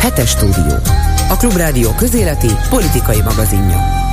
Hetes stúdió. A Klubrádió közéleti politikai magazinja.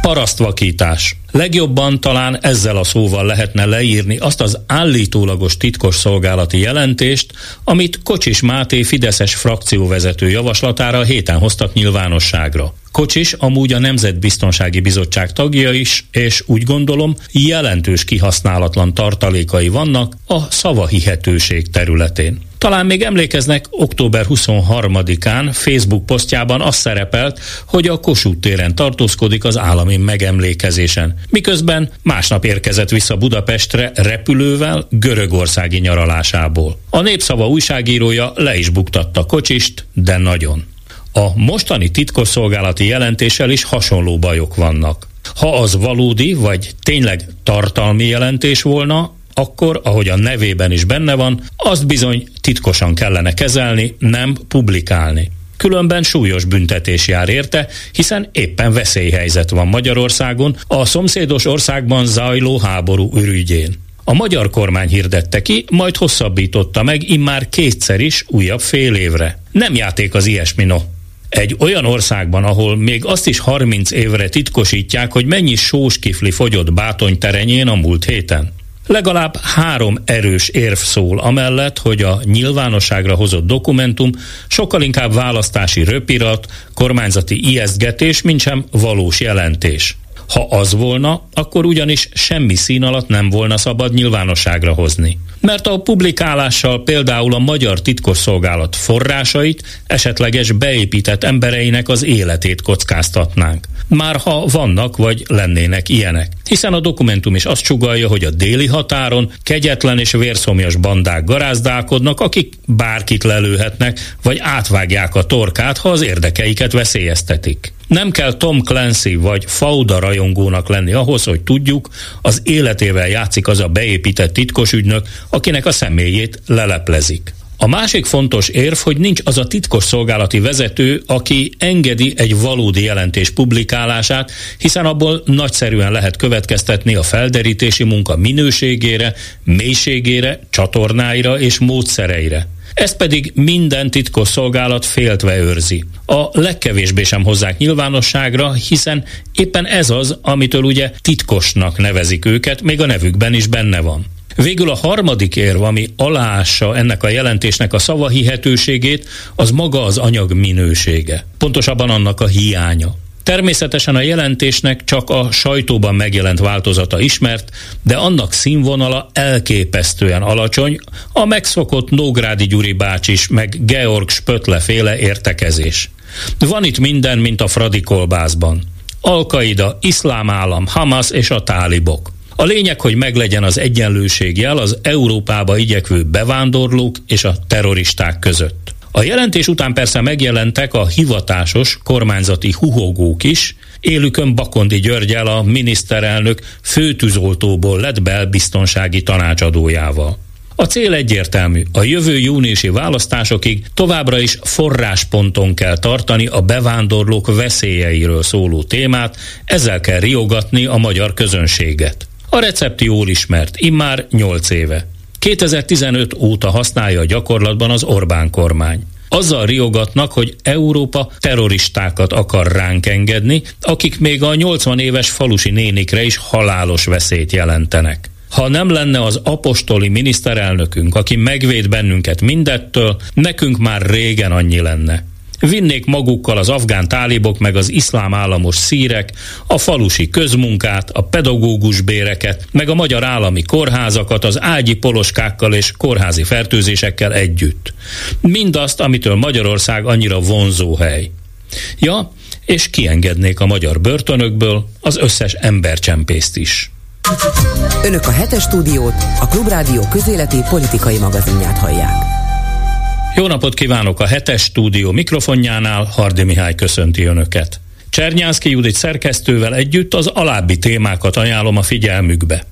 Parasztvakítás. Legjobban talán ezzel a szóval lehetne leírni azt az állítólagos titkos szolgálati jelentést, amit Kocsis Máté Fideszes frakcióvezető javaslatára héten hoztak nyilvánosságra. Kocsis amúgy a Nemzetbiztonsági Bizottság tagja is, és úgy gondolom jelentős kihasználatlan tartalékai vannak a szavahihetőség területén. Talán még emlékeznek, október 23-án Facebook posztjában az szerepelt, hogy a Kossuth téren tartózkodik az állami megemlékezésen. Miközben másnap érkezett vissza Budapestre repülővel görögországi nyaralásából. A népszava újságírója le is buktatta kocsist, de nagyon. A mostani titkosszolgálati jelentéssel is hasonló bajok vannak. Ha az valódi, vagy tényleg tartalmi jelentés volna, akkor, ahogy a nevében is benne van, azt bizony titkosan kellene kezelni, nem publikálni. Különben súlyos büntetés jár érte, hiszen éppen veszélyhelyzet van Magyarországon a szomszédos országban zajló háború ürügyén. A magyar kormány hirdette ki, majd hosszabbította meg immár kétszer is újabb fél évre. Nem játék az ilyesmi, no. Egy olyan országban, ahol még azt is 30 évre titkosítják, hogy mennyi sós kifli fogyott Bátony terenyén a múlt héten. Legalább három erős érv szól amellett, hogy a nyilvánosságra hozott dokumentum sokkal inkább választási röpirat, kormányzati ijesztgetés, mint valós jelentés. Ha az volna, akkor ugyanis semmi szín alatt nem volna szabad nyilvánosságra hozni. Mert a publikálással például a magyar titkosszolgálat forrásait, esetleges beépített embereinek az életét kockáztatnánk. Már ha vannak vagy lennének ilyenek. Hiszen a dokumentum is azt csugalja, hogy a déli határon kegyetlen és vérszomjas bandák garázdálkodnak, akik bárkit lelőhetnek, vagy átvágják a torkát, ha az érdekeiket veszélyeztetik. Nem kell Tom Clancy vagy Fauda rajongónak lenni ahhoz, hogy tudjuk, az életével játszik az a beépített titkos ügynök, akinek a személyét leleplezik. A másik fontos érv, hogy nincs az a titkos szolgálati vezető, aki engedi egy valódi jelentés publikálását, hiszen abból nagyszerűen lehet következtetni a felderítési munka minőségére, mélységére, csatornáira és módszereire. Ezt pedig minden titkos szolgálat féltve őrzi. A legkevésbé sem hozzák nyilvánosságra, hiszen éppen ez az, amitől ugye titkosnak nevezik őket, még a nevükben is benne van. Végül a harmadik érv, ami aláássa ennek a jelentésnek a szavahihetőségét, az maga az anyag minősége. Pontosabban annak a hiánya. Természetesen a jelentésnek csak a sajtóban megjelent változata ismert, de annak színvonala elképesztően alacsony, a megszokott Nógrádi Gyuri bácsis meg Georg Spötle féle értekezés. Van itt minden, mint a Fradi kolbászban. Al-Qaida, Iszlám állam, Hamas és a tálibok. A lényeg, hogy meglegyen az egyenlőségjel az Európába igyekvő bevándorlók és a terroristák között. A jelentés után persze megjelentek a hivatásos kormányzati huhogók is, élükön Bakondi Györgyel a miniszterelnök főtűzoltóból lett belbiztonsági tanácsadójával. A cél egyértelmű. A jövő júniusi választásokig továbbra is forrásponton kell tartani a bevándorlók veszélyeiről szóló témát, ezzel kell riogatni a magyar közönséget. A recept jól ismert, immár 8 éve. 2015 óta használja a gyakorlatban az Orbán kormány. Azzal riogatnak, hogy Európa terroristákat akar ránk engedni, akik még a 80 éves falusi nénikre is halálos veszélyt jelentenek. Ha nem lenne az apostoli miniszterelnökünk, aki megvéd bennünket mindettől, nekünk már régen annyi lenne. Vinnék magukkal az afgán tálibok meg az iszlám államos szírek, a falusi közmunkát, a pedagógus béreket, meg a magyar állami kórházakat az ágyi poloskákkal és kórházi fertőzésekkel együtt. Mindazt, amitől Magyarország annyira vonzó hely. Ja, és kiengednék a magyar börtönökből az összes embercsempészt is. Önök a hetes stúdiót, a Klubrádió közéleti politikai magazinját hallják. Jó napot kívánok a hetes stúdió mikrofonjánál, Hardi Mihály köszönti Önöket. Csernyánszki Judit szerkesztővel együtt az alábbi témákat ajánlom a figyelmükbe.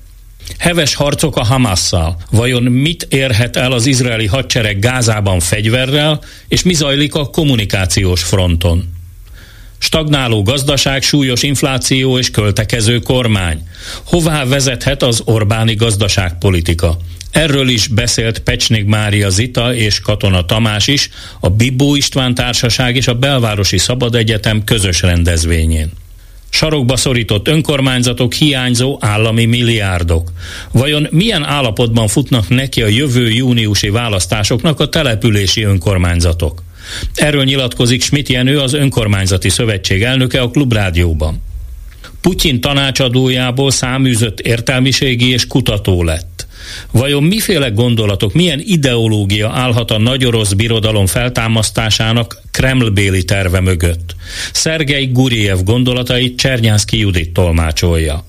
Heves harcok a Hamasszal. Vajon mit érhet el az izraeli hadsereg Gázában fegyverrel, és mi zajlik a kommunikációs fronton? Stagnáló gazdaság, súlyos infláció és költekező kormány. Hová vezethet az Orbáni gazdaságpolitika? Erről is beszélt Pecsnik Mária Zita és Katona Tamás is a Bibó István Társaság és a Belvárosi Szabad Egyetem közös rendezvényén. Sarokba szorított önkormányzatok hiányzó állami milliárdok. Vajon milyen állapotban futnak neki a jövő júniusi választásoknak a települési önkormányzatok? Erről nyilatkozik Schmidt Jenő, az Önkormányzati Szövetség elnöke a Klubrádióban. Putyin tanácsadójából száműzött értelmiségi és kutató lett. Vajon miféle gondolatok, milyen ideológia állhat a nagy orosz birodalom feltámasztásának Kremlbéli terve mögött? Szergei Guriev gondolatait Csernyánszki Judit tolmácsolja.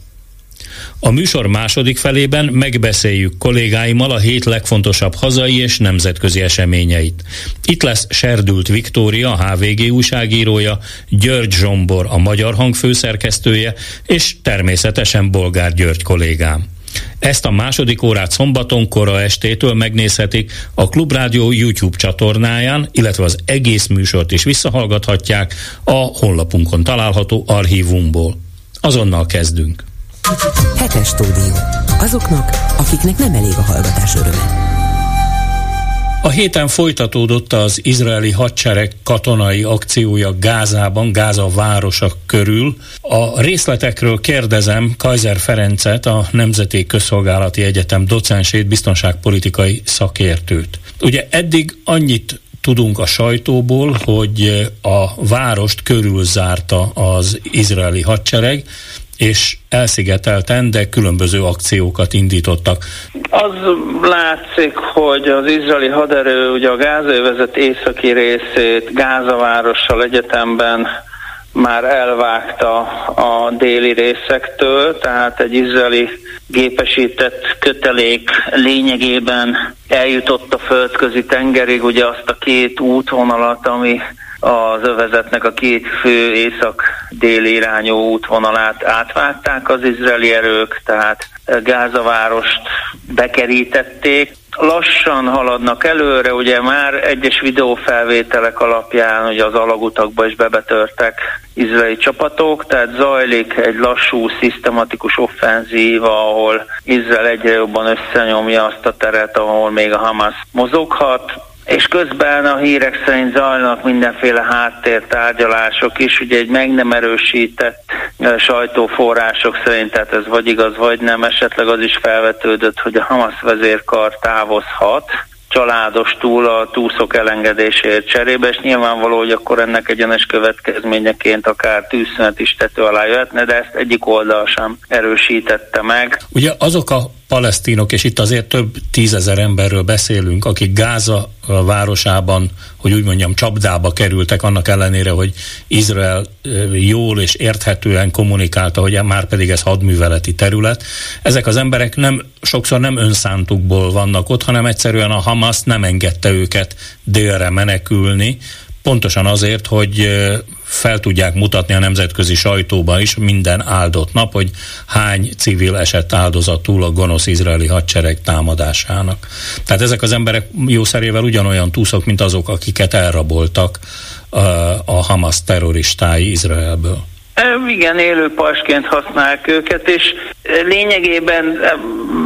A műsor második felében megbeszéljük kollégáimmal a hét legfontosabb hazai és nemzetközi eseményeit. Itt lesz Serdült Viktória, a HVG újságírója, György Zsombor, a Magyar Hang főszerkesztője, és természetesen Bolgár György kollégám. Ezt a második órát szombaton kora estétől megnézhetik a Klubrádió YouTube csatornáján, illetve az egész műsort is visszahallgathatják a honlapunkon található archívumból. Azonnal kezdünk. Hetes stúdió. Azoknak, akiknek nem elég a hallgatás öröme. A héten folytatódott az izraeli hadsereg katonai akciója Gázában, Gáza városa körül. A részletekről kérdezem Kaiser Ferencet, a Nemzeti Közszolgálati Egyetem docensét, biztonságpolitikai szakértőt. Ugye eddig annyit tudunk a sajtóból, hogy a várost körülzárta az izraeli hadsereg, és elszigetelten, de különböző akciókat indítottak. Az látszik, hogy az izraeli haderő ugye a gázövezet északi részét Gázavárossal egyetemben már elvágta a déli részektől, tehát egy izraeli gépesített kötelék lényegében eljutott a földközi tengerig, ugye azt a két útvonalat, ami az övezetnek a két fő észak-déli irányú útvonalát átvágták az izraeli erők, tehát Gázavárost bekerítették. Lassan haladnak előre, ugye már egyes videófelvételek alapján ugye az alagutakba is bebetörtek izraeli csapatok, tehát zajlik egy lassú, szisztematikus offenzíva, ahol Izrael egyre jobban összenyomja azt a teret, ahol még a Hamas mozoghat és közben a hírek szerint zajlanak mindenféle háttértárgyalások is, ugye egy meg nem erősített sajtóforrások szerint, tehát ez vagy igaz, vagy nem, esetleg az is felvetődött, hogy a Hamas vezérkar távozhat, családos túl a túszok elengedéséért cserébe, és nyilvánvaló, hogy akkor ennek egyenes következményeként akár tűzszünet is tető alá jöhetne, de ezt egyik oldal sem erősítette meg. Ugye azok a palesztinok, és itt azért több tízezer emberről beszélünk, akik Gáza városában, hogy úgy mondjam, csapdába kerültek, annak ellenére, hogy Izrael jól és érthetően kommunikálta, hogy már pedig ez hadműveleti terület. Ezek az emberek nem, sokszor nem önszántukból vannak ott, hanem egyszerűen a Hamas nem engedte őket délre menekülni, pontosan azért, hogy fel tudják mutatni a nemzetközi sajtóban is minden áldott nap, hogy hány civil esett áldozatul a gonosz izraeli hadsereg támadásának. Tehát ezek az emberek jószerével ugyanolyan túszok, mint azok, akiket elraboltak a Hamas terroristái Izraelből. Igen, élő pasként használják őket, és lényegében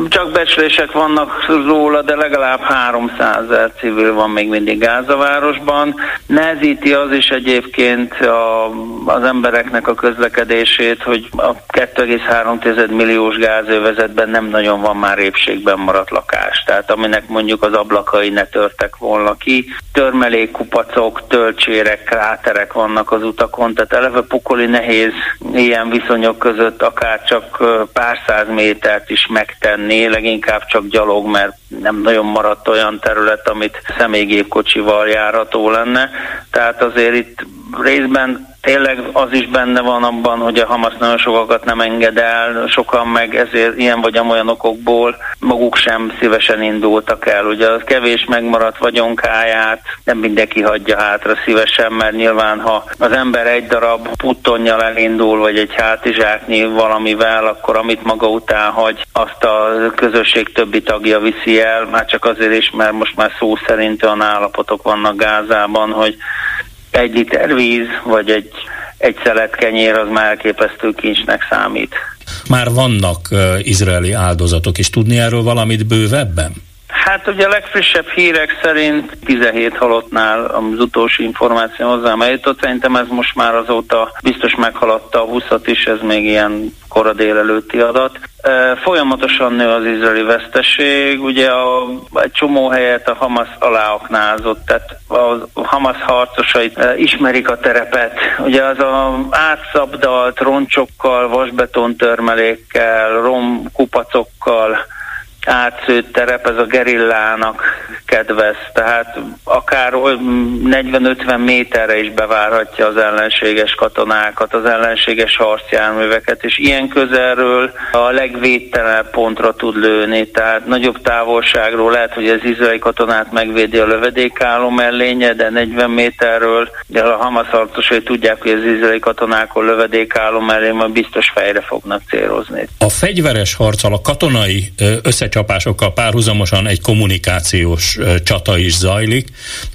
csak becslések vannak róla, de legalább 300 ezer civil van még mindig Gázavárosban. Nehezíti az is egyébként a, az embereknek a közlekedését, hogy a 2,3 milliós gázövezetben nem nagyon van már épségben maradt lakás, tehát aminek mondjuk az ablakai ne törtek volna ki. Törmelékkupacok, töltsérek, kráterek vannak az utakon, tehát eleve pokoli nehéz nehéz ilyen viszonyok között akár csak pár száz métert is megtenni, leginkább csak gyalog, mert nem nagyon maradt olyan terület, amit személygépkocsival járható lenne. Tehát azért itt részben tényleg az is benne van abban, hogy a Hamas nagyon sokakat nem enged el, sokan meg ezért ilyen vagy amolyan okokból maguk sem szívesen indultak el. Ugye a kevés megmaradt vagyonkáját nem mindenki hagyja hátra szívesen, mert nyilván ha az ember egy darab puttonnyal elindul, vagy egy hátizsáknyi valamivel, akkor amit maga után hagy, azt a közösség többi tagja viszi el, már csak azért is, mert most már szó szerint olyan állapotok vannak Gázában, hogy egy liter víz, vagy egy, egy szelet kenyér az már elképesztő kincsnek számít. Már vannak uh, izraeli áldozatok, és tudni erről valamit bővebben? Hát ugye a legfrissebb hírek szerint 17 halottnál az utolsó információ hozzám eljutott, szerintem ez most már azóta biztos meghaladta a 20 is, ez még ilyen kora délelőtti adat. Folyamatosan nő az izraeli veszteség, ugye a, egy csomó helyet a Hamas aláaknázott, tehát a Hamas harcosai ismerik a terepet. Ugye az a átszabdalt roncsokkal, vasbetontörmelékkel, romkupacokkal, átszőtt terep, ez a gerillának kedvez, tehát akár 40-50 méterre is bevárhatja az ellenséges katonákat, az ellenséges harcjárműveket, és ilyen közelről a legvédtelenebb pontra tud lőni, tehát nagyobb távolságról lehet, hogy az izraeli katonát megvédi a lövedékálló mellénye, de 40 méterről, de a Hamas harcosai tudják, hogy az izraeli katonákon lövedékálló mellényben biztos fejre fognak célozni. A fegyveres harccal, a katonai összecsapásokkal párhuzamosan egy kommunikációs csata is zajlik,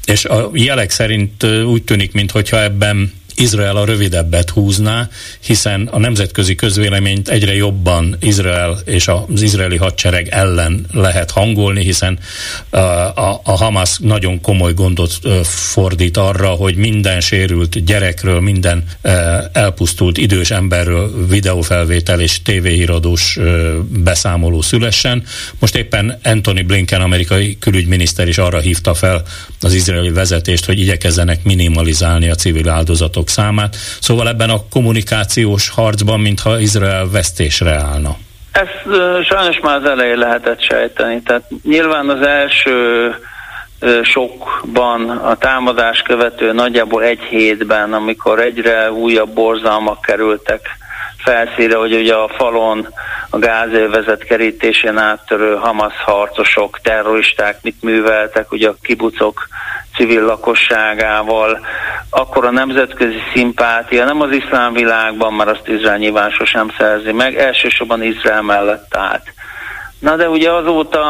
és a jelek szerint úgy tűnik, mintha ebben Izrael a rövidebbet húzná, hiszen a nemzetközi közvéleményt egyre jobban Izrael és az izraeli hadsereg ellen lehet hangolni, hiszen a, a, a Hamas nagyon komoly gondot fordít arra, hogy minden sérült gyerekről, minden elpusztult idős emberről videófelvétel és tévéhíradós beszámoló szülessen. Most éppen Anthony Blinken, amerikai külügyminiszter is arra hívta fel az izraeli vezetést, hogy igyekezzenek minimalizálni a civil áldozatok áldozatok számát. Szóval ebben a kommunikációs harcban, mintha Izrael vesztésre állna. Ezt sajnos már az elején lehetett sejteni. Tehát nyilván az első sokban a támadás követő nagyjából egy hétben, amikor egyre újabb borzalmak kerültek felszíre, hogy ugye a falon a gázélvezet kerítésén áttörő Hamas harcosok, terroristák mit műveltek, ugye a kibucok civil lakosságával, akkor a nemzetközi szimpátia nem az iszlám világban, mert azt Izrael nyilván sosem szerzi meg, elsősorban Izrael mellett állt. Na de ugye azóta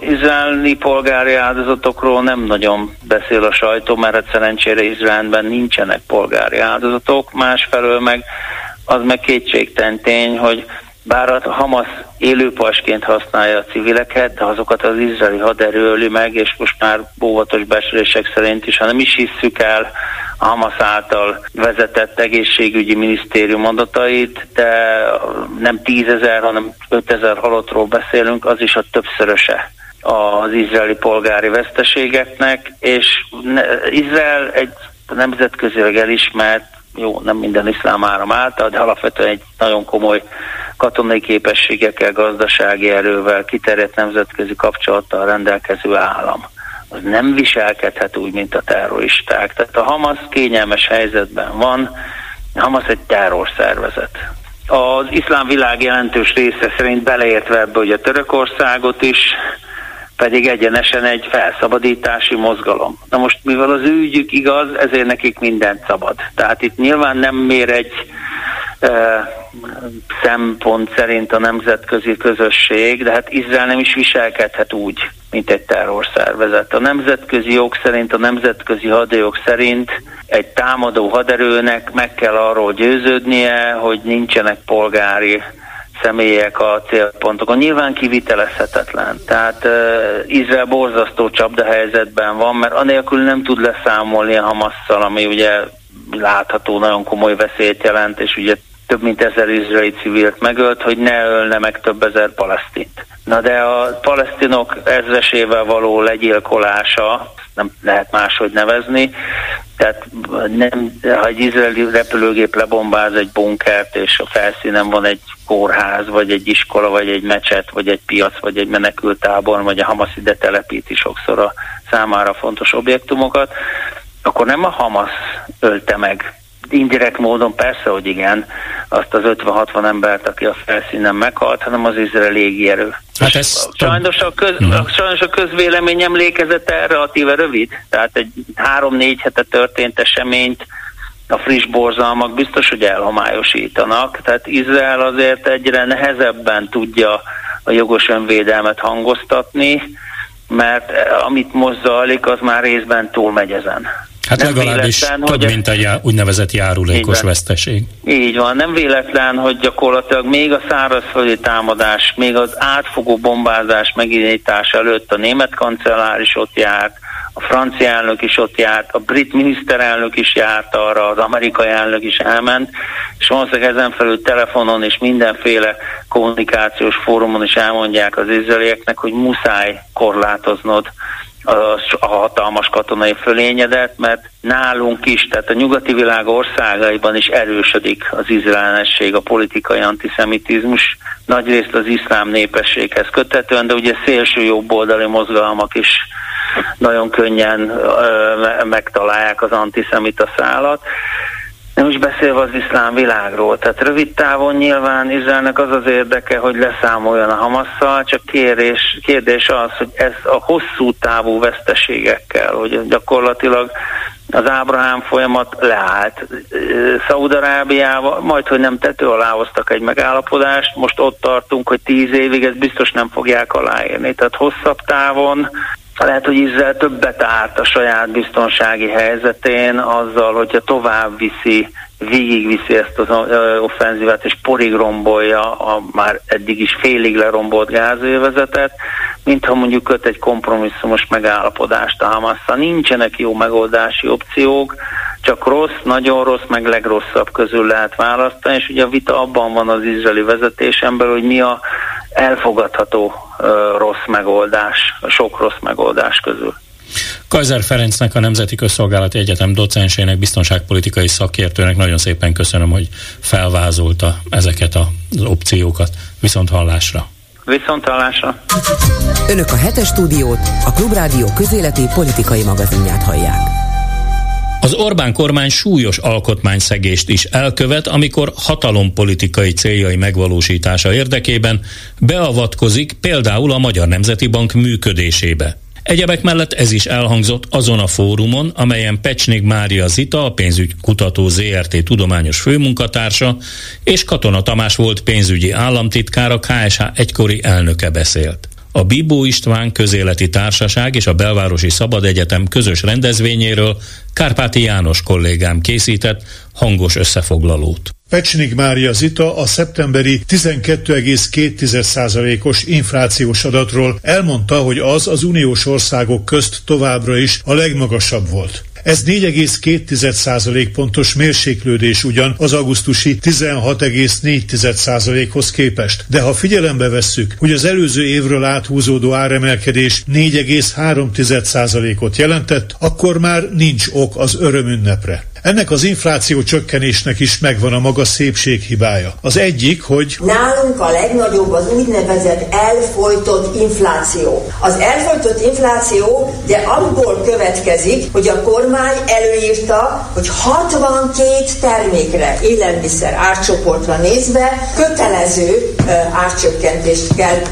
izraeli polgári áldozatokról nem nagyon beszél a sajtó, mert hát szerencsére Izraelben nincsenek polgári áldozatok, másfelől meg az meg kétségtelen tény, hogy bár a Hamas élőpasként használja a civileket, de azokat az izraeli haderő öli meg, és most már óvatos beszélések szerint is, ha nem is hisszük el a Hamas által vezetett egészségügyi minisztérium adatait, de nem tízezer, hanem ötezer halottról beszélünk, az is a többszöröse az izraeli polgári veszteségeknek, és Izrael egy nemzetközileg elismert jó, nem minden iszlám áram által, de alapvetően egy nagyon komoly katonai képességekkel, gazdasági erővel, kiterjedt nemzetközi kapcsolattal rendelkező állam. Az nem viselkedhet úgy, mint a terroristák. Tehát a Hamas kényelmes helyzetben van, a Hamas egy terrorszervezet. Az iszlám világ jelentős része szerint beleértve ebbe, hogy a Törökországot is, pedig egyenesen egy felszabadítási mozgalom. Na most, mivel az ő ügyük igaz, ezért nekik mindent szabad. Tehát itt nyilván nem mér egy e, szempont szerint a nemzetközi közösség, de hát Izrael nem is viselkedhet úgy, mint egy terrorszervezet. A nemzetközi jog szerint, a nemzetközi hadjog szerint egy támadó haderőnek meg kell arról győződnie, hogy nincsenek polgári személyek a célpontokon. Nyilván kivitelezhetetlen. Tehát uh, Izrael borzasztó csapdahelyzetben van, mert anélkül nem tud leszámolni a Hamasszal, ami ugye látható nagyon komoly veszélyt jelent, és ugye több mint ezer izraeli civilt megölt, hogy ne ölne meg több ezer palesztint. Na de a palesztinok ezresével való legyilkolása, nem lehet máshogy nevezni, tehát nem, ha egy izraeli repülőgép lebombáz egy bunkert, és a felszínen van egy kórház, vagy egy iskola, vagy egy mecset, vagy egy piac, vagy egy menekültábor, vagy a Hamas ide telepíti sokszor a számára fontos objektumokat, akkor nem a Hamas ölte meg indirekt módon persze, hogy igen, azt az 50-60 embert, aki a felszínen meghalt, hanem az izrael légierő. Hát ez sajnos, a köz, uh-huh. sajnos a közvélemény emlékezete relatíve rövid, tehát egy három-négy hete történt eseményt a friss borzalmak biztos, hogy elhomályosítanak. Tehát Izrael azért egyre nehezebben tudja a jogos önvédelmet hangoztatni, mert amit most zajlik, az már részben túlmegy ezen. Hát nem legalábbis véletlen, több, mint egy já, úgynevezett járulékos így veszteség. Így van, nem véletlen, hogy gyakorlatilag még a szárazföldi támadás, még az átfogó bombázás megindítás előtt a német kancellár is ott járt, a francia elnök is ott járt, a brit miniszterelnök is járt arra, az amerikai elnök is elment, és valószínűleg ezen felül telefonon és mindenféle kommunikációs fórumon is elmondják az izraelieknek, hogy muszáj korlátoznod a hatalmas katonai fölényedet, mert nálunk is, tehát a nyugati világ országaiban is erősödik az izraelnesség, a politikai antiszemitizmus, nagyrészt az iszlám népességhez kötetően, de ugye szélső jobboldali mozgalmak is nagyon könnyen ö, megtalálják az antiszemita szállat. Nem is beszélve az iszlám világról. Tehát rövid távon nyilván Izraelnek az az érdeke, hogy leszámoljon a Hamasszal, csak kérdés, kérdés az, hogy ez a hosszú távú veszteségekkel, hogy gyakorlatilag az Ábrahám folyamat leállt. Szaudarábiával majd, hogy nem tető alá hoztak egy megállapodást, most ott tartunk, hogy tíz évig ezt biztos nem fogják aláírni. Tehát hosszabb távon lehet, hogy Izrael többet árt a saját biztonsági helyzetén azzal, hogyha tovább viszi, végigviszi ezt az offenzívát, és porig rombolja a már eddig is félig lerombolt gázővezetet, mint ha mondjuk köt egy kompromisszumos megállapodást a Hamasszal. Nincsenek jó megoldási opciók, csak rossz, nagyon rossz, meg legrosszabb közül lehet választani, és ugye a vita abban van az izraeli vezetésen hogy mi a elfogadható rossz megoldás, sok rossz megoldás közül. Kajzer Ferencnek, a Nemzeti Közszolgálati Egyetem docensének, biztonságpolitikai szakértőnek nagyon szépen köszönöm, hogy felvázolta ezeket az opciókat. Viszont hallásra! Viszont hallásra! Önök a hetes stúdiót, a Klubrádió közéleti politikai magazinját hallják. Az Orbán kormány súlyos alkotmányszegést is elkövet, amikor hatalompolitikai céljai megvalósítása érdekében beavatkozik például a Magyar Nemzeti Bank működésébe. Egyebek mellett ez is elhangzott azon a fórumon, amelyen Pecsnik Mária Zita, a pénzügy kutató ZRT tudományos főmunkatársa, és Katona Tamás volt pénzügyi államtitkár, a KSH egykori elnöke beszélt. A Bibó István Közéleti Társaság és a Belvárosi Szabad Egyetem közös rendezvényéről Kárpáti János kollégám készített hangos összefoglalót. Pecsnik Mária Zita a szeptemberi 12,2%-os inflációs adatról elmondta, hogy az az uniós országok közt továbbra is a legmagasabb volt. Ez 4,2% pontos mérséklődés ugyan az augusztusi 16,4%-hoz képest. De ha figyelembe vesszük, hogy az előző évről áthúzódó áremelkedés 4,3%-ot jelentett, akkor már nincs ok az örömünnepre. Ennek az infláció csökkenésnek is megvan a maga szépséghibája. Az egyik, hogy nálunk a legnagyobb az úgynevezett elfolytott infláció. Az elfolytott infláció de abból következik, hogy a kormány előírta, hogy 62 termékre, élelmiszer árcsoportra nézve kötelező árcsökkentést kell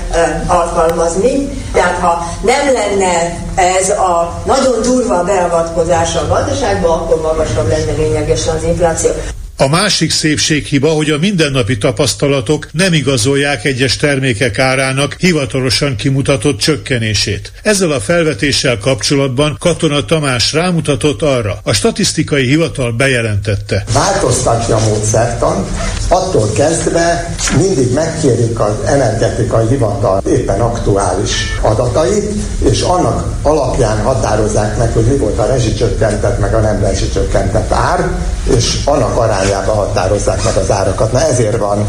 alkalmazni. Tehát ha nem lenne ez a nagyon durva beavatkozás a gazdaságba, akkor magasabb lenne lényegesen az infláció. A másik szépséghiba, hogy a mindennapi tapasztalatok nem igazolják egyes termékek árának hivatalosan kimutatott csökkenését. Ezzel a felvetéssel kapcsolatban Katona Tamás rámutatott arra, a statisztikai hivatal bejelentette. Változtatja a módszertan, attól kezdve mindig megkérik az energetikai hivatal éppen aktuális adatait, és annak alapján határozzák meg, hogy mi volt a rezsicsökkentett, meg a nem rezsicsökkentett ár, és annak arányába határozzák meg az árakat. Na ezért van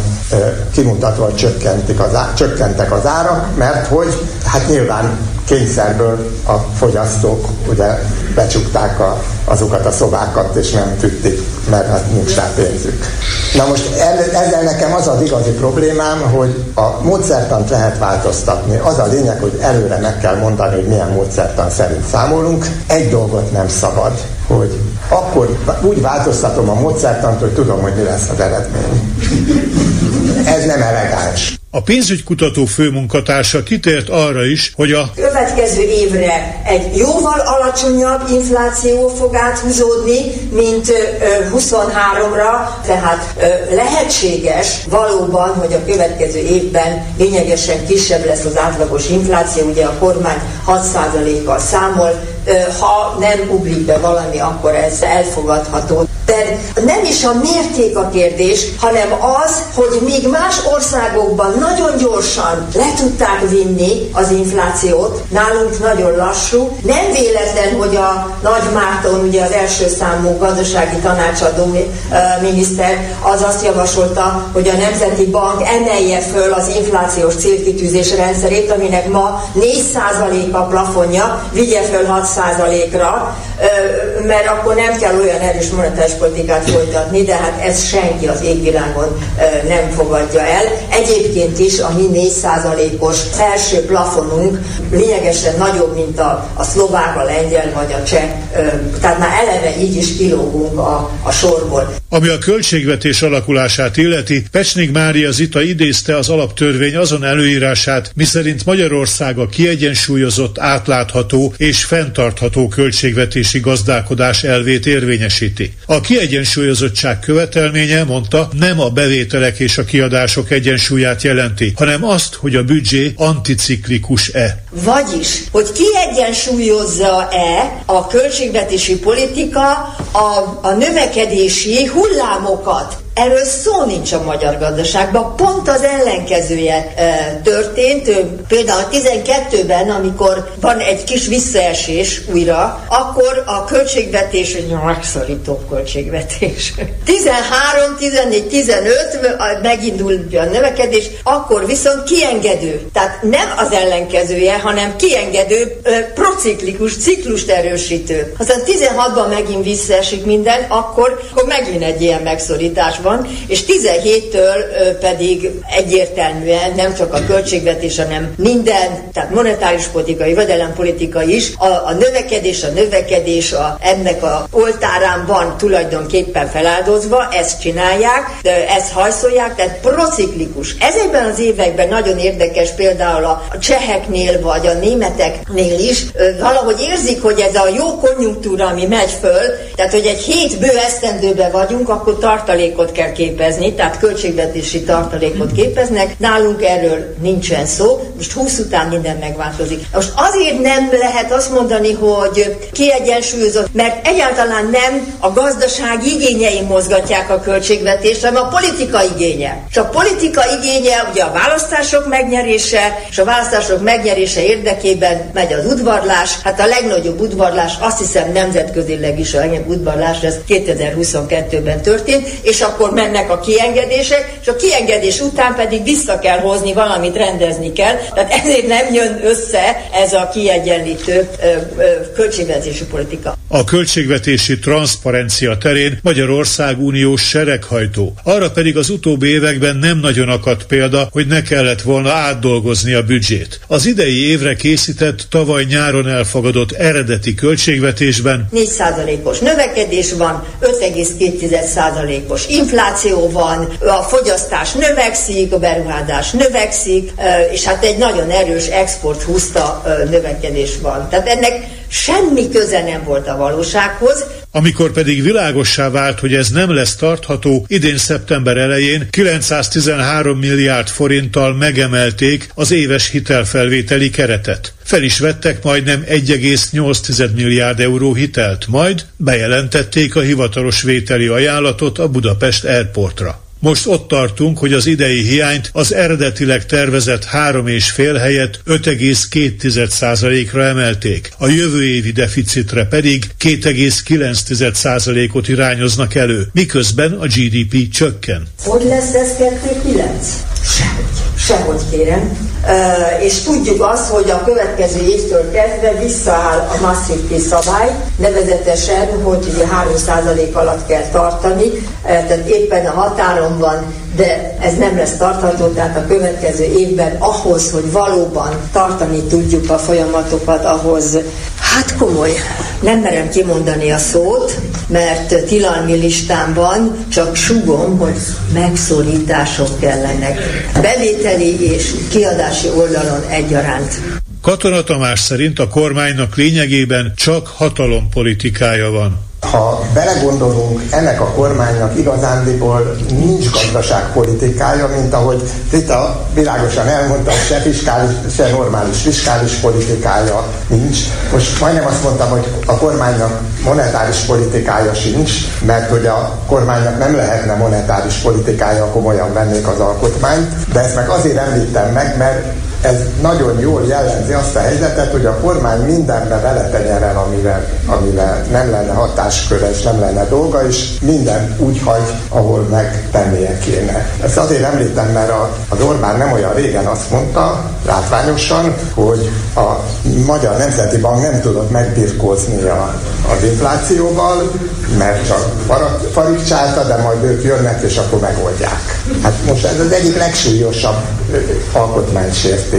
kimutatva, hogy csökkentik az á, csökkentek az árak, mert hogy hát nyilván kényszerből a fogyasztók ugye becsukták a, azokat a szobákat, és nem tűtik, mert hát nincs rá pénzük. Na most ezzel nekem az az igazi problémám, hogy a módszertant lehet változtatni. Az a lényeg, hogy előre meg kell mondani, hogy milyen módszertan szerint számolunk. Egy dolgot nem szabad, hogy akkor úgy változtatom a módszertant, hogy tudom, hogy mi lesz az eredmény. Ez nem elegáns. A pénzügykutató főmunkatársa kitért arra is, hogy a következő évre egy jóval alacsonyabb infláció fog áthúzódni, mint 23-ra, tehát lehetséges valóban, hogy a következő évben lényegesen kisebb lesz az átlagos infláció, ugye a kormány 6%-kal számol, ha nem ugrik be valami, akkor ez elfogadható. De nem is a mérték a kérdés, hanem az, hogy míg más országokban nagyon gyorsan le tudták vinni az inflációt, nálunk nagyon lassú. Nem véletlen, hogy a Nagy Márton, ugye az első számú gazdasági tanácsadó miniszter, az azt javasolta, hogy a Nemzeti Bank emelje föl az inflációs célkitűzés rendszerét, aminek ma 4% a plafonja, vigye föl 6%-ra, mert akkor nem kell olyan erős monetáris politikát folytatni, de hát ez senki az égvilágon nem fogadja el. Egyébként is a mi 4%-os felső plafonunk lényegesen nagyobb, mint a, a szlovák, a lengyel vagy a cseh. Tehát már eleve így is kilógunk a, a sorból. Ami a költségvetés alakulását illeti, Pecsnik Mária Zita idézte az alaptörvény azon előírását, miszerint Magyarország a kiegyensúlyozott, átlátható és fenntartható költségvetési gazdálkodás elvét érvényesíti. A kiegyensúlyozottság követelménye, mondta, nem a bevételek és a kiadások egyensúlyát jelenti, hanem azt, hogy a büdzsé anticiklikus-e. Vagyis, hogy kiegyensúlyozza-e a költségvetési politika a, a növekedési hullámokat. Erről szó nincs a magyar gazdaságban, pont az ellenkezője e, történt. Például 12-ben, amikor van egy kis visszaesés újra, akkor a költségvetés, egy megszorító költségvetés. 13, 14, 15 megindul a növekedés, akkor viszont kiengedő. Tehát nem az ellenkezője, hanem kiengedő, e, prociklikus, ciklust erősítő. Aztán 16-ban megint visszaesik minden, akkor, akkor megint egy ilyen megszorítás van, és 17-től pedig egyértelműen nem csak a költségvetés, hanem minden, tehát monetáris politika, jövedelempolitika is, a, a növekedés, a növekedés a, ennek a oltárán van tulajdonképpen feláldozva, ezt csinálják, ezt hajszolják, tehát prociklikus. Ezekben az években nagyon érdekes például a cseheknél vagy a németeknél is, valahogy érzik, hogy ez a jó konjunktúra, ami megy föl, tehát hogy egy hét bő esztendőben vagyunk, akkor tartalékot kell képezni, tehát költségvetési tartalékot képeznek. Nálunk erről nincsen szó, most 20 után minden megváltozik. Most azért nem lehet azt mondani, hogy kiegyensúlyozott, mert egyáltalán nem a gazdaság igényei mozgatják a költségvetést, hanem a politika igénye. És a politika igénye ugye a választások megnyerése, és a választások megnyerése érdekében megy az udvarlás. Hát a legnagyobb udvarlás, azt hiszem nemzetközileg is a legnagyobb udvarlás, ez 2022-ben történt, és akkor mennek a kiengedések, és a kiengedés után pedig vissza kell hozni, valamit rendezni kell. Tehát ezért nem jön össze ez a kiegyenlítő ö, ö, költségvetési politika. A költségvetési transzparencia terén Magyarország uniós sereghajtó. Arra pedig az utóbbi években nem nagyon akadt példa, hogy ne kellett volna átdolgozni a büdzsét. Az idei évre készített, tavaly nyáron elfogadott eredeti költségvetésben 4%-os növekedés van, 5,2%-os infláció van, a fogyasztás növekszik, a beruházás növekszik, és hát egy nagyon erős export húzta növekedés van. Tehát ennek semmi köze nem volt a valósághoz. Amikor pedig világossá vált, hogy ez nem lesz tartható, idén szeptember elején 913 milliárd forinttal megemelték az éves hitelfelvételi keretet. Fel is vettek majdnem 1,8 milliárd euró hitelt, majd bejelentették a hivatalos vételi ajánlatot a Budapest Airportra. Most ott tartunk, hogy az idei hiányt az eredetileg tervezett 3,5 helyett 5,2%-ra emelték. A jövő évi deficitre pedig 2,9%-ot irányoznak elő, miközben a GDP csökken. Hogy lesz ez 2,9? Sehogy. Sehogy kérem. És tudjuk azt, hogy a következő évtől kezdve visszaáll a masszív szabály, nevezetesen, hogy ugye 3% alatt kell tartani, tehát éppen a határon van, de ez nem lesz tartható, tehát a következő évben ahhoz, hogy valóban tartani tudjuk a folyamatokat, ahhoz hát komoly, nem merem kimondani a szót, mert tilalmi listán van, csak sugom, hogy megszorítások kellenek. Bevételi és kiadási oldalon egyaránt. Katona Tamás szerint a kormánynak lényegében csak hatalompolitikája van. Ha belegondolunk, ennek a kormánynak igazándiból nincs gazdaságpolitikája, mint ahogy Rita világosan elmondta, se fiskális, se normális fiskális politikája nincs. Most majdnem azt mondtam, hogy a kormánynak monetáris politikája sincs, mert hogy a kormánynak nem lehetne monetáris politikája, komolyan vennék az alkotmányt, de ezt meg azért említem meg, mert ez nagyon jól jellemzi azt a helyzetet, hogy a kormány mindenbe beletenyerel, amivel, amivel nem lenne hatásköre és nem lenne dolga, és minden úgy hagy, ahol megtennie kéne. Ezt azért említem, mert a, az Orbán nem olyan régen azt mondta, látványosan, hogy a Magyar Nemzeti Bank nem tudott megbirkózni a, az inflációval, mert csak farigcsálta, de majd ők jönnek, és akkor megoldják. Hát most ez az egyik legsúlyosabb alkotmánysértés,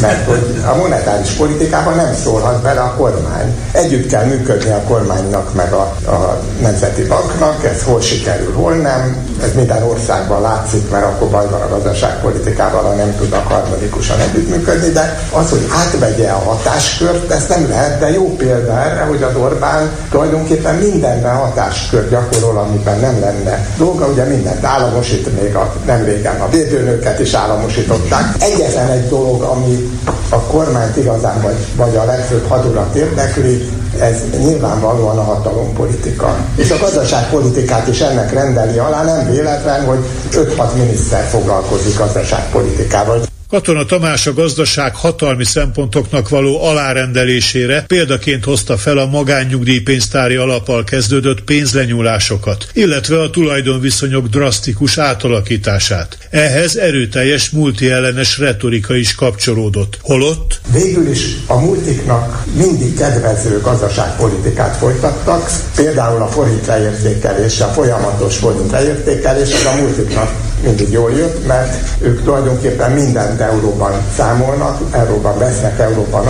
mert hogy a monetáris politikában nem szólhat bele a kormány. Együtt kell működni a kormánynak, meg a, a Nemzeti Banknak, ez hol sikerül, hol nem. Ez minden országban látszik, mert akkor baj van a gazdaságpolitikával, ha nem tudnak harmonikusan együttműködni, de az, hogy átvegye a hatáskört, ez nem lehet, de jó példa erre, hogy az Orbán tulajdonképpen mindenben hatáskör gyakorol, amiben nem lenne dolga, ugye mindent államosít, még a, nem régen a védőnőket is államosították. Egyetlen egy dolog, ami a kormányt igazán vagy, vagy a legfőbb hadulat érdekli, ez nyilvánvalóan a hatalompolitika. És a gazdaságpolitikát is ennek rendeli alá, nem véletlen, hogy 5-6 miniszter foglalkozik gazdaságpolitikával. Katona Tamás a gazdaság hatalmi szempontoknak való alárendelésére példaként hozta fel a magánnyugdíjpénztári alappal kezdődött pénzlenyúlásokat, illetve a tulajdonviszonyok drasztikus átalakítását. Ehhez erőteljes multiellenes retorika is kapcsolódott. Holott? Végül is a multiknak mindig kedvező gazdaságpolitikát folytattak, például a forint leértékelése, a folyamatos forint leértékelése, a multiknak mindig jól jött, mert ők tulajdonképpen mindent euróban számolnak, euróban vesznek, euróban,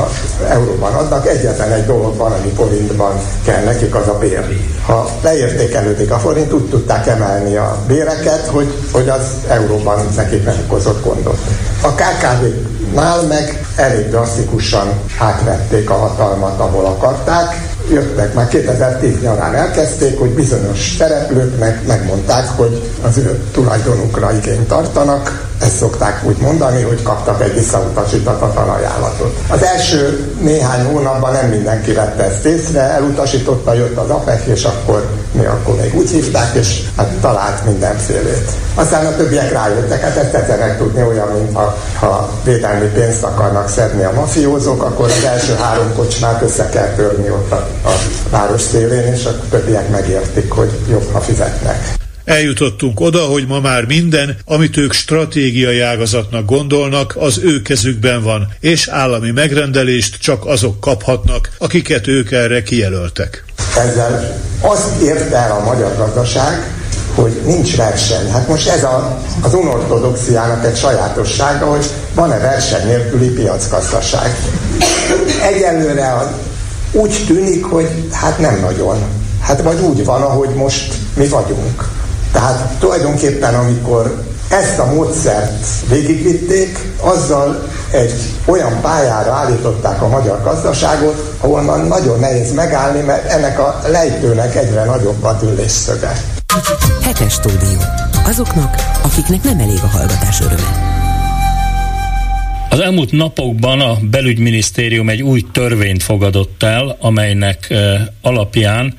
euróban adnak. Egyetlen egy dolog van, ami forintban kell nekik, az a bér. Ha leértékelődik a forint, úgy tudták emelni a béreket, hogy, hogy az euróban nekik nem okozott gondot. A KKV-nál meg elég drasztikusan átvették a hatalmat, ahol akarták, jöttek, már 2010 nyarán elkezdték, hogy bizonyos szereplőknek megmondták, hogy az ő tulajdonukra igényt tartanak, ezt szokták úgy mondani, hogy kaptak egy visszautasítatlan ajánlatot. Az első néhány hónapban nem mindenki vette ezt észre, elutasította, jött az APEC, és akkor mi akkor még úgy hívták, és hát talált mindenfélét. Aztán a többiek rájöttek, hát ezt tettenek tudni olyan, mint ha, ha védelmi pénzt akarnak szedni a mafiózók, akkor az első három kocsmát össze kell törni ott a, a város szélén, és a többiek megértik, hogy jobb, ha fizetnek. Eljutottunk oda, hogy ma már minden, amit ők stratégiai ágazatnak gondolnak, az ő kezükben van, és állami megrendelést csak azok kaphatnak, akiket ők erre kijelöltek. Ezzel azt ért el a magyar gazdaság, hogy nincs verseny. Hát most ez a, az unortodoxiának egy sajátossága, hogy van-e verseny nélküli piacgazdaság. Egyelőre úgy tűnik, hogy hát nem nagyon. Hát vagy úgy van, ahogy most mi vagyunk. Tehát tulajdonképpen amikor ezt a módszert végigvitték, azzal egy olyan pályára állították a magyar gazdaságot, ahol már nagyon nehéz megállni, mert ennek a lejtőnek egyre nagyobb a dőlésszöge. Hetes stúdió. Azoknak, akiknek nem elég a hallgatás öröme. Az elmúlt napokban a belügyminisztérium egy új törvényt fogadott el, amelynek eh, alapján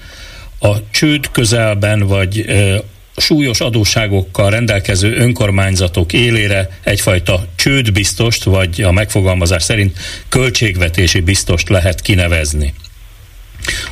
a csőd közelben vagy eh, súlyos adósságokkal rendelkező önkormányzatok élére egyfajta csődbiztost, vagy a megfogalmazás szerint költségvetési biztost lehet kinevezni.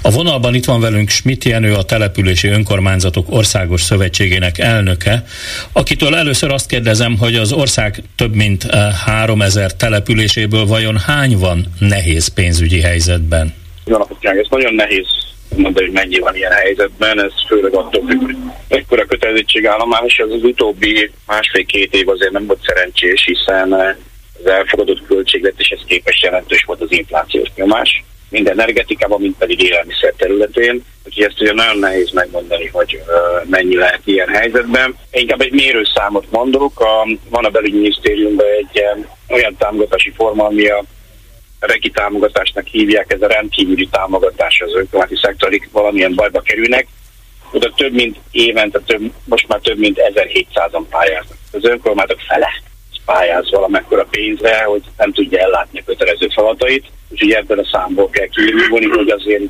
A vonalban itt van velünk Schmidt Jenő, a Települési Önkormányzatok Országos Szövetségének elnöke, akitől először azt kérdezem, hogy az ország több mint 3000 eh, településéből vajon hány van nehéz pénzügyi helyzetben? Jó napot ez nagyon nehéz mondani, hogy mennyi van ilyen helyzetben, ez főleg attól függ, hogy ekkora kötelezettségállomás, ez az utóbbi másfél-két év azért nem volt szerencsés, hiszen az elfogadott költségvetéshez képest jelentős volt az inflációs nyomás, mind energetikában, mind pedig élelmiszer területén. Úgyhogy ezt ugye nagyon nehéz megmondani, hogy uh, mennyi lehet ilyen helyzetben. Inkább egy mérőszámot mondok. A, van a belügyminisztériumban egy um, olyan támogatási forma, ami a regi támogatásnak hívják, ez a rendkívüli támogatás az önkormányzati szektorik valamilyen bajba kerülnek. Oda több mint évente, több, most már több mint 1700-an pályáznak. Az önkormányzatok fele pályáz valamekkora pénzre, hogy nem tudja ellátni a kötelező feladatait. Úgyhogy ebből a számból kell kiindulni, hogy azért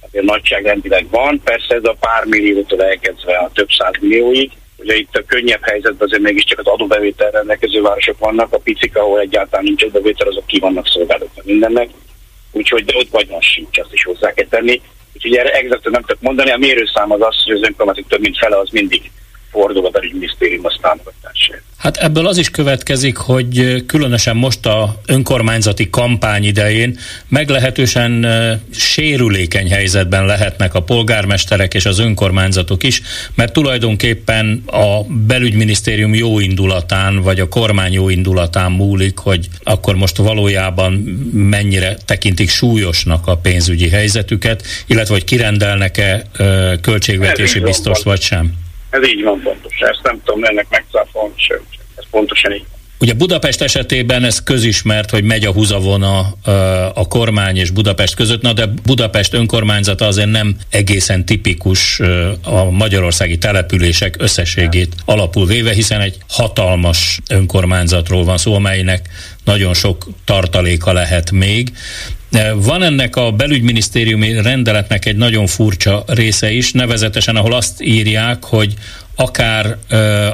azért nagyságrendileg van. Persze ez a pár milliótól elkezdve a több száz millióig, Ugye itt a könnyebb helyzetben azért mégiscsak az adóbevétel rendelkező városok vannak, a picik, ahol egyáltalán nincs adóbevétel, azok ki vannak szolgáltatva mindennek. Úgyhogy de ott vagy sincs, azt is hozzá kell tenni. Úgyhogy erre exaktan nem tudok mondani. A mérőszám az az, hogy az önkormányzatok több mint fele az mindig fordul a belügyminisztérium a támogatásért. Hát ebből az is következik, hogy különösen most a önkormányzati kampány idején meglehetősen sérülékeny helyzetben lehetnek a polgármesterek és az önkormányzatok is, mert tulajdonképpen a belügyminisztérium jó indulatán, vagy a kormány jó indulatán múlik, hogy akkor most valójában mennyire tekintik súlyosnak a pénzügyi helyzetüket, illetve hogy kirendelnek-e költségvetési biztos vagy sem. Ez így van pontosan, ezt nem tudom ennek megcáfolni sem. Ez pontosan így Ugye Budapest esetében ez közismert, hogy megy a húzavona a kormány és Budapest között, na de Budapest önkormányzata azért nem egészen tipikus a magyarországi települések összességét alapul véve, hiszen egy hatalmas önkormányzatról van szó, amelynek nagyon sok tartaléka lehet még. Van ennek a belügyminisztériumi rendeletnek egy nagyon furcsa része is, nevezetesen ahol azt írják, hogy akár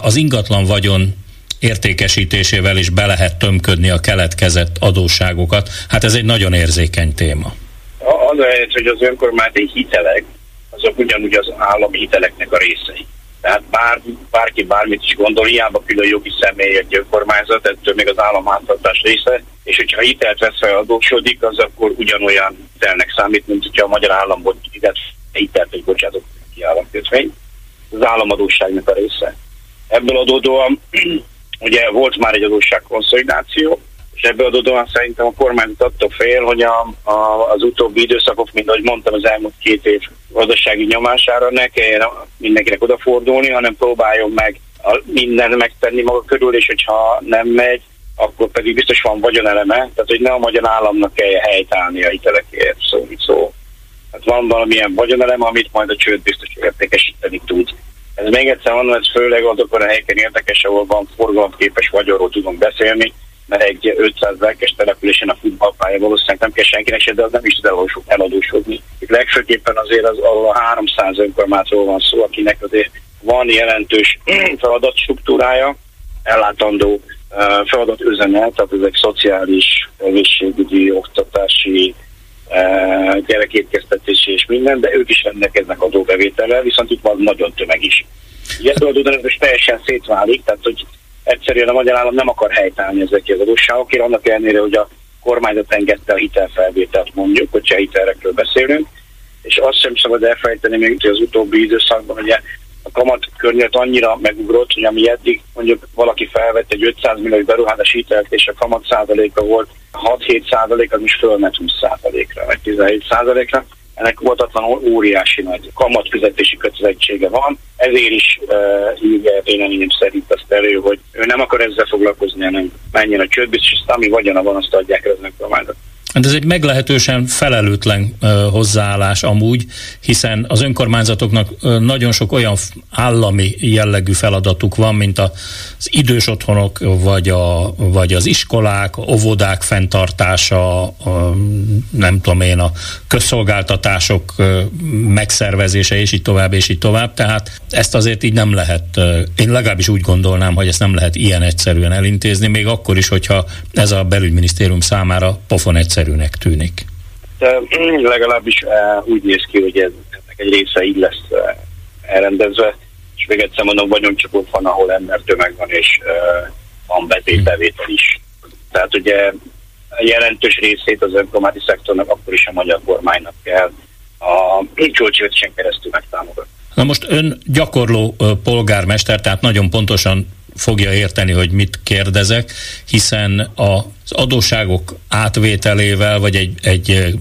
az ingatlan vagyon értékesítésével is be lehet tömködni a keletkezett adósságokat. Hát ez egy nagyon érzékeny téma. Az a helyzet, hogy az önkormányzati hitelek, azok ugyanúgy az állami hiteleknek a részei. Tehát bár, bárki bármit is gondol, hiába külön jogi személy egy önkormányzat, ettől még az államháztartás része, és hogyha hitelt vesz fel adósodik, az akkor ugyanolyan hitelnek számít, mint hogyha a magyar államból hitelt egy bocsátott ki államkötvény. Az államadóságnak a része. Ebből adódóan ugye volt már egy adósság konszolidáció, és ebből adódóan szerintem a kormányzat attól fél, hogy a, a, az utóbbi időszakok, mint ahogy mondtam, az elmúlt két év gazdasági nyomására ne kelljen mindenkinek odafordulni, hanem próbáljon meg a, mindent megtenni maga körül, és hogyha nem megy, akkor pedig biztos van vagyoneleme, tehát hogy ne a magyar államnak kell helytállni a hitelekért, szó, szó. Hát van valamilyen vagyonelem, amit majd a csőd biztos értékesíteni tud. Ez még egyszer mondom, ez főleg azokon a helyeken érdekes, ahol van forgalomképes vagyonról tudunk beszélni, mert egy 500 lelkes településen a futballpálya valószínűleg nem kell senkinek se, de az nem is tud eladósodni. Legfőképpen azért az, ahol a 300 önkormányzatról van szó, akinek azért van jelentős feladat struktúrája, ellátandó feladat üzenet, tehát ezek szociális, egészségügyi, oktatási, gyerekétkeztetési és minden, de ők is rendelkeznek adóbevétellel, viszont itt van nagyon tömeg is. Adódóan ez teljesen szétválik, tehát hogy egyszerűen a magyar állam nem akar helytállni ezekkel az adósságokért, annak ellenére, hogy a kormányzat engedte a hitelfelvételt mondjuk, hogyha hitelekről beszélünk, és azt sem szabad elfelejteni még az utóbbi időszakban, hogy a kamat környezet annyira megugrott, hogy ami eddig mondjuk valaki felvett egy 500 millió beruházás hitelt, és a kamat százaléka volt 6-7 százalék, az is fölmet 20 százalékra, vagy 17 százalékra. Ennek voltatlan óriási nagy kamatfizetési kötelezettsége van, ezért is uh, írja véleményem szerint azt elő, hogy ő nem akar ezzel foglalkozni, hanem menjen a csődbe, és azt ami vagyona van, azt adják eznek a kormányzat. Hát ez egy meglehetősen felelőtlen hozzáállás amúgy, hiszen az önkormányzatoknak nagyon sok olyan állami jellegű feladatuk van, mint az idős otthonok, vagy, a, vagy az iskolák, óvodák fenntartása, a, nem tudom én, a közszolgáltatások megszervezése, és így tovább, és így tovább. Tehát ezt azért így nem lehet, én legalábbis úgy gondolnám, hogy ezt nem lehet ilyen egyszerűen elintézni, még akkor is, hogyha ez a belügyminisztérium számára pofon egyszer egyszerűnek tűnik. De legalábbis úgy néz ki, hogy ez, ennek egy része így lesz elrendezve, és még egyszer mondom, vagyon csak ott van, ahol tömeg van, és van betétbevétel is. Tehát ugye a jelentős részét az önkormányzati szektornak akkor is a magyar kormánynak kell a költségvetésen keresztül megtámogatni. Na most ön gyakorló polgármester, tehát nagyon pontosan fogja érteni, hogy mit kérdezek, hiszen az adósságok átvételével, vagy egy, egy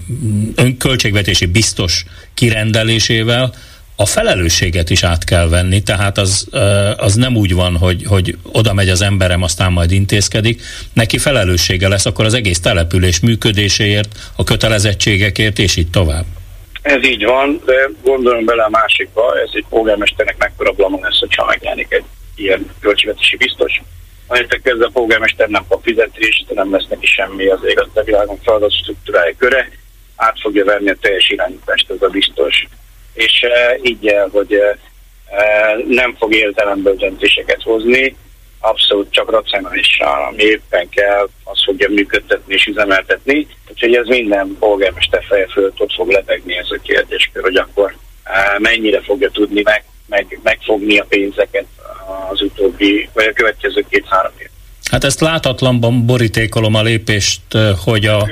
önköltségvetési biztos kirendelésével a felelősséget is át kell venni, tehát az, az nem úgy van, hogy, hogy oda megy az emberem, aztán majd intézkedik. Neki felelőssége lesz akkor az egész település működéséért, a kötelezettségekért, és így tovább. Ez így van, de gondolom bele a másikba, ez egy polgármesternek mekkora blamon lesz, hogyha megjelenik egy ilyen költségvetési biztos. Annyit kezdve a polgármester nem kap fizetést, nem lesz neki semmi az ég a világon feladat struktúrája köre, át fogja venni a teljes irányítást ez a biztos. És e, így hogy e, nem fog értelemből döntéseket hozni, abszolút csak racionálisan, ami éppen kell, az fogja működtetni és üzemeltetni. Úgyhogy ez minden polgármester feje fölött ott fog lebegni ez a kérdéskör, hogy akkor mennyire fogja tudni meg, meg, megfogni a pénzeket az utóbbi, vagy a következő két-három év. Hát ezt látatlanban borítékolom a lépést, hogy a,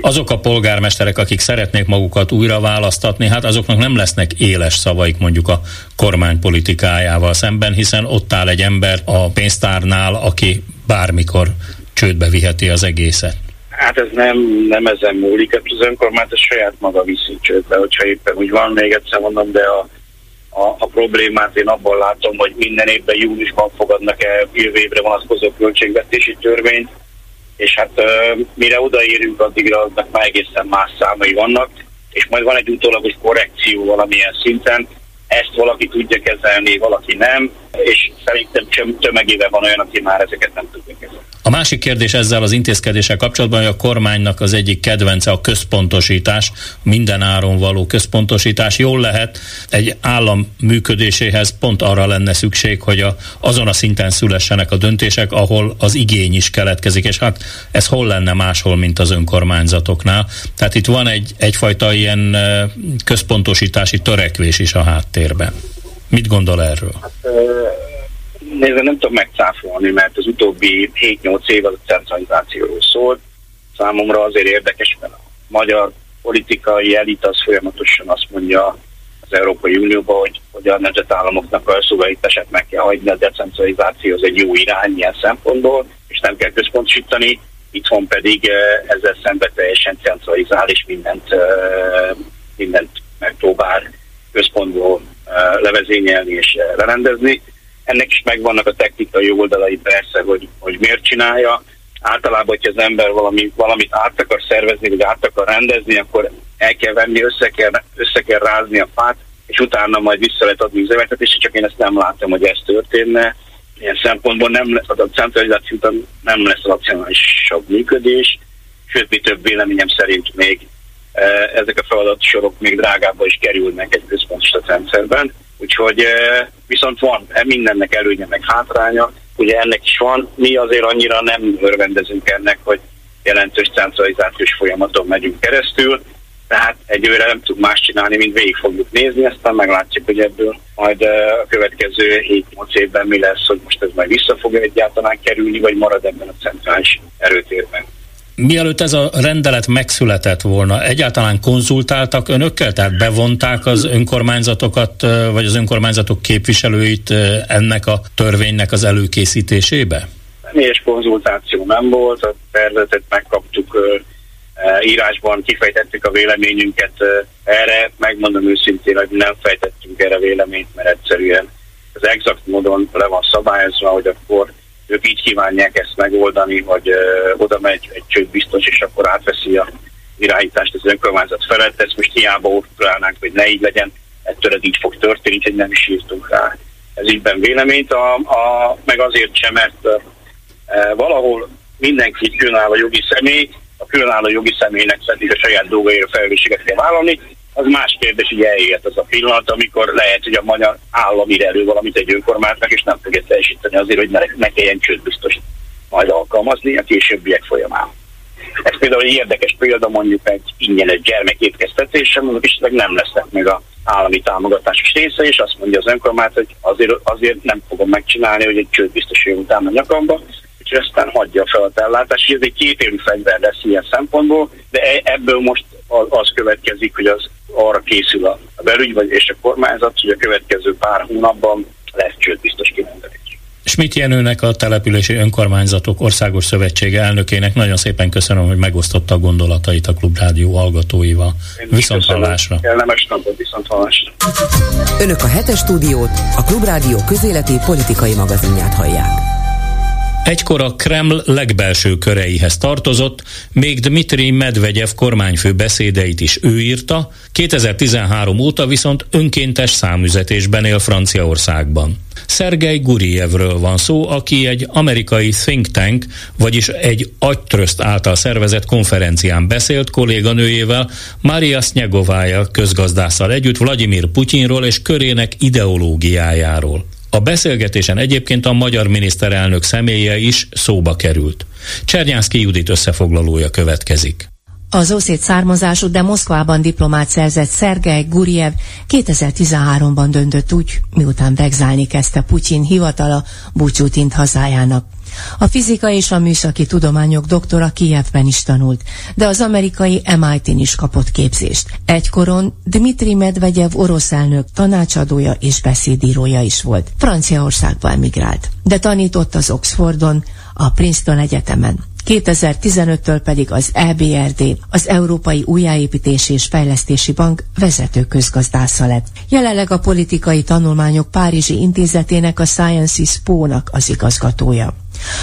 azok a polgármesterek, akik szeretnék magukat újra választatni, hát azoknak nem lesznek éles szavaik mondjuk a kormány politikájával szemben, hiszen ott áll egy ember a pénztárnál, aki bármikor csődbe viheti az egészet. Hát ez nem, nem ezen múlik, hát az önkormányzat saját maga viszi csődbe, hogyha éppen úgy van, még egyszer mondom, de a a, a problémát én abban látom, hogy minden évben júliusban fogadnak el jövő évre vonatkozó költségvetési törvényt, és hát uh, mire odaérünk, addigra aznak már egészen más számai vannak, és majd van egy utólagos korrekció valamilyen szinten, ezt valaki tudja kezelni, valaki nem, és szerintem tömegével van olyan, aki már ezeket nem tudja kezelni. A másik kérdés ezzel az intézkedéssel kapcsolatban, hogy a kormánynak az egyik kedvence a központosítás, minden áron való központosítás. Jól lehet, egy állam működéséhez pont arra lenne szükség, hogy a, azon a szinten szülessenek a döntések, ahol az igény is keletkezik, és hát ez hol lenne máshol, mint az önkormányzatoknál. Tehát itt van egy, egyfajta ilyen központosítási törekvés is a háttérben. Mit gondol erről? Hát, nézve nem tudom megcáfolni, mert az utóbbi 7-8 év az centralizációról szól. Számomra azért érdekes, mert a magyar politikai elit az folyamatosan azt mondja az Európai Unióban, hogy, hogy a nemzetállamoknak a szuverenitását meg kell hagyni, a decentralizáció az egy jó irány ilyen szempontból, és nem kell központosítani, itthon pedig ezzel szemben teljesen centralizál, és mindent, mindent megpróbál központból levezényelni és lerendezni. Ennek is megvannak a technikai oldalai persze, hogy, hogy miért csinálja. Általában, hogyha az ember valami, valamit át akar szervezni, vagy át akar rendezni, akkor el kell venni, össze kell, össze kell rázni a fát, és utána majd vissza lehet adni üzemeltetést, csak én ezt nem látom, hogy ez történne. Ilyen szempontból nem a centralizáció nem lesz racionálisabb működés, sőt, mi több véleményem szerint még e, ezek a feladatsorok még drágábba is kerülnek egy központosított rendszerben. Úgyhogy eh, viszont van mindennek előnye, meg hátránya, ugye ennek is van, mi azért annyira nem örvendezünk ennek, hogy jelentős centralizációs folyamaton megyünk keresztül, tehát egyőre nem tudunk más csinálni, mint végig fogjuk nézni, aztán meglátjuk, hogy ebből majd eh, a következő 7-8 évben mi lesz, hogy most ez majd vissza fog egyáltalán kerülni, vagy marad ebben a centrális erőtérben. Mielőtt ez a rendelet megszületett volna, egyáltalán konzultáltak önökkel? Tehát bevonták az önkormányzatokat, vagy az önkormányzatok képviselőit ennek a törvénynek az előkészítésébe? Személyes konzultáció nem volt, a tervezetet megkaptuk írásban, kifejtettük a véleményünket erre, megmondom őszintén, hogy nem fejtettünk erre véleményt, mert egyszerűen az exakt módon le van szabályozva, hogy akkor ők így kívánják ezt megoldani, hogy uh, oda megy egy csőd biztos, és akkor átveszi a irányítást az önkormányzat felett. Ezt most hiába ortrálnánk, hogy ne így legyen, ettől ez így fog történni, hogy nem is írtunk rá ez ígyben véleményt, a, a, meg azért sem, mert uh, valahol mindenki különálló jogi személy, a különálló jogi személynek pedig a saját dolgaira felelősséget kell vállalni, az más kérdés, hogy eljött az a pillanat, amikor lehet, hogy a magyar állam ír elő valamit egy önkormányzatnak, és nem fogja teljesíteni azért, hogy ne, ne kelljen biztos majd alkalmazni a későbbiek folyamán. Ez például egy érdekes példa mondjuk egy ingyenes gyermekétkeztetése, mondjuk is nem lesznek meg a állami támogatásos része, és azt mondja az önkormányzat, hogy azért, azért nem fogom megcsinálni, hogy egy csődbiztos jön utána a nyakamba, és aztán hagyja fel a ellátást. Ez egy kétélű fegyver lesz ilyen szempontból, de e- ebből most az következik, hogy az arra készül a belügy vagy és a kormányzat, hogy a következő pár hónapban lesz csődbiztos kirendelés. Schmidt Jenőnek, a Települési Önkormányzatok Országos Szövetsége elnökének nagyon szépen köszönöm, hogy megosztotta a gondolatait a Klubrádió hallgatóival. Viszont hallásra. Kellemes napot, viszont hallásra. Önök a hetes stúdiót, a Klubrádió közéleti politikai magazinját hallják. Egykor a Kreml legbelső köreihez tartozott, még Dmitri Medvegyev kormányfő beszédeit is ő írta, 2013 óta viszont önkéntes számüzetésben él Franciaországban. Szergej Gurievről van szó, aki egy amerikai think tank, vagyis egy agytröszt által szervezett konferencián beszélt kolléganőjével, Maria Snyegovája közgazdásszal együtt Vladimir Putyinról és körének ideológiájáról. A beszélgetésen egyébként a magyar miniszterelnök személye is szóba került. Csernyánszki Judit összefoglalója következik. Az oszét származású, de Moszkvában diplomát szerzett Szergej Guriev 2013-ban döntött úgy, miután vegzálni kezdte Putyin hivatala, búcsút int hazájának. A fizika és a műszaki tudományok doktora Kijevben is tanult, de az amerikai MIT-n is kapott képzést. Egykoron Dmitri Medvegyev orosz elnök tanácsadója és beszédírója is volt. Franciaországba emigrált, de tanított az Oxfordon, a Princeton Egyetemen. 2015-től pedig az EBRD, az Európai Újjáépítési és Fejlesztési Bank vezető közgazdásza lett. Jelenleg a politikai tanulmányok Párizsi intézetének a Sciences Po-nak az igazgatója.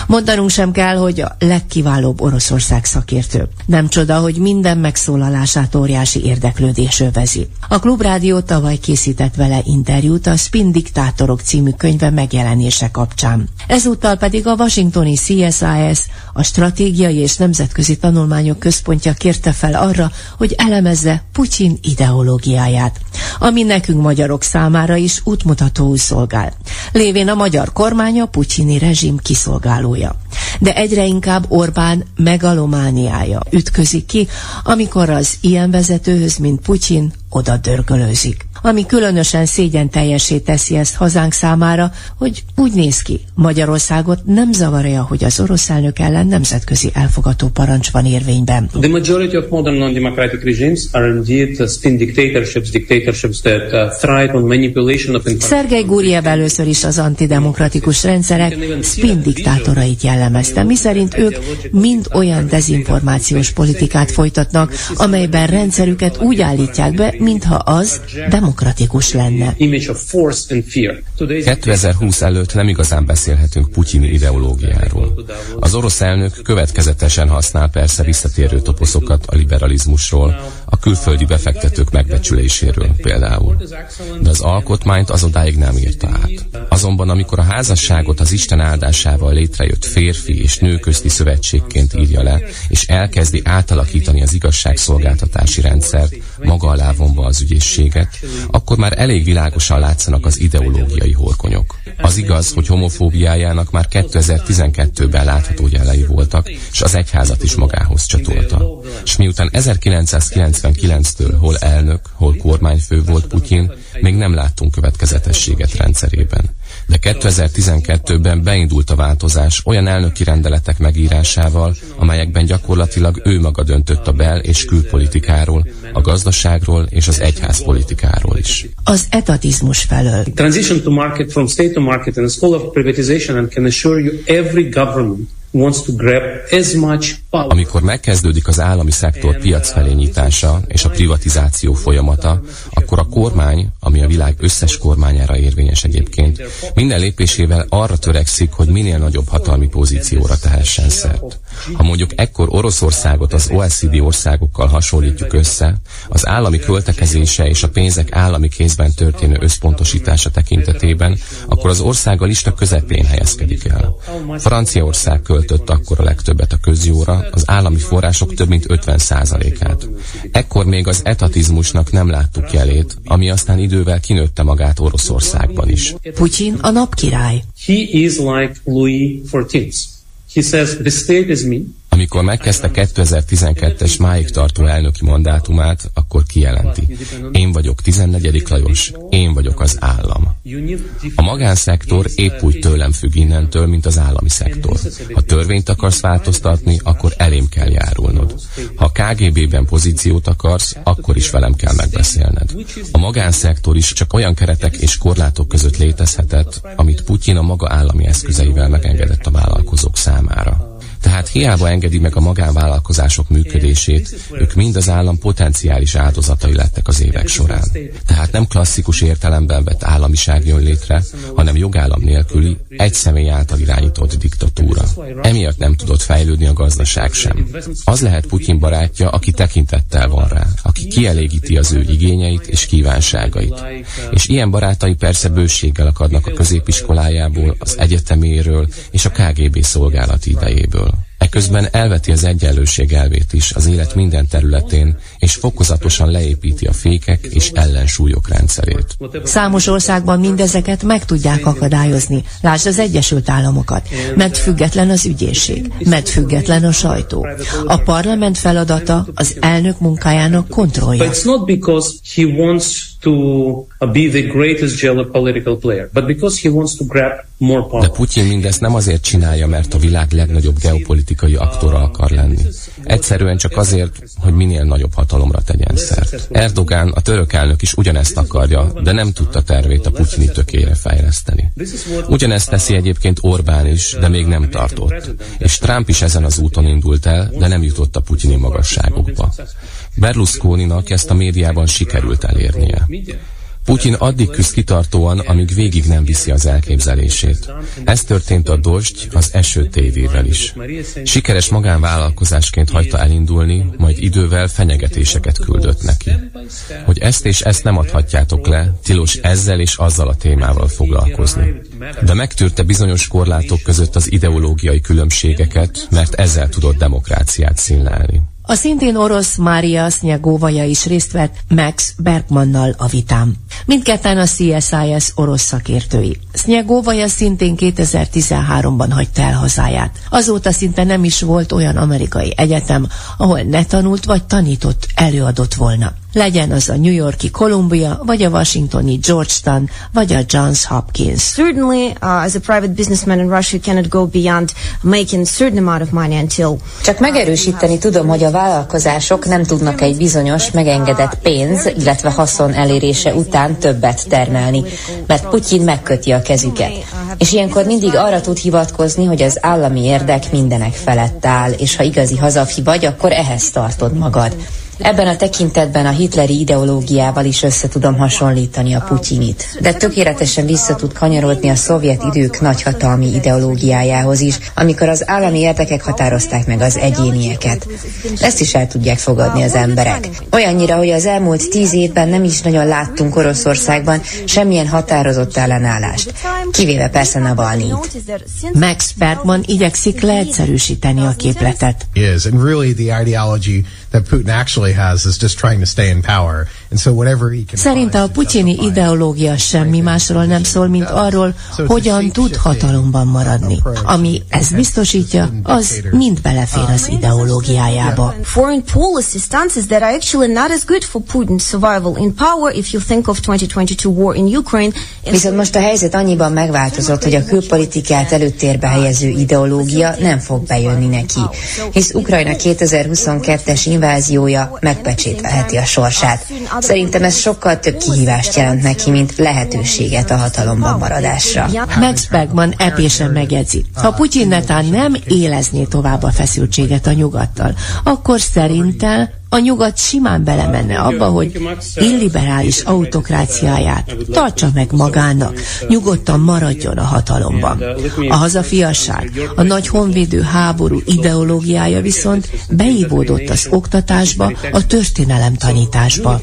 Mondanunk sem kell, hogy a legkiválóbb Oroszország szakértő. Nem csoda, hogy minden megszólalását óriási érdeklődés övezi. A Klubrádió tavaly készített vele interjút a Spin Diktátorok című könyve megjelenése kapcsán. Ezúttal pedig a washingtoni CSIS, a Stratégiai és Nemzetközi Tanulmányok Központja kérte fel arra, hogy elemezze Putyin ideológiáját, ami nekünk magyarok számára is útmutatóul szolgál. Lévén a magyar kormánya putyini rezsim kiszolgál szolgálója. De egyre inkább Orbán megalomániája ütközik ki, amikor az ilyen vezetőhöz, mint Putyin, oda dörgölőzik ami különösen szégyen teljesé teszi ezt hazánk számára, hogy úgy néz ki, Magyarországot nem zavarja, hogy az orosz elnök ellen nemzetközi elfogató parancs van érvényben. The majority of modern non-democratic regimes are indeed uh, spin dictatorships, dictatorships that uh, thrive on manipulation of Szergej Guriev először is az antidemokratikus rendszerek spin diktátorait jellemezte, miszerint ők mind olyan dezinformációs politikát folytatnak, amelyben rendszerüket úgy állítják be, mintha az demokratikus demokratikus lenne. 2020 előtt nem igazán beszélhetünk putyini ideológiáról. Az orosz elnök következetesen használ persze visszatérő toposzokat a liberalizmusról, a külföldi befektetők megbecsüléséről például. De az alkotmányt az odáig nem írta át. Azonban amikor a házasságot az Isten áldásával létrejött férfi és nő közti szövetségként írja le, és elkezdi átalakítani az igazságszolgáltatási rendszert, maga alá vonva az ügyészséget, akkor már elég világosan látszanak az ideológiai horkonyok. Az igaz, hogy homofóbiájának már 2012-ben látható jelei voltak, és az egyházat is magához csatolta. És miután 1999-től hol elnök, hol kormányfő volt Putyin, még nem láttunk következetességet rendszerében. De 2012-ben beindult a változás olyan elnöki rendeletek megírásával, amelyekben gyakorlatilag ő maga döntött a bel- és külpolitikáról, a gazdaságról és az egyház politikáról is. Az etatizmus felől. Transition to market from state to market and a school of privatization and can assure you every government amikor megkezdődik az állami szektor piac felé nyitása és a privatizáció folyamata, akkor a kormány, ami a világ összes kormányára érvényes egyébként, minden lépésével arra törekszik, hogy minél nagyobb hatalmi pozícióra tehessen szert. Ha mondjuk ekkor Oroszországot az OECD országokkal hasonlítjuk össze, az állami költekezése és a pénzek állami kézben történő összpontosítása tekintetében, akkor az ország a lista közepén helyezkedik el. Franciaország költ költött akkor a legtöbbet a közjóra, az állami források több mint 50%-át. Ekkor még az etatizmusnak nem láttuk jelét, ami aztán idővel kinőtte magát Oroszországban is. Putyin a napkirály. He is like Louis XIV. He says, the state is me, Amikor megkezdte 2012-es máig tartó elnöki mandátumát, akkor kijelenti. Én vagyok 14. Lajos, én vagyok az állam. A magánszektor épp úgy tőlem függ innentől, mint az állami szektor. Ha törvényt akarsz változtatni, akkor elém kell járulnod. Ha KGB-ben pozíciót akarsz, akkor is velem kell megbeszélned. A magánszektor is csak olyan keretek és korlátok között létezhetett, amit Putyin a maga állami eszközeivel megengedett a vállalkozók számára. Tehát hiába engedi meg a magánvállalkozások működését, ők mind az állam potenciális áldozatai lettek az évek során. Tehát nem klasszikus értelemben vett államiság jön létre, hanem jogállam nélküli, egy személy által irányított diktatúra. Emiatt nem tudott fejlődni a gazdaság sem. Az lehet Putyin barátja, aki tekintettel van rá, aki kielégíti az ő igényeit és kívánságait. És ilyen barátai persze bőséggel akadnak a középiskolájából, az egyeteméről és a KGB szolgálati idejéből. Eközben elveti az egyenlőség elvét is az élet minden területén, és fokozatosan leépíti a fékek és ellensúlyok rendszerét. Számos országban mindezeket meg tudják akadályozni. Lásd az Egyesült Államokat, mert független az ügyészség, mert független a sajtó. A parlament feladata az elnök munkájának kontrollja to be the greatest geopolitical player, but because he wants to grab more power. De Putin mindezt nem azért csinálja, mert a világ legnagyobb geopolitikai aktora akar lenni. Egyszerűen csak azért, hogy minél nagyobb hatalomra tegyen szert. Erdogán, a török elnök is ugyanezt akarja, de nem tudta tervét a putyini tökére fejleszteni. Ugyanezt teszi egyébként Orbán is, de még nem tartott. És Trump is ezen az úton indult el, de nem jutott a putyini magasságokba. Berlusconinak ezt a médiában sikerült elérnie. Putyin addig küzd kitartóan, amíg végig nem viszi az elképzelését. Ez történt a Dozsgy az eső tévével is. Sikeres magánvállalkozásként hagyta elindulni, majd idővel fenyegetéseket küldött neki. Hogy ezt és ezt nem adhatjátok le, tilos ezzel és azzal a témával foglalkozni. De megtűrte bizonyos korlátok között az ideológiai különbségeket, mert ezzel tudott demokráciát színlelni. A szintén orosz Mária Sznyegóvaja is részt vett Max Bergmannal a vitám. Mindketten a CSIS orosz szakértői. Sznyegóvaja szintén 2013-ban hagyta el hazáját. Azóta szinte nem is volt olyan amerikai egyetem, ahol ne tanult vagy tanított, előadott volna legyen az a New Yorki Columbia, vagy a Washingtoni Georgetown, vagy a Johns Hopkins. Certainly, uh, as a private businessman in Russia, you cannot go beyond making certain amount of money until... Csak megerősíteni tudom, hogy a vállalkozások nem tudnak egy bizonyos megengedett pénz, illetve haszon elérése után többet termelni, mert Putyin megköti a kezüket. És ilyenkor mindig arra tud hivatkozni, hogy az állami érdek mindenek felett áll, és ha igazi hazafi vagy, akkor ehhez tartod magad. Ebben a tekintetben a hitleri ideológiával is össze tudom hasonlítani a Putyinit. De tökéletesen vissza tud kanyarodni a szovjet idők nagyhatalmi ideológiájához is, amikor az állami érdekek határozták meg az egyénieket. Ezt is el tudják fogadni az emberek. Olyannyira, hogy az elmúlt tíz évben nem is nagyon láttunk Oroszországban semmilyen határozott ellenállást, kivéve persze Navalnyit. Max Bergman igyekszik leegyszerűsíteni a képletet. Yes, and really the ideology that Putin actually has is just trying to stay in power. Szerinte a putyini ideológia semmi másról nem szól, mint arról, hogyan tud hatalomban maradni. Ami ezt biztosítja, az mind belefér az ideológiájába. Foreign policy stances that are actually not as good for Putin's survival in power if you think of 2022 war in Ukraine. Viszont most a helyzet annyiban megváltozott, hogy a külpolitikát előtérbe helyező ideológia nem fog bejönni neki, hisz Ukrajna 2022-es inváziója megpecsételheti a sorsát. Szerintem ez sokkal több kihívást jelent neki, mint lehetőséget a hatalomban maradásra. Max Bergman epésen megjegyzi. Ha Putyin netán nem élezné tovább a feszültséget a nyugattal, akkor szerintem a nyugat simán belemenne abba, hogy illiberális autokráciáját tartsa meg magának, nyugodtan maradjon a hatalomban. A hazafiasság, a nagy honvédő háború ideológiája viszont beívódott az oktatásba, a történelem tanításba.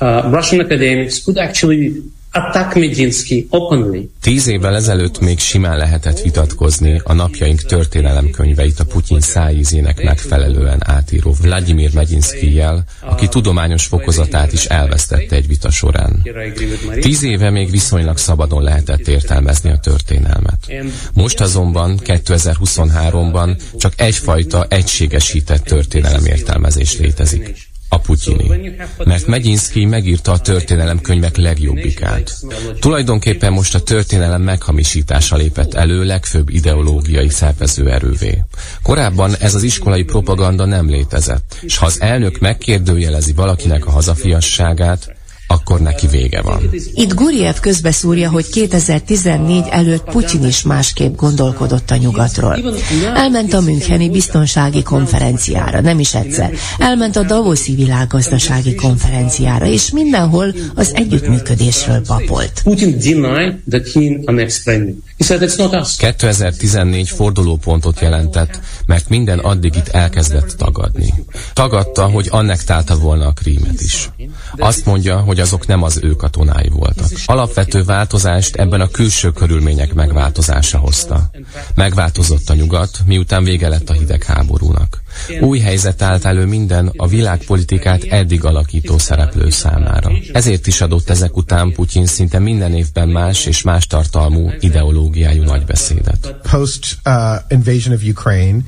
Uh, Russian academics could actually attack Medinsky openly. Tíz évvel ezelőtt még simán lehetett vitatkozni a napjaink történelemkönyveit a Putyin szájízének megfelelően átíró Vladimir Medinsky-jel, aki tudományos fokozatát is elvesztette egy vita során. Tíz éve még viszonylag szabadon lehetett értelmezni a történelmet. Most azonban 2023-ban csak egyfajta egységesített történelemértelmezés létezik a putyini. Mert Megyinszki megírta a történelemkönyvek legjobbikát. Tulajdonképpen most a történelem meghamisítása lépett elő legfőbb ideológiai szervező erővé. Korábban ez az iskolai propaganda nem létezett, és ha az elnök megkérdőjelezi valakinek a hazafiasságát, akkor neki vége van. Itt Guriev közbeszúrja, hogy 2014 előtt Putyin is másképp gondolkodott a nyugatról. Elment a Müncheni biztonsági konferenciára, nem is egyszer. Elment a Davoszi világgazdasági konferenciára, és mindenhol az együttműködésről papolt. Putin denied that he annexed Crimea. He said it's not us. 2014 fordulópontot jelentett, mert minden addig itt elkezdett tagadni. Tagadta, hogy annektálta volna a krímet is. Azt mondja, hogy azok nem az ő katonái voltak. Alapvető változást ebben a külső körülmények megváltozása hozta. Megváltozott a nyugat, miután vége lett a hidegháborúnak. Új helyzet állt elő minden a világpolitikát eddig alakító szereplő számára. Ezért is adott ezek után Putyin szinte minden évben más és más tartalmú ideológiájú nagybeszédet. Post uh, of Ukraine,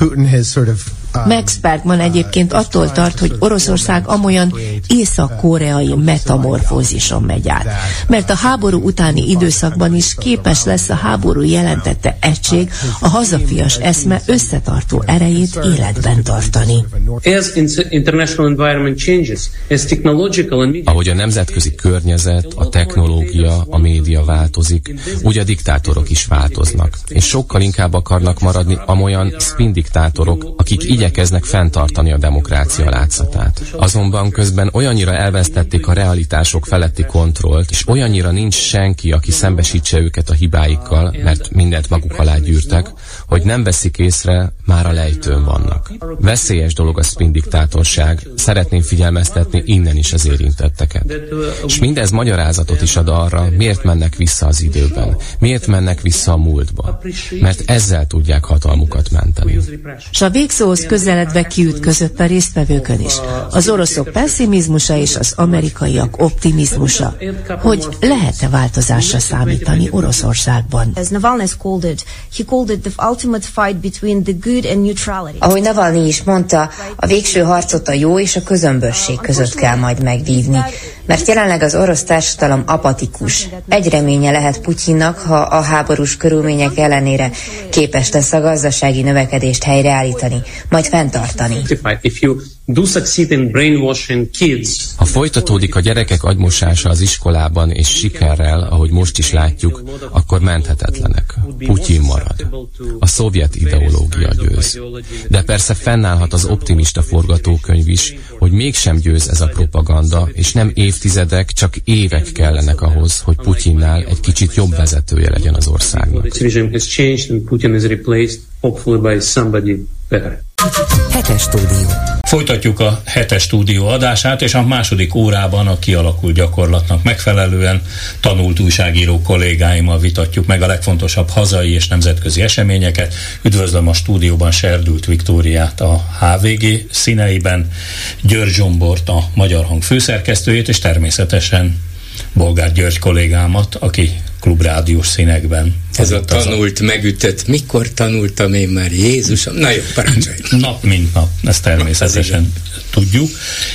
Of Max Bergman egyébként attól tart, hogy Oroszország amolyan észak-koreai metamorfózison megy át. Mert a háború utáni időszakban is képes lesz a háború jelentette egység a hazafias eszme összetartó erejét életben tartani. Ahogy a nemzetközi környezet, a technológia, a média változik, úgy a diktátorok is változnak, és sokkal inkább akarnak maradni amolyan spin diktátorok, akik igyekeznek fenntartani a demokrácia látszatát. Azonban közben olyannyira elvesztették a realitások feletti kontrollt, és olyannyira nincs senki, aki szembesítse őket a hibáikkal, mert mindent maguk alá gyűrtek, hogy nem veszik észre, már a lejtőn vannak. Veszélyes dolog a spin diktátorság, szeretném figyelmeztetni innen is az érintetteket. És mindez magyarázatot is ad arra, miért mennek vissza az időben, miért mennek vissza a múltba, mert ezzel tudják hatalmukat menteni. És a végszóhoz közeledve kiütközött a résztvevőkön is. Az oroszok pessimizmusa és az amerikaiak optimizmusa. Hogy lehet-e változásra számítani Oroszországban? Ahogy Navalnyi is mondta, a végső harcot a jó és a közömbösség között kell majd megvívni. Mert jelenleg az orosz társadalom apatikus. Egy reménye lehet Putyinnak, ha a háborús körülmények ellenére képes lesz a gazdasági növekedést helyreállítani, majd fenntartani. Ha folytatódik a gyerekek agymosása az iskolában és sikerrel, ahogy most is látjuk, akkor menthetetlenek. Putyin marad. A szovjet ideológia győz. De persze fennállhat az optimista forgatókönyv is, hogy mégsem győz ez a propaganda, és nem évtizedek, csak évek kellenek ahhoz, hogy Putyinnál egy kicsit jobb vezetője legyen az országnak. Hetes stúdió. Folytatjuk a hetes stúdió adását, és a második órában a kialakult gyakorlatnak megfelelően tanult újságíró kollégáimmal vitatjuk meg a legfontosabb hazai és nemzetközi eseményeket. Üdvözlöm a stúdióban Serdült Viktóriát a HVG színeiben, György Zsombort a Magyar Hang főszerkesztőjét, és természetesen Bolgár György kollégámat, aki klubrádiós színekben. Ez a tanult, a... megütött, mikor tanultam én már, Jézusom? Na jó, parancsolj! Nap mint nap, ezt természetesen tudjuk.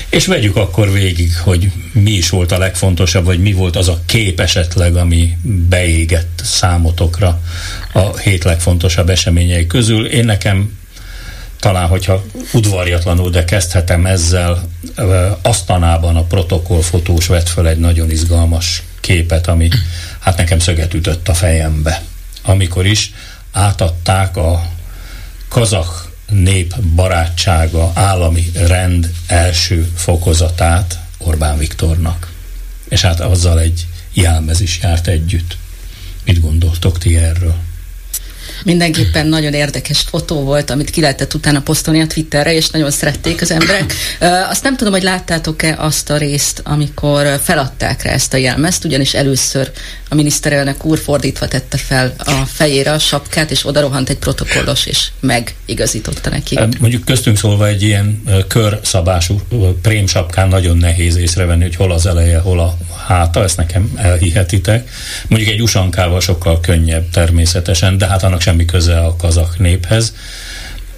És vegyük akkor végig, hogy mi is volt a legfontosabb, vagy mi volt az a kép esetleg, ami beégett számotokra a hét legfontosabb eseményei közül. Én nekem talán, hogyha udvarjatlanul, de kezdhetem ezzel, asztanában a protokollfotós vett fel egy nagyon izgalmas képet, ami hát nekem szöget ütött a fejembe. Amikor is átadták a kazak nép barátsága állami rend első fokozatát Orbán Viktornak. És hát azzal egy jelmez is járt együtt. Mit gondoltok ti erről? Mindenképpen nagyon érdekes fotó volt, amit ki lehetett utána posztolni a Twitterre, és nagyon szerették az emberek. Azt nem tudom, hogy láttátok-e azt a részt, amikor feladták rá ezt a jelmezt, ugyanis először a miniszterelnök úr fordítva tette fel a fejére a sapkát, és oda rohant egy protokollos, és megigazította neki. Mondjuk köztünk szólva egy ilyen körszabású prémsapkán nagyon nehéz észrevenni, hogy hol az eleje, hol a háta, ezt nekem elhihetitek. Mondjuk egy usankával sokkal könnyebb természetesen, de hát annak semmi köze a kazak néphez.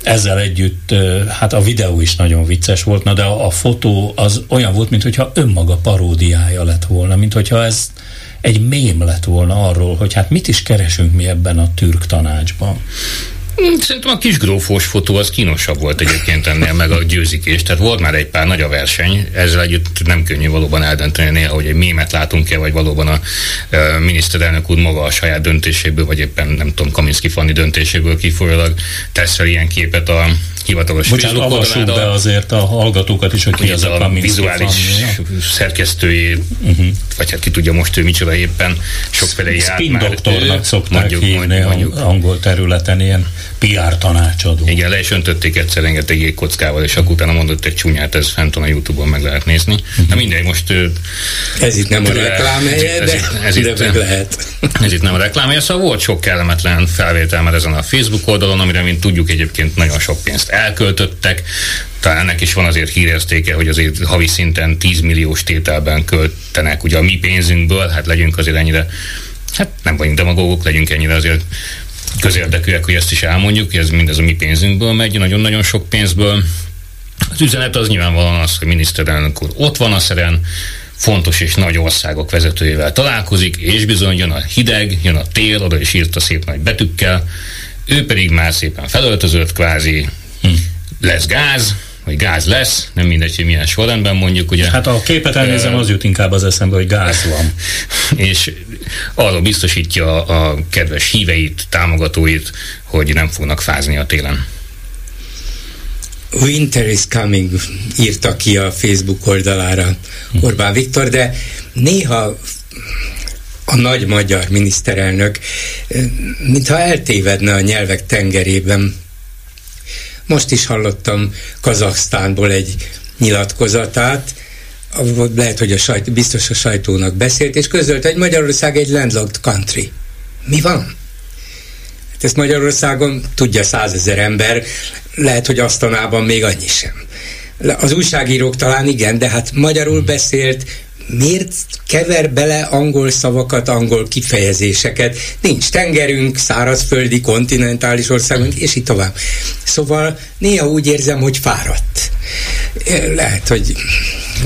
Ezzel együtt, hát a videó is nagyon vicces volt, na de a, a fotó az olyan volt, mintha önmaga paródiája lett volna, mintha ez egy mém lett volna arról, hogy hát mit is keresünk mi ebben a türk tanácsban. Hm, szerintem a kis grófós fotó az kínosabb volt egyébként ennél meg a győzikés. Tehát volt már egy pár nagy a verseny, ezzel együtt nem könnyű valóban eldönteni néha, hogy egy mémet látunk-e, vagy valóban a e, miniszterelnök úr maga a saját döntéséből, vagy éppen nem tudom, Kaminski Fanni döntéséből kifolyólag tesz fel ilyen képet a hivatalos Bocsánat, avassuk be azért a hallgatókat is, hogy ki az a, a vizuális szerkesztőjé, uh-huh. vagy hát ki tudja most ő micsoda éppen, sokféle járt Spin doktornak szokták mondjuk, hívni mondjuk. angol területen ilyen PR tanácsadó. Igen, le is öntötték egyszer rengeteg jégkockával, és akkor utána mondott egy csúnyát, ez fent a Youtube-on meg lehet nézni. Uh-huh. Na mindegy, most... Ez itt nem a reklám helye, de, ez, ez, itt, meg lehet. Ez itt nem a reklám helye, szóval volt sok kellemetlen felvétel már ezen a Facebook oldalon, amire, mint tudjuk, egyébként nagyon sok pénzt elköltöttek, talán ennek is van azért hírértéke, hogy azért havi szinten 10 milliós tételben költenek ugye a mi pénzünkből, hát legyünk azért ennyire, hát nem vagyunk demagógok, legyünk ennyire azért közérdekűek, hogy ezt is elmondjuk, hogy ez mindez a mi pénzünkből megy, nagyon-nagyon sok pénzből. Az üzenet az nyilvánvalóan az, hogy miniszterelnök úr ott van a szeren, fontos és nagy országok vezetőjével találkozik, és bizony jön a hideg, jön a tél, oda is írta szép nagy betűkkel, ő pedig már szépen felöltözött kvázi, hm. lesz gáz, hogy gáz lesz, nem mindegy, hogy milyen sorrendben mondjuk. Ugye, hát a képet elnézem, az jut inkább az eszembe, hogy gáz van. és arról biztosítja a kedves híveit, támogatóit, hogy nem fognak fázni a télen. Winter is coming, írta ki a Facebook oldalára Orbán Viktor, de néha a nagy magyar miniszterelnök, mintha eltévedne a nyelvek tengerében. Most is hallottam Kazaksztánból egy nyilatkozatát, lehet, hogy a sajt, biztos a sajtónak beszélt, és közölt, hogy Magyarország egy landlocked country. Mi van? Hát ezt Magyarországon tudja százezer ember, lehet, hogy asztanában még annyi sem. Az újságírók talán igen, de hát magyarul beszélt, miért kever bele angol szavakat, angol kifejezéseket? Nincs tengerünk, szárazföldi, kontinentális országunk, és így tovább. Szóval néha úgy érzem, hogy fáradt. Lehet, hogy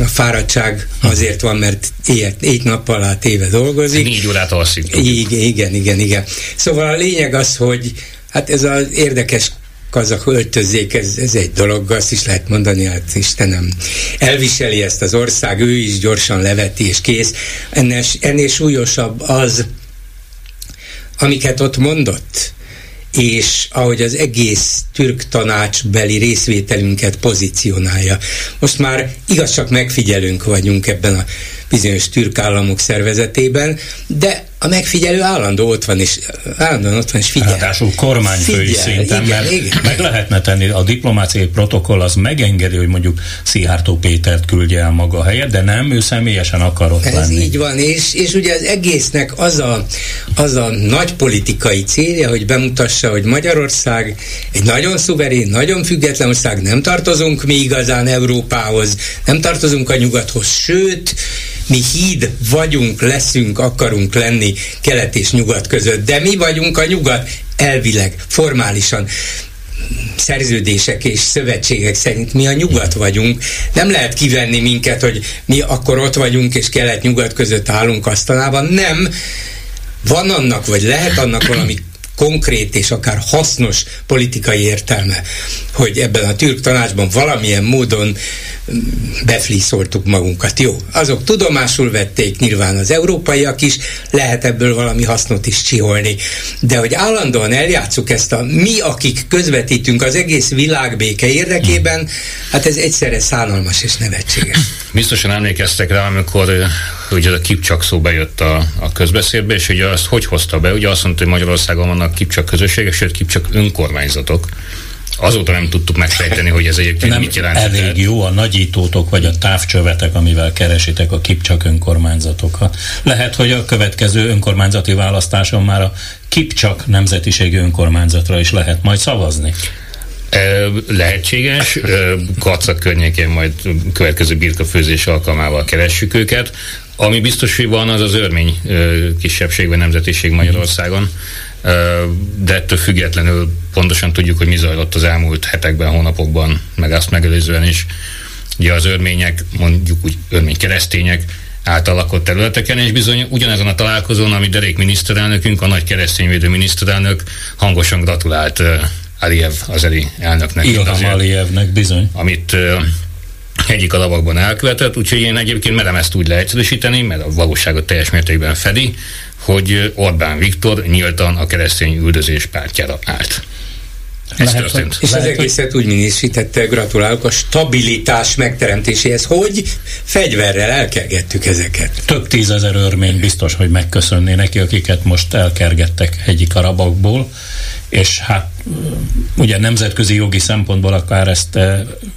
a fáradtság azért van, mert éjt, éjt nappal át éve dolgozik. Négy órát alszik. Igen, igen, igen, igen. Szóval a lényeg az, hogy hát ez az érdekes kazak öltözék, ez, ez egy dolog, azt is lehet mondani, hát Istenem, elviseli ezt az ország, ő is gyorsan leveti, és kész. Ennél, ennél súlyosabb az, amiket ott mondott, és ahogy az egész türk tanácsbeli részvételünket pozícionálja. Most már igaz csak megfigyelünk vagyunk ebben a bizonyos türk államok szervezetében, de a megfigyelő állandó ott van, és állandóan ott van, és figyel. Ráadásul kormányfői figyel, szinten, igen, mert igen. meg lehetne tenni, a diplomáciai protokoll az megengedi, hogy mondjuk Szijjártó Pétert küldje el maga helyet, de nem, ő személyesen akar ott Ez lenni. így van, és, és ugye az egésznek az a, az a nagy politikai célja, hogy bemutassa, hogy Magyarország egy nagyon szuverén, nagyon független ország, nem tartozunk mi igazán Európához, nem tartozunk a nyugathoz, sőt, mi híd vagyunk, leszünk, akarunk lenni kelet és nyugat között, de mi vagyunk a nyugat elvileg, formálisan szerződések és szövetségek szerint mi a nyugat vagyunk. Nem lehet kivenni minket, hogy mi akkor ott vagyunk és kelet-nyugat között állunk asztalában. Nem. Van annak, vagy lehet annak valami konkrét és akár hasznos politikai értelme, hogy ebben a türk tanácsban valamilyen módon befliszoltuk magunkat. Jó, azok tudomásul vették nyilván az európaiak is, lehet ebből valami hasznot is csiholni. De hogy állandóan eljátszuk ezt a mi, akik közvetítünk az egész világ béke érdekében, hát ez egyszerre szánalmas és nevetséges. Biztosan emlékeztek rá, amikor hogy ez a kipcsak szó bejött a, a közbeszédbe, és ugye azt hogy hozta be? Ugye azt mondta, hogy Magyarországon vannak kipcsak közösségek, sőt kipcsak önkormányzatok. Azóta nem tudtuk megfejteni, hogy ez egyébként nem mit jelent. elég jó a nagyítótok, vagy a távcsövetek, amivel keresitek a kipcsak önkormányzatokat. Lehet, hogy a következő önkormányzati választáson már a kipcsak nemzetiségű önkormányzatra is lehet majd szavazni. Lehetséges, Kacak környékén majd következő birkafőzés alkalmával keressük őket. Ami biztos, hogy van, az az örmény kisebbség vagy nemzetiség Magyarországon, de ettől függetlenül pontosan tudjuk, hogy mi zajlott az elmúlt hetekben, hónapokban, meg azt megelőzően is. Ugye az örmények, mondjuk úgy örmény keresztények átalakott területeken, és bizony ugyanezen a találkozón, ami Derék miniszterelnökünk, a nagy keresztényvédő miniszterelnök hangosan gratulált Aliyev azeri elnöknek. Ilham Aliyevnek bizony. Amit egyik a lavakban elkövetett, úgyhogy én egyébként merem ezt úgy leegyszerűsíteni, mert a valóságot teljes mértékben fedi, hogy Orbán Viktor nyíltan a keresztény üldözés pártjára állt. Ez lehet, történt. És az egészet úgy minősítette, gratulálok a stabilitás megteremtéséhez, hogy fegyverrel elkergettük ezeket. Több tízezer örmény biztos, hogy megköszönné neki, akiket most elkergettek egyik arabakból, és hát ugye nemzetközi jogi szempontból akár ezt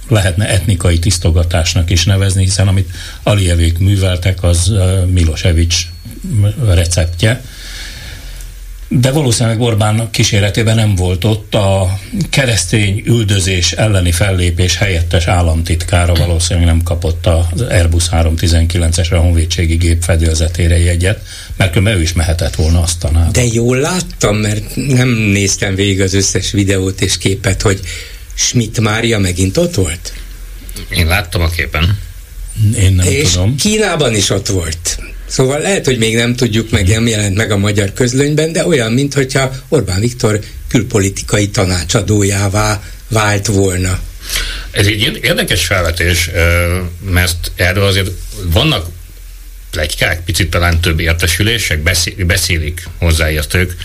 lehetne etnikai tisztogatásnak is nevezni, hiszen amit Alijevék műveltek, az Milosevic receptje, de valószínűleg Orbán kíséretében nem volt ott a keresztény üldözés elleni fellépés helyettes államtitkára valószínűleg nem kapott az Airbus 319-es a honvédségi gép fedélzetére jegyet, mert ő is mehetett volna azt tanába. De jól láttam, mert nem néztem végig az összes videót és képet, hogy Schmidt Mária megint ott volt? Én láttam a képen. Én nem és tudom. Kínában is ott volt. Szóval lehet, hogy még nem tudjuk, meg nem jelent meg a magyar közlönyben, de olyan, mintha Orbán Viktor külpolitikai tanácsadójává vált volna. Ez egy érdekes felvetés, mert erről azért vannak plegykák, picit talán több értesülések, beszélik hozzáértők,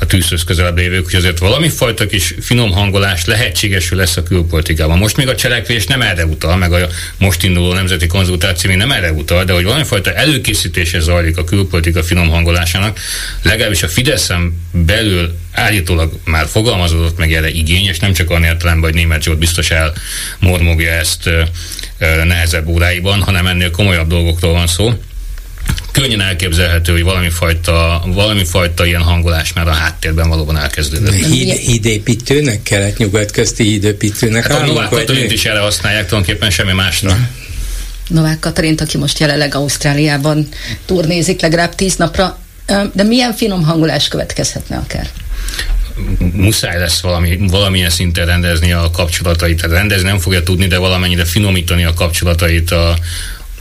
a tűzhöz közelebb lévők, hogy azért valami fajta kis finom hangolás lehetségesül lesz a külpolitikában. Most még a cselekvés nem erre utal, meg a most induló nemzeti konzultáció még nem erre utal, de hogy valami fajta előkészítése zajlik a külpolitika finom hangolásának, legalábbis a Fideszen belül állítólag már fogalmazódott meg erre igény, és nem csak annyi értelemben, hogy német Zsolt biztos elmormogja ezt nehezebb óráiban, hanem ennél komolyabb dolgokról van szó könnyen elképzelhető, hogy valami fajta, valami fajta ilyen hangolás már a háttérben valóban elkezdődött. Híd, hídépítőnek, kelet-nyugat közti hídépítőnek hát a Novák Katalint is erre használják tulajdonképpen semmi másra. Novák Katalint, aki most jelenleg Ausztráliában turnézik legalább tíz napra, de milyen finom hangolás következhetne akár? muszáj lesz valami, valamilyen szinten rendezni a kapcsolatait. Tehát rendezni nem fogja tudni, de valamennyire finomítani a kapcsolatait a,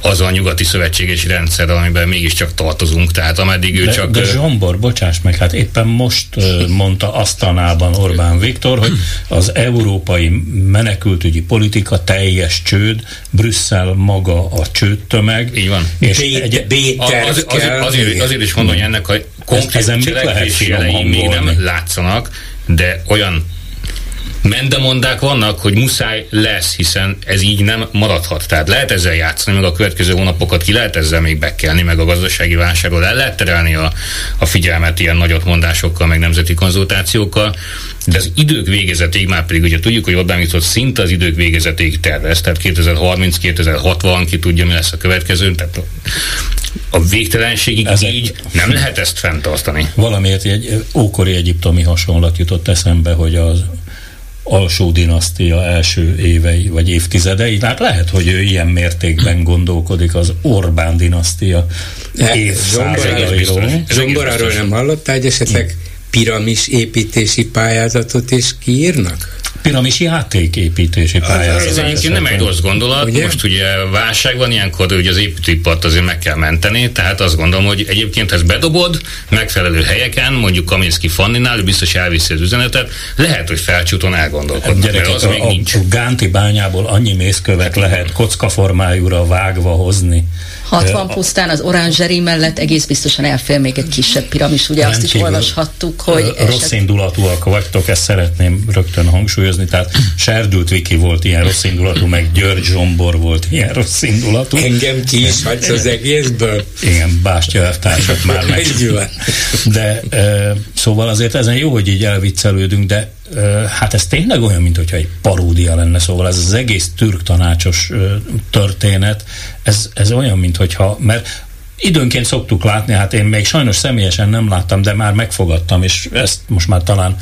az a nyugati szövetséges rendszer, amiben mégiscsak tartozunk, tehát ameddig ő de, csak... De Zsombor, bocsáss meg, hát éppen most mondta Asztanában Orbán Viktor, hogy az európai menekültügyi politika teljes csőd, Brüsszel maga a csődtömeg. Így van. És Bét, egy, Béter az, az, azért, azért is mondom, hogy ennek a konkrét cselekvési még nem látszanak, de olyan mendemondák vannak, hogy muszáj lesz, hiszen ez így nem maradhat. Tehát lehet ezzel játszani, meg a következő hónapokat ki lehet ezzel még bekelni, meg a gazdasági válságról el lehet terelni a, a figyelmet ilyen nagyot mondásokkal, meg nemzeti konzultációkkal, de az idők végezetig már pedig ugye tudjuk, hogy Orbán Viktor szinte az idők végezetig tervez, tehát 2030-2060, ki tudja, mi lesz a következő, tehát a végtelenségig Ezek így nem lehet ezt fenntartani. Valamiért egy ókori egyiptomi hasonlat jutott eszembe, hogy az alsó dinasztia első évei vagy évtizedei. Tehát lehet, hogy ő ilyen mértékben gondolkodik az Orbán dinasztia évszázadairól. Zsomboráról nem hallottál, hogy esetleg piramis építési pályázatot is kiírnak? Piramis játéképítési pályázat. Ez egyébként nem egy rossz gondolat. Ugye? Most ugye válság van ilyenkor, hogy az építőipart azért meg kell menteni, tehát azt gondolom, hogy egyébként ezt bedobod megfelelő helyeken, mondjuk Kaminski Fanninál, ő biztos elviszi az üzenetet, lehet, hogy felcsúton elgondolkodnak, Gyerekek, mert az a, még nincs. A Gánti bányából annyi mészkövet lehet kockaformájúra vágva hozni, 60 pusztán az orangeri mellett egész biztosan elfér még egy kisebb piramis, ugye azt is olvashattuk, hogy... Rossz eset... indulatúak vagytok, ezt szeretném rögtön hangsúlyozni, tehát Serdült Viki volt ilyen rossz indulatú, meg György Zsombor volt ilyen rossz indulatú. Engem ki is hagysz az egészből? Igen, Bástya elvtársat már meg. De e, szóval azért ezen jó, hogy így elviccelődünk, de hát ez tényleg olyan, mint hogyha egy paródia lenne, szóval ez az egész türk tanácsos történet, ez, ez olyan, mint hogyha, mert időnként szoktuk látni, hát én még sajnos személyesen nem láttam, de már megfogadtam, és ezt most már talán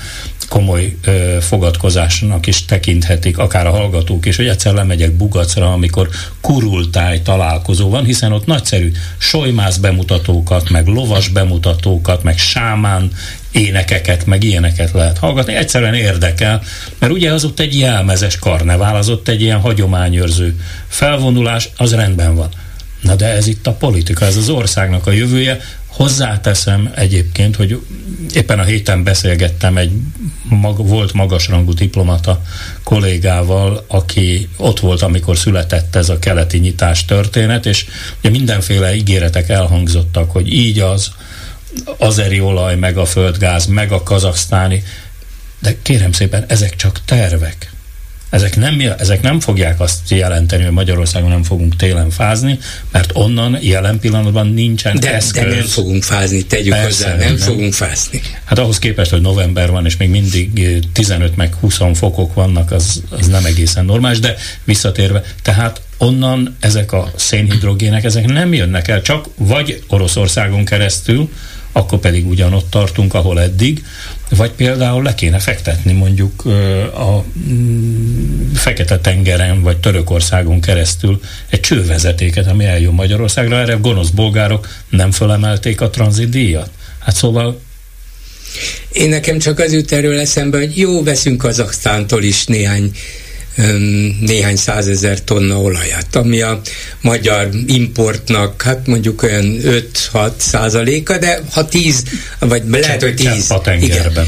komoly ö, fogadkozásnak is tekinthetik, akár a hallgatók is, hogy egyszer lemegyek Bugacra, amikor kurultáj találkozó van, hiszen ott nagyszerű solymász bemutatókat, meg lovas bemutatókat, meg sámán énekeket, meg ilyeneket lehet hallgatni. Egyszerűen érdekel, mert ugye az ott egy jelmezes karnevál, az ott egy ilyen hagyományőrző felvonulás, az rendben van. Na de ez itt a politika, ez az országnak a jövője. Hozzáteszem egyébként, hogy éppen a héten beszélgettem egy mag, volt magasrangú diplomata kollégával, aki ott volt, amikor született ez a keleti nyitás történet, és ugye mindenféle ígéretek elhangzottak, hogy így az, azeri olaj, meg a földgáz, meg a kazaksztáni, de kérem szépen, ezek csak tervek. Ezek nem, ezek nem fogják azt jelenteni, hogy Magyarországon nem fogunk télen fázni, mert onnan jelen pillanatban nincsen de, eszköz. De nem fogunk fázni, tegyük Persze, hozzá, nem, nem fogunk fázni. Hát ahhoz képest, hogy november van, és még mindig 15 meg 20 fokok vannak, az, az nem egészen normális, de visszatérve, tehát onnan ezek a szénhidrogének, ezek nem jönnek el, csak vagy Oroszországon keresztül, akkor pedig ugyanott tartunk, ahol eddig, vagy például le kéne fektetni mondjuk a mm, Fekete-tengeren vagy Törökországon keresztül egy csővezetéket, ami eljön Magyarországra. Erre gonosz bolgárok nem fölemelték a tranzitdíjat. Hát szóval én nekem csak az jut erről eszembe, hogy jó, veszünk Kazaksztántól is néhány néhány százezer tonna olajat, ami a magyar importnak hát mondjuk olyan 5-6 százaléka, de ha 10, vagy lehet, hogy 10. Igen.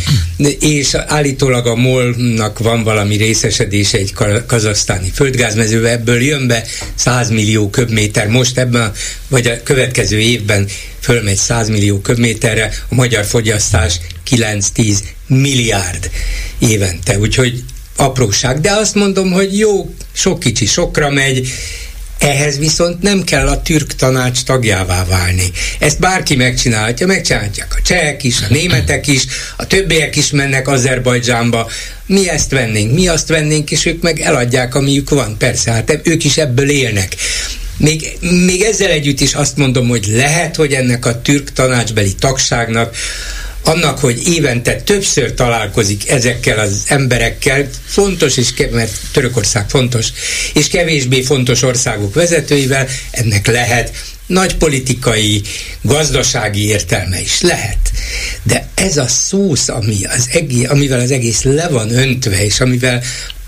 És állítólag a MOL-nak van valami részesedése egy kazasztáni földgázmezőbe, ebből jön be 100 millió köbméter. Most ebben, vagy a következő évben fölmegy 100 millió köbméterre, a magyar fogyasztás 9-10 milliárd évente. Úgyhogy apróság, de azt mondom, hogy jó, sok kicsi sokra megy, ehhez viszont nem kell a türk tanács tagjává válni. Ezt bárki megcsinálhatja, megcsinálhatják a csehek is, a németek is, a többiek is mennek Azerbajdzsánba. Mi ezt vennénk, mi azt vennénk, és ők meg eladják, amiük van. Persze, hát ők is ebből élnek. Még, még ezzel együtt is azt mondom, hogy lehet, hogy ennek a türk tanácsbeli tagságnak annak, hogy évente többször találkozik ezekkel az emberekkel, fontos, és ke- mert Törökország fontos, és kevésbé fontos országok vezetőivel, ennek lehet nagy politikai, gazdasági értelme is lehet. De ez a szósz, ami az egész, amivel az egész le van öntve, és amivel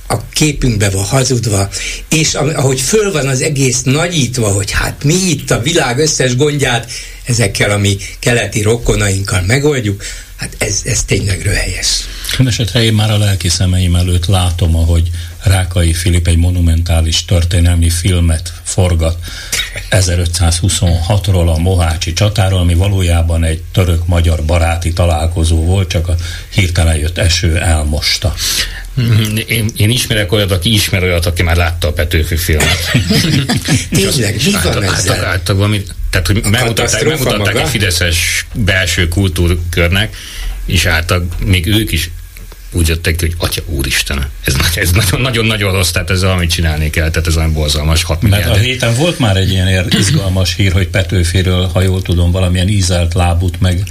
a képünkbe van hazudva, és ahogy föl van az egész nagyítva, hogy hát mi itt a világ összes gondját ezekkel a mi keleti rokonainkkal megoldjuk, hát ez, ez tényleg röhelyes. Mindenesetre én már a lelki szemeim előtt látom, ahogy Rákai Filip egy monumentális történelmi filmet forgat 1526-ról a Mohácsi csatáról, ami valójában egy török-magyar baráti találkozó volt, csak a hirtelen jött eső elmosta. Én, én ismerek olyat, aki ismer olyat, aki már látta a Petőfi filmet. Tényleg, mi van ezzel? Által, valami, tehát, hogy megmutatták, megmutatták egy fideszes belső kultúrkörnek, és által még ők is úgy jöttek ki, hogy Atya Úristen, ez, ez nagyon-nagyon rossz, tehát ez amit csinálni kell, tehát ez olyan borzalmas 6 Mert a héten volt már egy ilyen izgalmas hír, hogy Petőfiről, ha jól tudom, valamilyen ízelt lábút, meg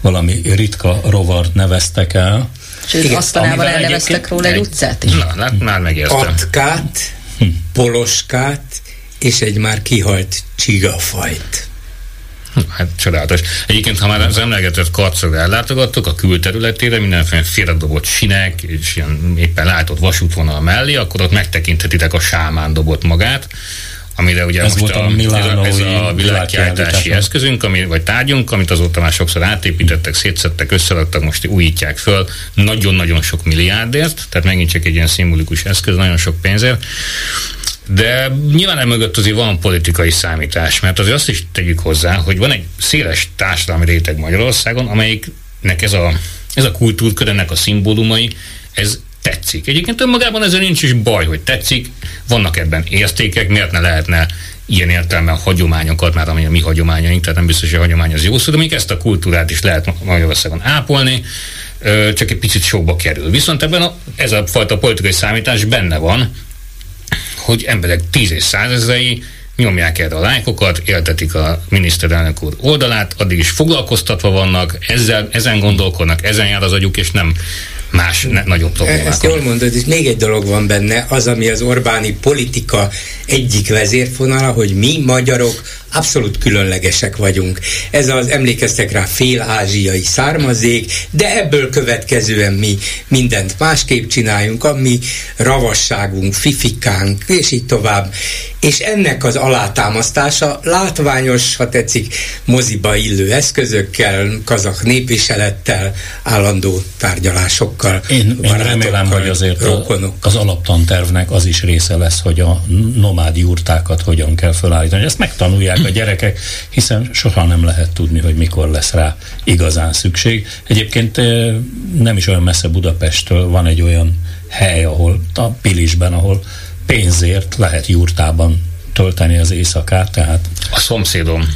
valami ritka rovart neveztek el. Sőt, Igen, aztánában elneveztek róla egy utcát is. Na, hát már megértem. Atkát, hm. poloskát, és egy már kihalt csigafajt. Hát csodálatos. Egyébként, ha már az emlegetett karcra ellátogattok, a külterületére mindenféle félredobott sinek, és ilyen éppen látott vasútvonal mellé, akkor ott megtekinthetitek a sámán dobott magát, amire ugye ez most a, a, a, ez a világkiáltási eszközünk, ami, vagy tárgyunk, amit azóta már sokszor átépítettek, szétszettek, összeraktak, most újítják föl, nagyon-nagyon sok milliárdért, tehát megint csak egy ilyen szimbolikus eszköz, nagyon sok pénzért. De nyilván emögött azért van politikai számítás, mert azért azt is tegyük hozzá, hogy van egy széles társadalmi réteg Magyarországon, amelyiknek ez a, ez a kultúrkör, ennek a szimbólumai, ez tetszik. Egyébként önmagában ezzel nincs is baj, hogy tetszik, vannak ebben értékek, miért ne lehetne ilyen értelme a hagyományokat, már ami a mi hagyományaink, tehát nem biztos, hogy a hagyomány az jó szó, de még ezt a kultúrát is lehet Magyarországon ápolni, csak egy picit sokba kerül. Viszont ebben a, ez a fajta politikai számítás benne van, hogy emberek tíz és százezrei nyomják erre a lájkokat, éltetik a miniszterelnök úr oldalát, addig is foglalkoztatva vannak, ezzel, ezen gondolkodnak, ezen jár az agyuk, és nem más ne, nagyobb problémák. Ezt jól mondod, és még egy dolog van benne, az, ami az Orbáni politika egyik vezérfonala, hogy mi magyarok abszolút különlegesek vagyunk. Ez az, emlékeztek rá, fél-ázsiai származék, de ebből következően mi mindent másképp csináljunk, ami ravasságunk, fifikánk, és így tovább. És ennek az alátámasztása látványos, ha tetszik, moziba illő eszközökkel, kazak népviselettel, állandó tárgyalásokkal. Én, én remélem, hogy azért a, az alaptantervnek az is része lesz, hogy a nomád jurtákat hogyan kell felállítani. Ezt megtanulják a gyerekek, hiszen soha nem lehet tudni, hogy mikor lesz rá igazán szükség. Egyébként nem is olyan messze Budapesttől van egy olyan hely, ahol a Pilisben, ahol pénzért lehet jurtában tölteni az éjszakát, tehát... A szomszédom,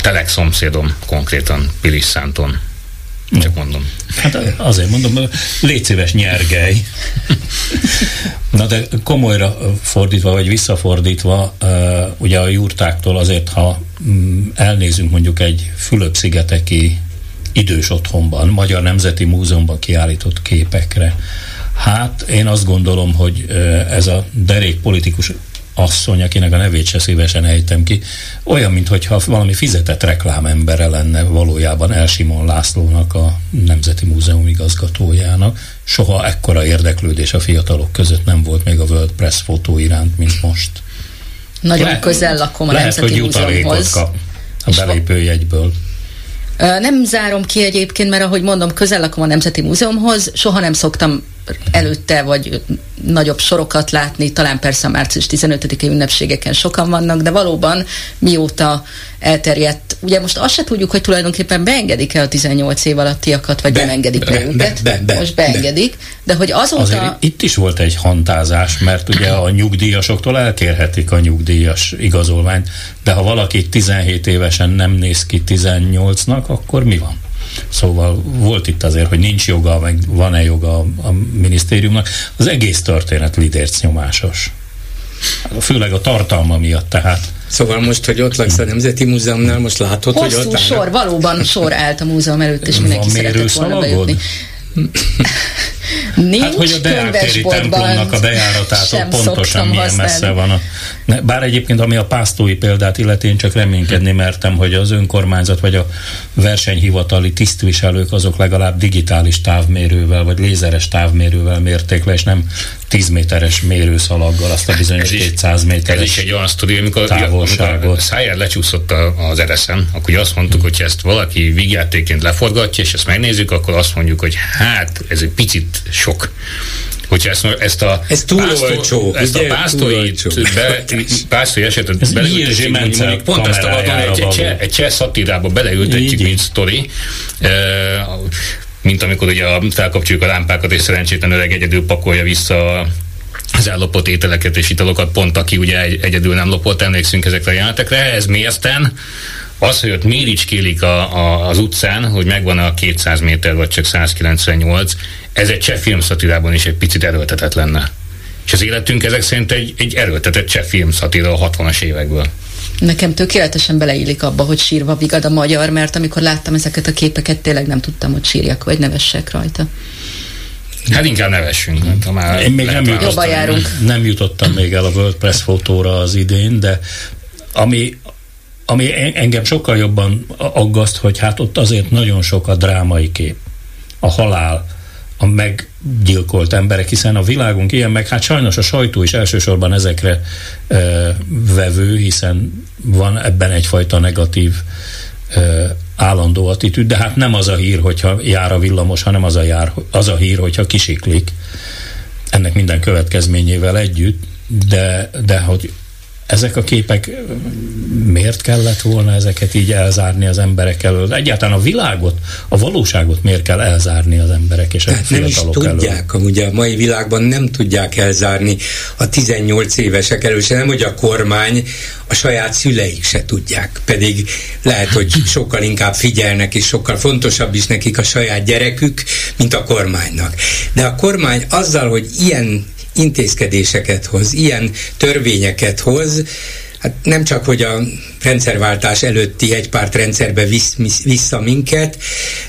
telek szomszédom konkrétan Pilis Szánton. Csak mondom. Hát azért mondom, légy szíves nyergely. Na de komolyra fordítva, vagy visszafordítva, ugye a jurtáktól azért, ha mm, elnézünk mondjuk egy Fülöp-szigeteki idős otthonban, Magyar Nemzeti Múzeumban kiállított képekre, hát én azt gondolom, hogy ez a derék politikus asszony, akinek a nevét se szívesen ejtem ki, olyan, mintha valami fizetett reklámembere lenne valójában Elsimon Lászlónak a Nemzeti Múzeum igazgatójának. Soha ekkora érdeklődés a fiatalok között nem volt még a World Press fotó iránt, mint most. Nagyon Le- közel lakom a lehet, Nemzeti Múzeumhoz. Kap a belépőjegyből. Nem zárom ki egyébként, mert ahogy mondom, közel lakom a Nemzeti Múzeumhoz, soha nem szoktam előtte, vagy nagyobb sorokat látni, talán persze a március 15-i ünnepségeken sokan vannak, de valóban mióta elterjedt, ugye most azt se tudjuk, hogy tulajdonképpen beengedik-e a 18 év alattiakat, vagy be, nem engedik be, őket. Be, be, most beengedik, be. de hogy azóta... Azért itt is volt egy hantázás, mert ugye a nyugdíjasoktól elkérhetik a nyugdíjas igazolványt, de ha valaki 17 évesen nem néz ki 18-nak, akkor mi van? Szóval volt itt azért, hogy nincs joga, meg van-e joga a, a minisztériumnak. Az egész történet lidérc nyomásos. Főleg a tartalma miatt tehát. Szóval most, hogy ott laksz a Nemzeti Múzeumnál, most látod, Hosszú hogy ott sor, valóban sor állt a múzeum előtt, és mindenki szeretett volna bejutni. Nincs hát, hogy a Deártéri templomnak a bejáratától pontosan milyen használni. messze van a... Bár egyébként, ami a pásztói példát illeti, én csak reménykedni mertem, hogy az önkormányzat vagy a versenyhivatali tisztviselők azok legalább digitális távmérővel vagy lézeres távmérővel mérték le, és nem 10 méteres mérőszalaggal azt a bizonyos ez 200 méteres Ez is egy olyan sztori, amikor távolságot. Szájár lecsúszott az ereszen, akkor azt mondtuk, hogy ezt valaki vígjátéként leforgatja, és ezt megnézzük, akkor azt mondjuk, hogy hát ez egy picit sok. Hogyha ezt, ezt a ez túl pásztor, olcsó, ezt ugye? a pásztori, be, pásztori esetet beleültetjük, mondjuk pont ezt a egy, egy, cseh, egy cseh szatírába beleültetjük, mint sztori, mint amikor ugye felkapcsoljuk a lámpákat, és szerencsétlen öreg egyedül pakolja vissza az ellopott ételeket és italokat, pont aki ugye egyedül nem lopott, emlékszünk ezekre a jelenetekre, ez mérten, az, hogy ott méricskélik a, a, az utcán, hogy megvan a 200 méter, vagy csak 198, ez egy cseh filmszatirában is egy picit erőltetett lenne. És az életünk ezek szerint egy, egy erőltetett cseh filmszatira a 60-as évekből. Nekem tökéletesen beleillik abba, hogy sírva vigad a magyar, mert amikor láttam ezeket a képeket, tényleg nem tudtam, hogy sírjak, vagy nevessek rajta. Hát inkább nevessünk. Hát, ha már Én még nem jutottam, nem jutottam még el a World Press fotóra az idén, de ami, ami engem sokkal jobban aggaszt, hogy hát ott azért nagyon sok a drámai kép. A halál, a meggyilkolt emberek, hiszen a világunk ilyen, meg hát sajnos a sajtó is elsősorban ezekre e, vevő, hiszen van ebben egyfajta negatív e, állandó attitűd, de hát nem az a hír, hogyha jár a villamos, hanem az a, jár, az a hír, hogyha kisiklik ennek minden következményével együtt, de, de hogy ezek a képek miért kellett volna ezeket így elzárni az emberek elől? Egyáltalán a világot, a valóságot miért kell elzárni az emberek és a Tehát nem is tudják, elől? ugye a mai világban nem tudják elzárni a 18 évesek elől, se nem, hogy a kormány, a saját szüleik se tudják. Pedig lehet, hogy sokkal inkább figyelnek, és sokkal fontosabb is nekik a saját gyerekük, mint a kormánynak. De a kormány azzal, hogy ilyen intézkedéseket hoz, ilyen törvényeket hoz, hát nem csak, hogy a rendszerváltás előtti egypárt rendszerbe visz, vissza minket,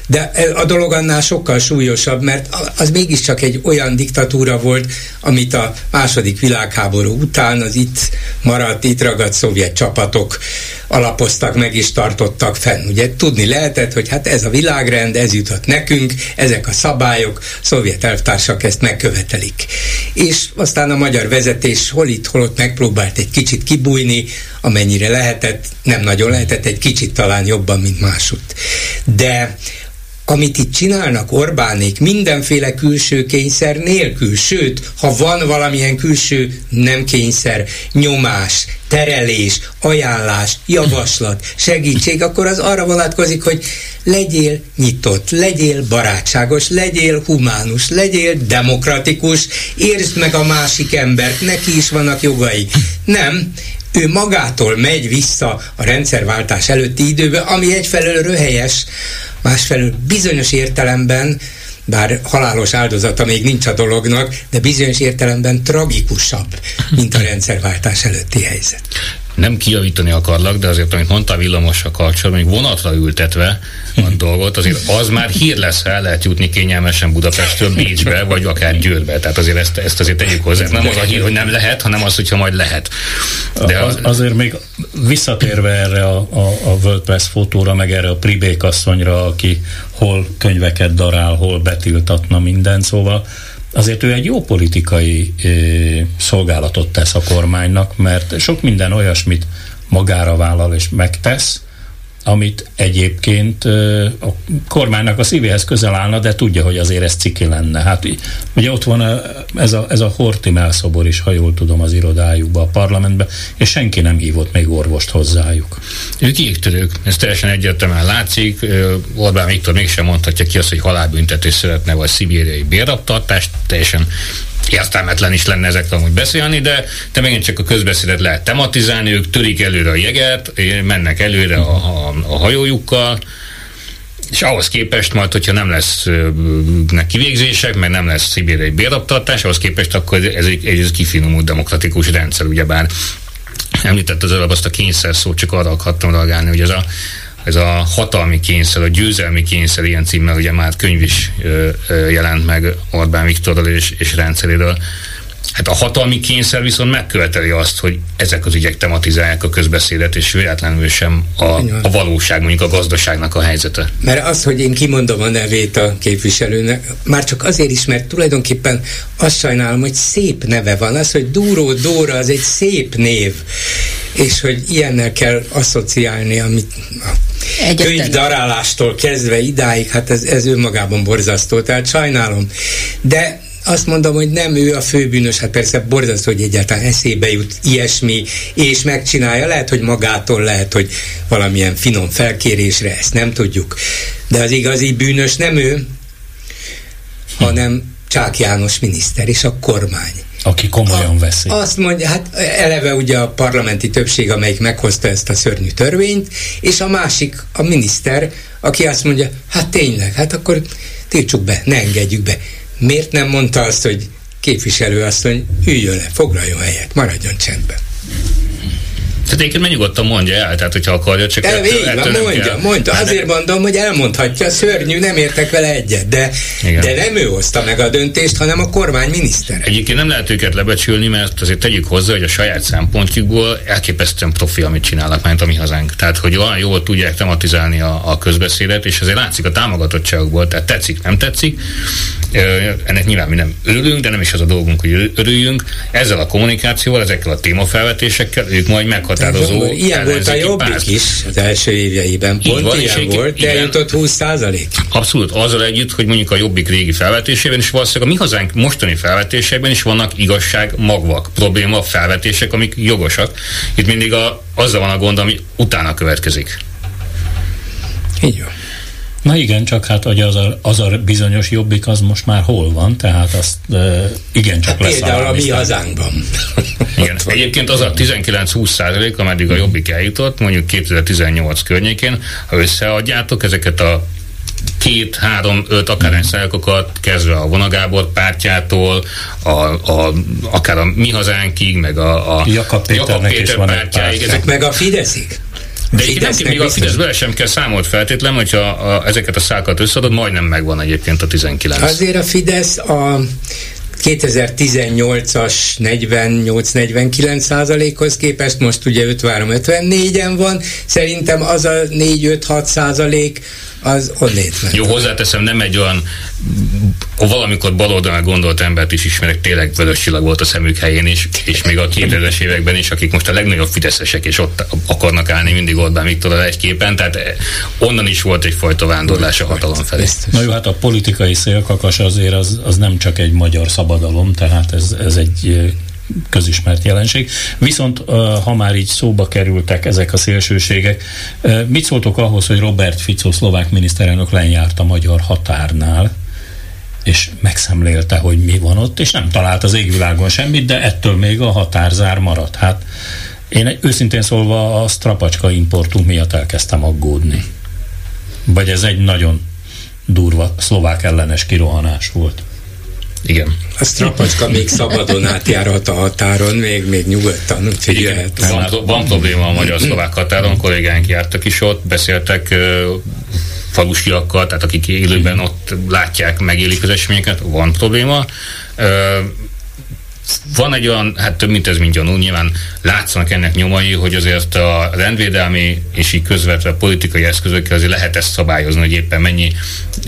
de a dolog annál sokkal súlyosabb, mert az mégiscsak egy olyan diktatúra volt, amit a második világháború után az itt maradt, itt ragadt szovjet csapatok alapoztak meg és tartottak fenn. Ugye tudni lehetett, hogy hát ez a világrend, ez jutott nekünk, ezek a szabályok, a szovjet elvtársak ezt megkövetelik. És aztán a magyar vezetés hol itt, hol ott megpróbált egy kicsit kibújni, amennyire lehetett, nem nagyon lehetett, egy kicsit talán jobban, mint másutt. De amit itt csinálnak Orbánék mindenféle külső kényszer nélkül, sőt, ha van valamilyen külső nem kényszer, nyomás, terelés, ajánlás, javaslat, segítség, akkor az arra vonatkozik, hogy legyél nyitott, legyél barátságos, legyél humánus, legyél demokratikus, értsd meg a másik embert, neki is vannak jogai. Nem, ő magától megy vissza a rendszerváltás előtti időbe, ami egyfelől röhelyes, másfelől bizonyos értelemben bár halálos áldozata még nincs a dolognak, de bizonyos értelemben tragikusabb, mint a rendszerváltás előtti helyzet nem kijavítani akarlak, de azért, amit mondta a kapcsolatban, még vonatra ültetve a dolgot, azért az már hír lesz, el lehet jutni kényelmesen Budapestről Bécsbe, vagy akár Győrbe. Tehát azért ezt, ezt azért tegyük hozzá. Nem az a hír, hogy nem lehet, hanem az, hogyha majd lehet. De az, azért még visszatérve erre a, a, a WordPress fotóra, meg erre a Pribékasszonyra, aki hol könyveket darál, hol betiltatna minden, szóval azért ő egy jó politikai ö, szolgálatot tesz a kormánynak, mert sok minden olyasmit magára vállal és megtesz, amit egyébként a kormánynak a szívéhez közel állna, de tudja, hogy azért ez ciki lenne. Hát ugye ott van ez a, ez a Hortimel szobor is, ha jól tudom, az irodájukba, a parlamentbe, és senki nem hívott még orvost hozzájuk. Ők jégtörők, ez teljesen egyértelműen látszik. Orbán Viktor mégsem mondhatja ki azt, hogy halálbüntetés szeretne, vagy szibériai bérraptartást, teljesen értelmetlen is lenne ezekről amúgy beszélni, de te megint csak a közbeszédet lehet tematizálni, ők törik előre a jeget, mennek előre a, a, a hajójukkal, és ahhoz képest majd, hogyha nem lesz nek kivégzések, meg nem lesz szibériai béraptartás, ahhoz képest akkor ez egy, egy kifinomult demokratikus rendszer, ugyebár. Említett az előbb azt a kényszer szót, csak arra akartam reagálni, hogy ez a ez a hatalmi kényszer, a győzelmi kényszer ilyen címmel, ugye már könyv is jelent meg Orbán Viktorral és, és rendszeréről. Hát a hatalmi kényszer viszont megköveteli azt, hogy ezek az ügyek tematizálják a közbeszédet, és véletlenül sem a, a valóság, mondjuk a gazdaságnak a helyzete. Mert az, hogy én kimondom a nevét a képviselőnek, már csak azért is, mert tulajdonképpen azt sajnálom, hogy szép neve van. Az, hogy Dúró Dóra, az egy szép név. És hogy ilyennel kell asszociálni, amit a könyvdarálástól kezdve idáig, hát ez, ez önmagában borzasztó, tehát sajnálom. De azt mondom, hogy nem ő a főbűnös, hát persze borzasztó, hogy egyáltalán eszébe jut ilyesmi, és megcsinálja. Lehet, hogy magától, lehet, hogy valamilyen finom felkérésre, ezt nem tudjuk. De az igazi bűnös nem ő, hanem Csák János miniszter és a kormány. Aki komolyan veszi. Azt mondja, hát eleve ugye a parlamenti többség, amelyik meghozta ezt a szörnyű törvényt, és a másik, a miniszter, aki azt mondja, hát tényleg, hát akkor tiltsuk be, ne engedjük be miért nem mondta azt, hogy képviselő asszony, üljön le, foglaljon helyet, maradjon csendben. Tehát egyébként meg nyugodtan mondja el, tehát hogyha akarja, csak el, ettől, ettől mondja, kell. mondja. Azért mondom, hogy elmondhatja, szörnyű, nem értek vele egyet, de, de nem ő hozta meg a döntést, hanem a kormány miniszter. Egyébként nem lehet őket lebecsülni, mert azért tegyük hozzá, hogy a saját szempontjukból elképesztően profi, amit csinálnak, mint a mi hazánk. Tehát, hogy olyan jól tudják tematizálni a, a közbeszédet, és azért látszik a támogatottságukból, tehát tetszik, nem tetszik. Ennek nyilván mi nem örülünk, de nem is az a dolgunk, hogy örüljünk. Ezzel a kommunikációval, ezekkel a témafelvetésekkel ők majd meghatározzák meghatározó. Ilyen volt a jobbik párt. is az első éveiben. Pont van, ilyen egy, volt, igen, eljutott 20 százalék. Abszolút, azzal együtt, hogy mondjuk a jobbik régi felvetésében is valószínűleg a mi hazánk mostani felvetésében is vannak igazság magvak, probléma felvetések, amik jogosak. Itt mindig a, azzal van a gond, ami utána következik. Így van. Na igen, csak hát hogy az a, az a bizonyos jobbik az most már hol van, tehát azt e, igen csak hát lesz. Például a mi hazánkban. igen. Egyébként az a 19-20 százalék, ameddig a jobbik eljutott, mondjuk 2018 környékén, ha összeadjátok ezeket a két, három, öt akár százalékokat, kezdve a Vonagábor pártjától, a, a, akár a Mi Hazánkig, meg a, a Jakab Péter, Jakab Péter pártjáig. Ezek meg a Fideszig. De egyébként még a Fideszből sem kell számolt feltétlen, hogyha a, ezeket a szákat összeadod, majdnem megvan egyébként a 19. Azért a Fidesz a 2018-as 48-49 százalékhoz képest most ugye 53-54-en van, szerintem az a 4-5-6 százalék az onnét meg. Jó, hozzáteszem, nem egy olyan valamikor baloldalán gondolt embert is ismerek, tényleg vörös csillag volt a szemük helyén is, és még a 2000-es években is, akik most a legnagyobb fideszesek, és ott akarnak állni mindig Orbán Viktorral egy képen, tehát onnan is volt egyfajta vándorlás a hatalom felé. Na jó, hát a politikai szélkakas azért az, az nem csak egy magyar szabadalom, tehát ez, ez egy közismert jelenség. Viszont ha már így szóba kerültek ezek a szélsőségek, mit szóltok ahhoz, hogy Robert Fico szlovák miniszterelnök lejárt a magyar határnál, és megszemlélte, hogy mi van ott, és nem talált az égvilágon semmit, de ettől még a határzár maradt. Hát én őszintén szólva a strapacska importunk miatt elkezdtem aggódni. Vagy ez egy nagyon durva szlovák ellenes kirohanás volt. Igen. A strapacska még szabadon átjárhat a határon, még, még nyugodtan, úgyhogy jöhet. Van, van probléma a magyar-szlovák határon, kollégánk jártak is ott, beszéltek falusiakkal, tehát akik élőben ott látják, megélik az eseményeket, van probléma. Van egy olyan, hát több mint ez, mint gyanú, nyilván látszanak ennek nyomai, hogy azért a rendvédelmi és így közvetve politikai eszközökkel azért lehet ezt szabályozni, hogy éppen mennyi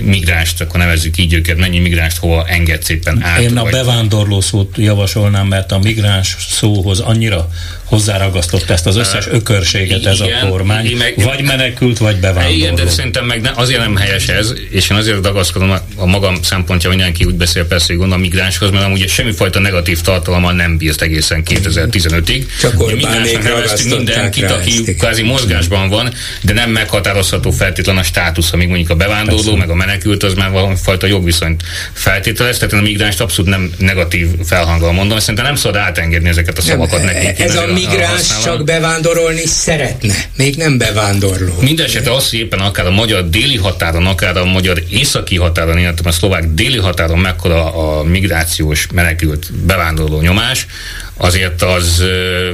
migránst, akkor nevezzük így őket, mennyi migránst hova enged szépen át. Én a vagy... bevándorló szót javasolnám, mert a migráns szóhoz annyira hozzáragasztott ezt az összes ökörséget ez igen, a kormány, meg, vagy menekült, vagy bevándorló. Igen, de szerintem meg ne, azért nem helyes ez, és én azért dagaszkodom a, a magam szempontja, mindenki úgy beszél persze, hogy gondol a migránshoz, mert amúgy semmifajta negatív tartalommal nem bírt egészen 2015-ig. Csak Orbánék neveztünk mindenkit, aki kvázi mozgásban van, de nem meghatározható feltétlen a státusz, amíg mondjuk a bevándorló, persze. meg a menekült, az már valami fajta jogviszonyt feltételez, tehát a migránst abszolút nem negatív felhanggal mondom, szerintem nem szabad átengedni ezeket a szavakat nekik. Ez a migráns csak bevándorolni szeretne, még nem bevándorló. Mindenesetre az, hogy éppen akár a magyar déli határon, akár a magyar északi határon, illetve a szlovák déli határon mekkora a migrációs menekült bevándorló nyomás, azért az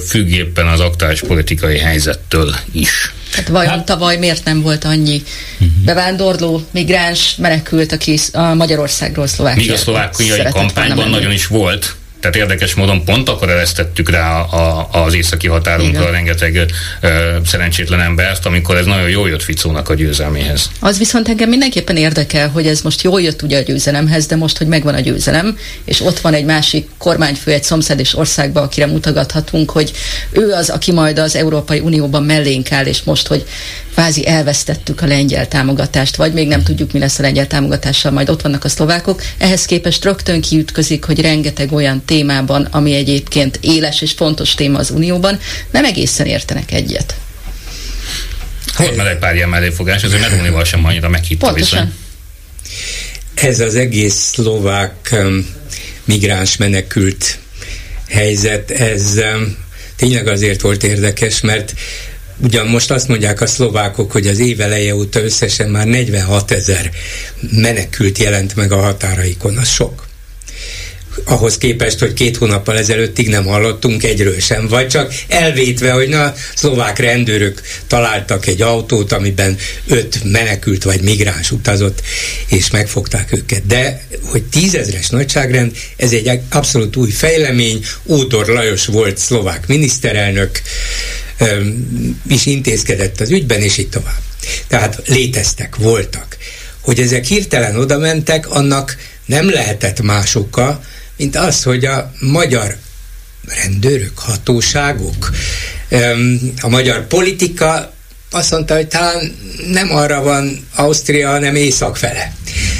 függ éppen az aktuális politikai helyzettől is. Hát vajon hát, tavaly miért nem volt annyi uh-huh. bevándorló, migráns, menekült, aki a Magyarországról szlovákiába Míg a szlovákiai kampányban nagyon is volt, tehát érdekes módon pont akkor eresztettük rá a, az északi határunkra Igen. rengeteg ö, szerencsétlen embert, amikor ez nagyon jól jött Ficónak a győzelméhez. Az viszont engem mindenképpen érdekel, hogy ez most jól jött ugye a győzelemhez, de most, hogy megvan a győzelem, és ott van egy másik kormányfő egy szomszédos országban, akire mutogathatunk, hogy ő az, aki majd az Európai Unióban mellénk áll, és most, hogy kvázi elvesztettük a lengyel támogatást, vagy még nem tudjuk, mi lesz a lengyel támogatással, majd ott vannak a szlovákok. Ehhez képest rögtön kiütközik, hogy rengeteg olyan témában, ami egyébként éles és fontos téma az Unióban, nem egészen értenek egyet. Volt már egy pár ilyen melléfogás, azért Melónival sem annyira meghitta viszony. Ez az egész szlovák um, migráns menekült helyzet, ez um, tényleg azért volt érdekes, mert Ugyan most azt mondják a szlovákok, hogy az év eleje óta összesen már 46 ezer menekült jelent meg a határaikon. Az sok ahhoz képest, hogy két hónappal ezelőttig nem hallottunk egyről sem, vagy csak elvétve, hogy na, szlovák rendőrök találtak egy autót, amiben öt menekült vagy migráns utazott, és megfogták őket. De, hogy tízezres nagyságrend, ez egy abszolút új fejlemény, Ódor Lajos volt szlovák miniszterelnök, is intézkedett az ügyben, és így tovább. Tehát léteztek, voltak. Hogy ezek hirtelen oda mentek, annak nem lehetett más oka, mint az, hogy a magyar rendőrök, hatóságok A magyar politika azt mondta, hogy talán nem arra van Ausztria, hanem észak fele.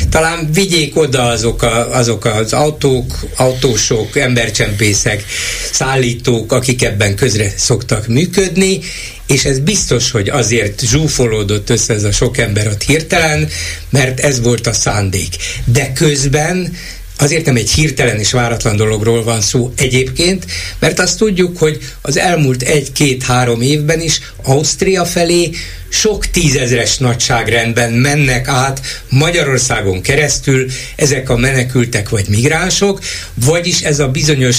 Talán vigyék oda azok, a, azok az autók, autósok, embercsempészek, szállítók, akik ebben közre szoktak működni, és ez biztos, hogy azért zsúfolódott össze ez a sok ember ott hirtelen, mert ez volt a szándék. De közben azért nem egy hirtelen és váratlan dologról van szó egyébként, mert azt tudjuk, hogy az elmúlt egy-két-három évben is Ausztria felé sok tízezres nagyságrendben mennek át Magyarországon keresztül ezek a menekültek vagy migránsok, vagyis ez a bizonyos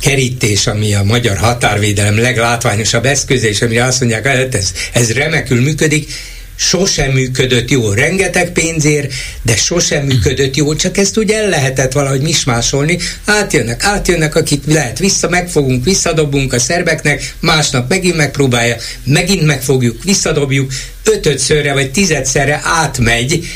kerítés, ami a magyar határvédelem leglátványosabb eszköze, és amire azt mondják, hogy hát ez, ez remekül működik, sosem működött jól, rengeteg pénzért, de sosem működött jól, csak ezt ugye el lehetett valahogy mismásolni, átjönnek, átjönnek, akik lehet vissza, megfogunk, visszadobunk a szerbeknek, másnap megint megpróbálja, megint megfogjuk, visszadobjuk, ötödszörre vagy tizedszerre átmegy,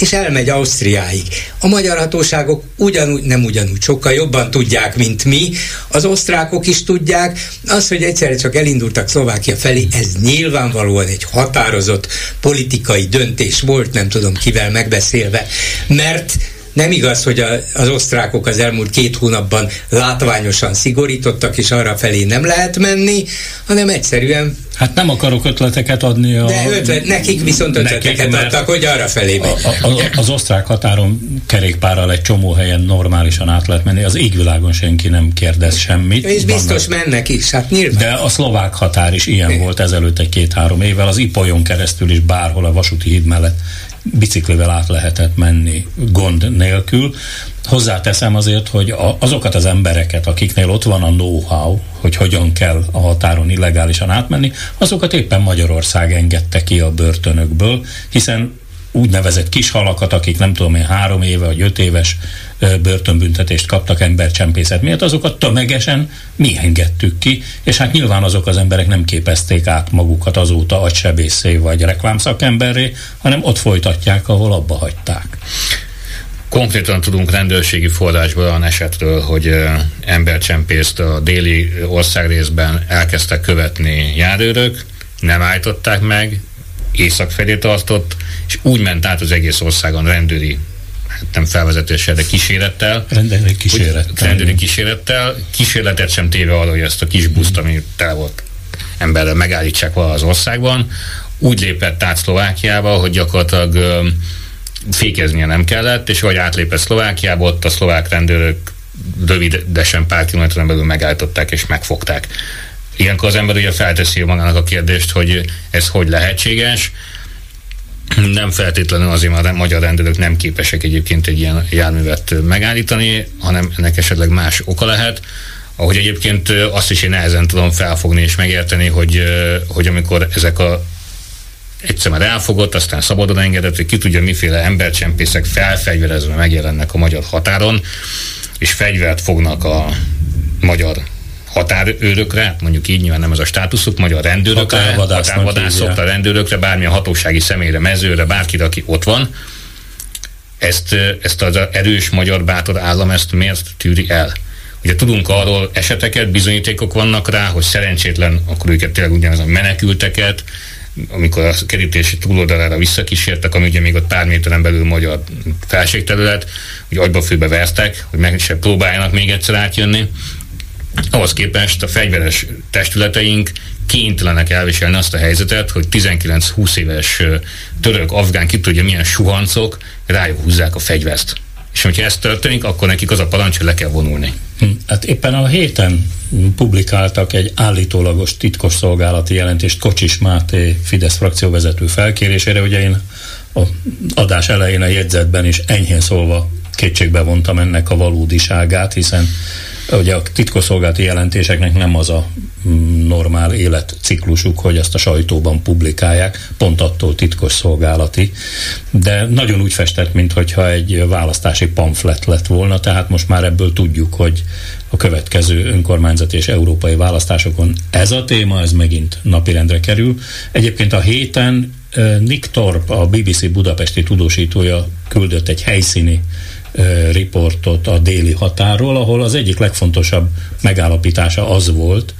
és elmegy Ausztriáig. A magyar hatóságok ugyanúgy, nem ugyanúgy, sokkal jobban tudják, mint mi, az osztrákok is tudják, az, hogy egyszerre csak elindultak Szlovákia felé, ez nyilvánvalóan egy határozott politikai döntés volt, nem tudom kivel megbeszélve, mert nem igaz, hogy a, az osztrákok az elmúlt két hónapban látványosan szigorítottak, és arra felé nem lehet menni, hanem egyszerűen Hát nem akarok ötleteket adni. A, De ötlet, nekik viszont ötleteket nekik, adtak, hogy arra felé megy. A, a, az osztrák határon kerékpárral egy csomó helyen normálisan át lehet menni, az égvilágon senki nem kérdez semmit. És biztos Vannak. mennek is, hát nyilván. De a szlovák határ is ilyen é. volt ezelőtt egy két-három évvel, az Ipolyon keresztül is bárhol a vasúti híd mellett biciklivel át lehetett menni gond nélkül. Hozzáteszem azért, hogy azokat az embereket, akiknél ott van a know-how, hogy hogyan kell a határon illegálisan átmenni, azokat éppen Magyarország engedte ki a börtönökből, hiszen úgynevezett kis halakat, akik nem tudom én három éve vagy öt éves börtönbüntetést kaptak embercsempészet miatt, azokat tömegesen mi engedtük ki, és hát nyilván azok az emberek nem képezték át magukat azóta agysebészé vagy reklámszakemberré, hanem ott folytatják, ahol abba hagyták. Konkrétan tudunk rendőrségi forrásból olyan esetről, hogy embercsempészt a déli országrészben elkezdtek követni járőrök, nem állították meg, észak felé tartott, és úgy ment át az egész országon rendőri nem felvezetéssel, de kísérettel. Rendőri kísérettel. Rendőri kísérettel. Kísérletet sem téve arra, hogy ezt a kis buszt, ami tele volt emberrel megállítsák vala az országban. Úgy lépett át Szlovákiába, hogy gyakorlatilag fékeznie nem kellett, és vagy átlépett Szlovákiába, ott a szlovák rendőrök rövidesen pár kilométeren belül megállították és megfogták. Ilyenkor az ember ugye felteszi magának a kérdést, hogy ez hogy lehetséges. Nem feltétlenül azért, mert a magyar rendőrök nem képesek egyébként egy ilyen járművet megállítani, hanem ennek esetleg más oka lehet. Ahogy egyébként azt is én nehezen tudom felfogni és megérteni, hogy, hogy amikor ezek a egyszer már elfogott, aztán szabadon engedett, hogy ki tudja, miféle embercsempészek felfegyverezve megjelennek a magyar határon, és fegyvert fognak a magyar határőrökre, mondjuk így nyilván nem ez a státuszuk, magyar rendőrökre, határvadászokra, rendőrökre, bármilyen hatósági személyre, mezőre, bárkire, aki ott van, ezt, ezt az erős magyar bátor állam ezt miért tűri el? Ugye tudunk arról eseteket, bizonyítékok vannak rá, hogy szerencsétlen, akkor őket tényleg ugyanaz menekülteket, amikor a kerítési túloldalára visszakísértek, ami ugye még ott pár méteren belül magyar felségterület, hogy agyba főbe vertek, hogy meg se próbáljanak még egyszer átjönni. Ahhoz képest a fegyveres testületeink kénytelenek elviselni azt a helyzetet, hogy 19-20 éves török, afgán, ki tudja milyen suhancok rájuk húzzák a fegyvert. És hogyha ez történik, akkor nekik az a parancs, hogy le kell vonulni. Hm, hát éppen a héten publikáltak egy állítólagos titkosszolgálati jelentést Kocsis Máté Fidesz frakcióvezető felkérésére. Ugye én a adás elején a jegyzetben is enyhén szólva kétségbe vontam ennek a valódiságát, hiszen Ugye a titkosszolgálati jelentéseknek nem az a mm, normál életciklusuk, hogy ezt a sajtóban publikálják, pont attól titkosszolgálati, de nagyon úgy festett, mintha egy választási pamflet lett volna, tehát most már ebből tudjuk, hogy a következő önkormányzati és európai választásokon ez a téma, ez megint napirendre kerül. Egyébként a héten Nick Torp, a BBC budapesti tudósítója küldött egy helyszíni riportot a déli határól, ahol az egyik legfontosabb megállapítása az volt,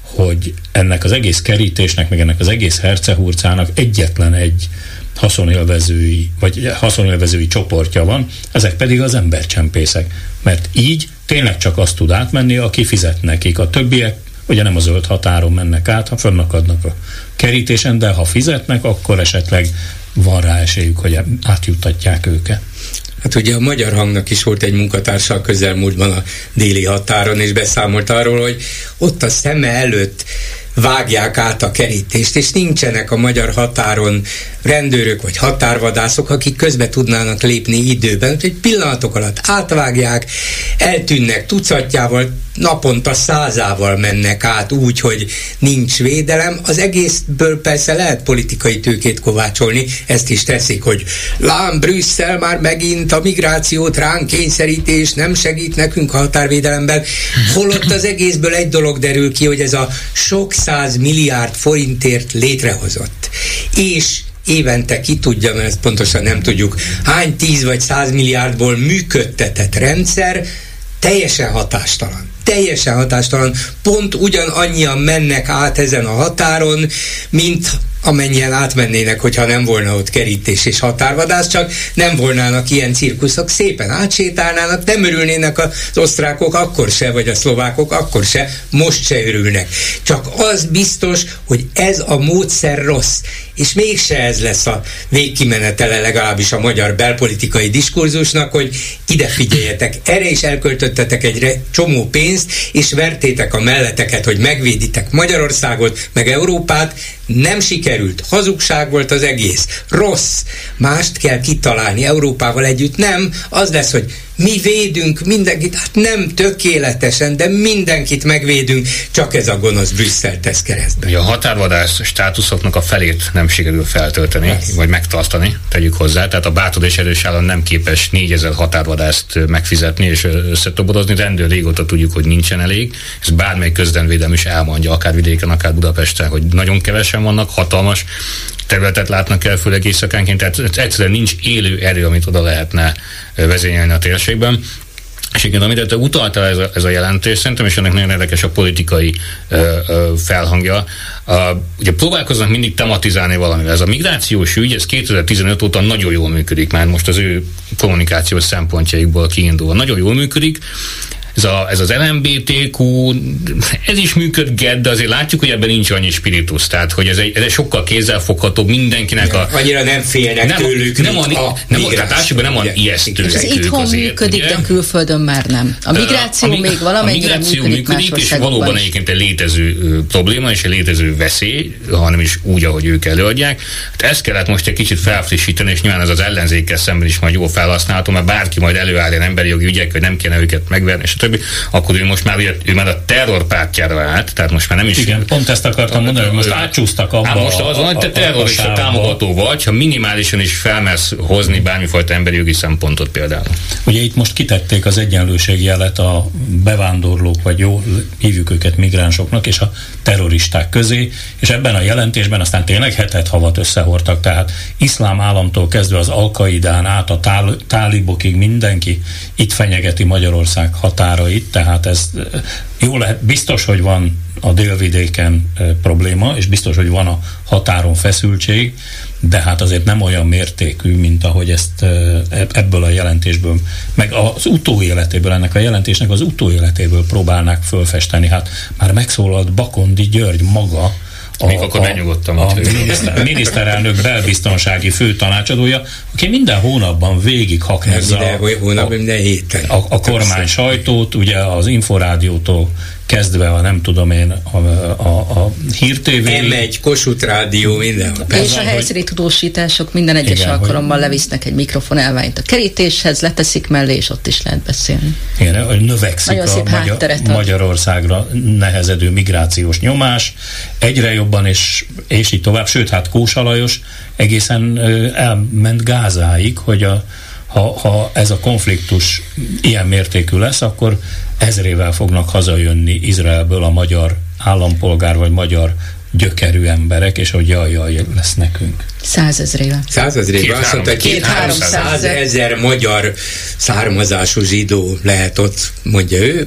hogy ennek az egész kerítésnek, meg ennek az egész hercehurcának egyetlen egy haszonélvezői, vagy haszonélvezői csoportja van, ezek pedig az embercsempészek. Mert így tényleg csak azt tud átmenni, aki fizet nekik. A többiek ugye nem a zöld határon mennek át, ha fönnakadnak a kerítésen, de ha fizetnek, akkor esetleg van rá esélyük, hogy átjuttatják őket. Hát ugye a Magyar Hangnak is volt egy munkatársa a közelmúltban a déli határon, és beszámolt arról, hogy ott a szeme előtt vágják át a kerítést, és nincsenek a magyar határon rendőrök vagy határvadászok, akik közbe tudnának lépni időben, hogy pillanatok alatt átvágják, eltűnnek tucatjával, naponta százával mennek át úgy, hogy nincs védelem. Az egészből persze lehet politikai tőkét kovácsolni, ezt is teszik, hogy lám Brüsszel már megint a migrációt ránk kényszerítés nem segít nekünk a határvédelemben. Holott az egészből egy dolog derül ki, hogy ez a sok száz milliárd forintért létrehozott. És évente ki tudja, mert ezt pontosan nem tudjuk, hány tíz vagy száz milliárdból működtetett rendszer teljesen hatástalan teljesen hatástalan. Pont ugyanannyian mennek át ezen a határon, mint amennyien átmennének, hogyha nem volna ott kerítés és határvadász, csak nem volnának ilyen cirkuszok, szépen átsétálnának, nem örülnének az osztrákok akkor se, vagy a szlovákok akkor se, most se örülnek. Csak az biztos, hogy ez a módszer rossz, és mégse ez lesz a végkimenetele legalábbis a magyar belpolitikai diskurzusnak, hogy ide figyeljetek, erre is elköltöttetek egy csomó pénzt, és vertétek a melleteket, hogy megvéditek Magyarországot, meg Európát, nem sikerült, hazugság volt az egész, rossz, mást kell kitalálni. Európával együtt, nem, az lesz, hogy mi védünk mindenkit, hát nem tökéletesen, de mindenkit megvédünk, csak ez a gonosz Brüsszel tesz keresztbe. Ugye a határvadász státuszoknak a felét nem sikerül feltölteni, ez. vagy megtartani, tegyük hozzá. Tehát a bátor és erős állam nem képes 4000 határvadászt megfizetni és összetoborozni. Rendőr régóta tudjuk, hogy nincsen elég. Ez bármely közdenvédelem is elmondja, akár vidéken, akár Budapesten, hogy nagyon kevesen vannak, hatalmas területet látnak el, főleg éjszakánként, tehát egyszerűen nincs élő erő, amit oda lehetne vezényelni a térségben. És igen, amit te utaltál ez a, ez a jelentés, szerintem, és ennek nagyon érdekes a politikai ö, ö, felhangja. A, ugye próbálkoznak mindig tematizálni valamivel. Ez a migrációs ügy, ez 2015 óta nagyon jól működik már most az ő kommunikációs szempontjaikból kiindulva. Nagyon jól működik, ez, a, ez az LMBTQ, ez is működget, de azért látjuk, hogy ebben nincs annyi spiritus, tehát hogy ez egy, ez egy sokkal kézzelfogható mindenkinek a... Annyira nem félnek nem, tőlük, nem, a, a nem, tehát nem van ijesztő Ez itthon azért, működik, ugye? de külföldön már nem. A migráció a, még valamennyire a migráció működik, működik és valóban is. egyébként egy létező probléma és egy létező veszély, hanem is úgy, ahogy ők előadják. Hát ezt kellett most egy kicsit felfrissíteni, és nyilván ez az ellenzékkel szemben is majd jól felhasználható, mert bárki majd előáll ilyen emberi jogi ügyek, hogy nem kéne őket megverni, és stb., akkor ő most már, ő már a terrorpártjára állt, tehát most már nem is... Igen, pont ezt akartam mondani, hogy most átcsúsztak abba. Hát most az van, hogy te terrorista támogató vagy, ha minimálisan is felmersz hozni bármifajta emberi jogi szempontot például. Ugye itt most kitették az egyenlőségjelet a bevándorlók, vagy jó, hívjuk őket migránsoknak, és a terroristák közé, és ebben a jelentésben aztán tényleg hetet havat összehortak, tehát iszlám államtól kezdve az Alkaidán át a tál, tálibokig mindenki itt fenyegeti Magyarország határait, tehát ez jó lehet, biztos, hogy van a délvidéken probléma, és biztos, hogy van a határon feszültség, de hát azért nem olyan mértékű, mint ahogy ezt ebből a jelentésből, meg az utóéletéből, ennek a jelentésnek az utóéletéből próbálnák fölfesteni. Hát már megszólalt Bakondi György maga, a, Még akkor benyugodtam. A, a miniszter, miniszterelnök belbiztonsági főtanácsadója, aki minden hónapban végig haknezza minden, hónap, minden héten. A, a kormány sajtót, ugye az Inforádiótól kezdve a nem tudom én a, a, a hírtévé. M1, Kossuth Rádió, minden. És a helyszíni tudósítások minden egyes igen, alkalommal hogy... levisznek egy mikrofon elványt a kerítéshez, leteszik mellé, és ott is lehet beszélni. Igen, hogy növekszik Nagyon a Magyar, Magyarországra nehezedő migrációs nyomás, egyre jobban, és, és így tovább, sőt, hát Kósa Lajos egészen elment Gázáig, hogy a ha, ha ez a konfliktus ilyen mértékű lesz, akkor ezrével fognak hazajönni Izraelből a magyar állampolgár vagy magyar gyökerű emberek, és hogy jaj, jaj, lesz nekünk. Százezrével. Százezrével. Azt mondta, két-háromszáz ezer magyar származású zsidó lehet ott, mondja ő,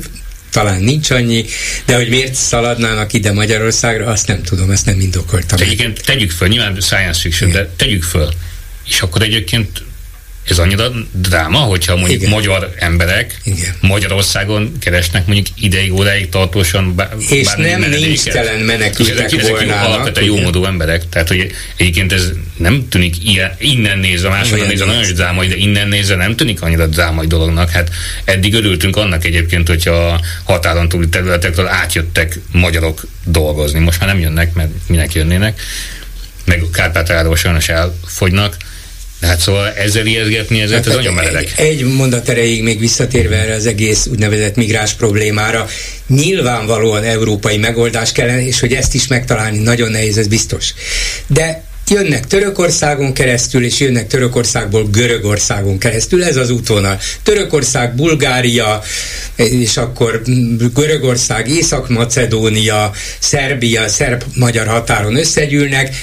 talán nincs annyi, de hogy miért szaladnának ide Magyarországra, azt nem tudom, ezt nem indokoltam. Egyébként tegyük föl, nyilván science fiction, Igen. de tegyük föl. És akkor egyébként ez annyira dráma, hogyha mondjuk Igen. magyar emberek Igen. Magyarországon keresnek mondjuk ideig, óráig tartósan bá, És nem nincs telen menekültek ezek, volnának. Alapvetően jó módú emberek, tehát hogy egyébként ez nem tűnik ilyen, innen nézve, máshonnan nézve nagyon drámai, de innen nézve nem tűnik annyira drámai dolognak. Hát eddig örültünk annak egyébként, hogyha a határon túli területekről átjöttek magyarok dolgozni. Most már nem jönnek, mert minek jönnének, meg a Kárpátaláról sajnos elfogynak Hát szóval ezzel ijeszgetni, ezzel hát, ez nagyon meredek. Egy, egy mondat erejéig még visszatérve erre az egész úgynevezett migráns problémára, nyilvánvalóan európai megoldás kellene, és hogy ezt is megtalálni nagyon nehéz, ez biztos. De jönnek Törökországon keresztül, és jönnek Törökországból Görögországon keresztül, ez az útvonal. Törökország, Bulgária, és akkor Görögország, Észak-Macedónia, Szerbia, szerb-magyar határon összegyűlnek,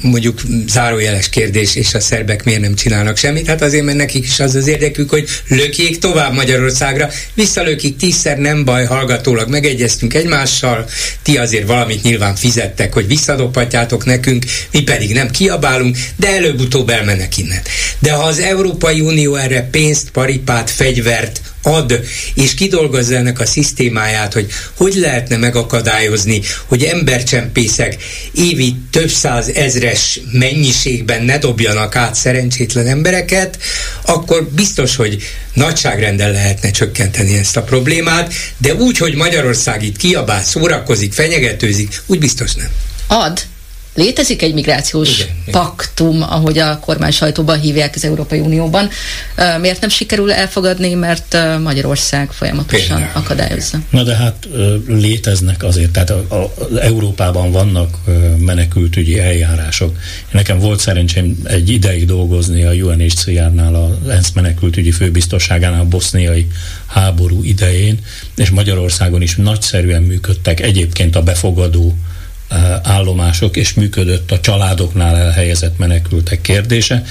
mondjuk zárójeles kérdés, és a szerbek miért nem csinálnak semmit? Hát azért, mert nekik is az az érdekük, hogy lökjék tovább Magyarországra, visszalökik tízszer, nem baj, hallgatólag megegyeztünk egymással, ti azért valamit nyilván fizettek, hogy visszadobhatjátok nekünk, mi pedig nem kiabálunk, de előbb-utóbb elmennek innen. De ha az Európai Unió erre pénzt, paripát, fegyvert, ad, és kidolgozza ennek a szisztémáját, hogy hogy lehetne megakadályozni, hogy embercsempészek évi több száz ezres mennyiségben ne dobjanak át szerencsétlen embereket, akkor biztos, hogy nagyságrenden lehetne csökkenteni ezt a problémát, de úgy, hogy Magyarország itt kiabál, szórakozik, fenyegetőzik, úgy biztos nem. Ad, Létezik egy migrációs igen, paktum, ahogy a kormány sajtóban hívják az Európai Unióban. Miért nem sikerül elfogadni, mert Magyarország folyamatosan Például. akadályozza? Na de hát léteznek azért, tehát az Európában vannak menekültügyi eljárások. Nekem volt szerencsém egy ideig dolgozni a UNHCR-nál, az ENSZ menekültügyi főbiztosságánál a boszniai háború idején, és Magyarországon is nagyszerűen működtek egyébként a befogadó állomások, és működött a családoknál elhelyezett menekültek kérdése.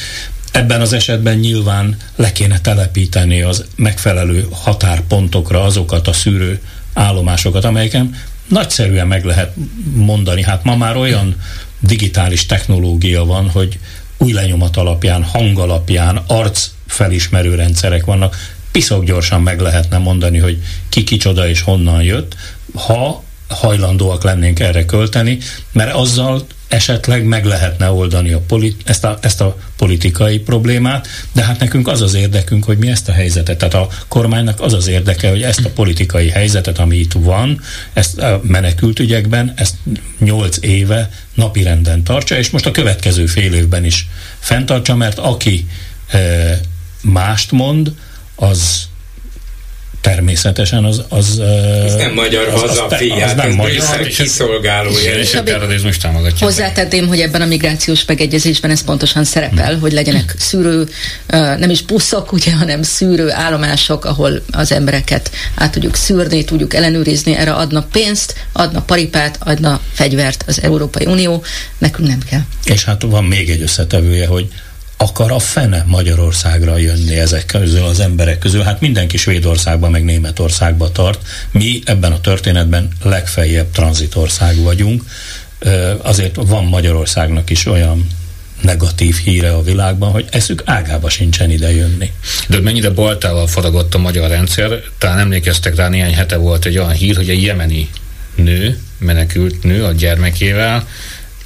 Ebben az esetben nyilván le kéne telepíteni az megfelelő határpontokra azokat a szűrő állomásokat, amelyeken nagyszerűen meg lehet mondani. Hát ma már olyan digitális technológia van, hogy új lenyomat alapján, hang alapján, arc felismerő rendszerek vannak, piszok gyorsan meg lehetne mondani, hogy ki kicsoda és honnan jött, ha hajlandóak lennénk erre költeni, mert azzal esetleg meg lehetne oldani a polit, ezt, a, ezt a politikai problémát, de hát nekünk az az érdekünk, hogy mi ezt a helyzetet, tehát a kormánynak az az érdeke, hogy ezt a politikai helyzetet, ami itt van, ezt a menekült ügyekben, ezt nyolc éve napirenden tartsa, és most a következő fél évben is fenntartsa, mert aki e, mást mond, az természetesen az... az ez nem magyar az, hazafi, az, az, az nem magyar kiszolgálója. És a terrorizmus támogatja. Hozzátenném, hogy ebben a migrációs megegyezésben ez pontosan szerepel, hmm. hogy legyenek szűrő, nem is buszok, ugye, hanem szűrő állomások, ahol az embereket át tudjuk szűrni, tudjuk ellenőrizni, erre adna pénzt, adna paripát, adna fegyvert az Európai Unió, nekünk nem kell. És hát van még egy összetevője, hogy akar a fene Magyarországra jönni ezek közül az emberek közül. Hát mindenki Svédországba, meg Németországba tart. Mi ebben a történetben legfeljebb tranzitország vagyunk. Azért van Magyarországnak is olyan negatív híre a világban, hogy eszük ágába sincsen ide jönni. De mennyire baltával faragott a magyar rendszer, talán emlékeztek rá, néhány hete volt egy olyan hír, hogy egy jemeni nő, menekült nő a gyermekével,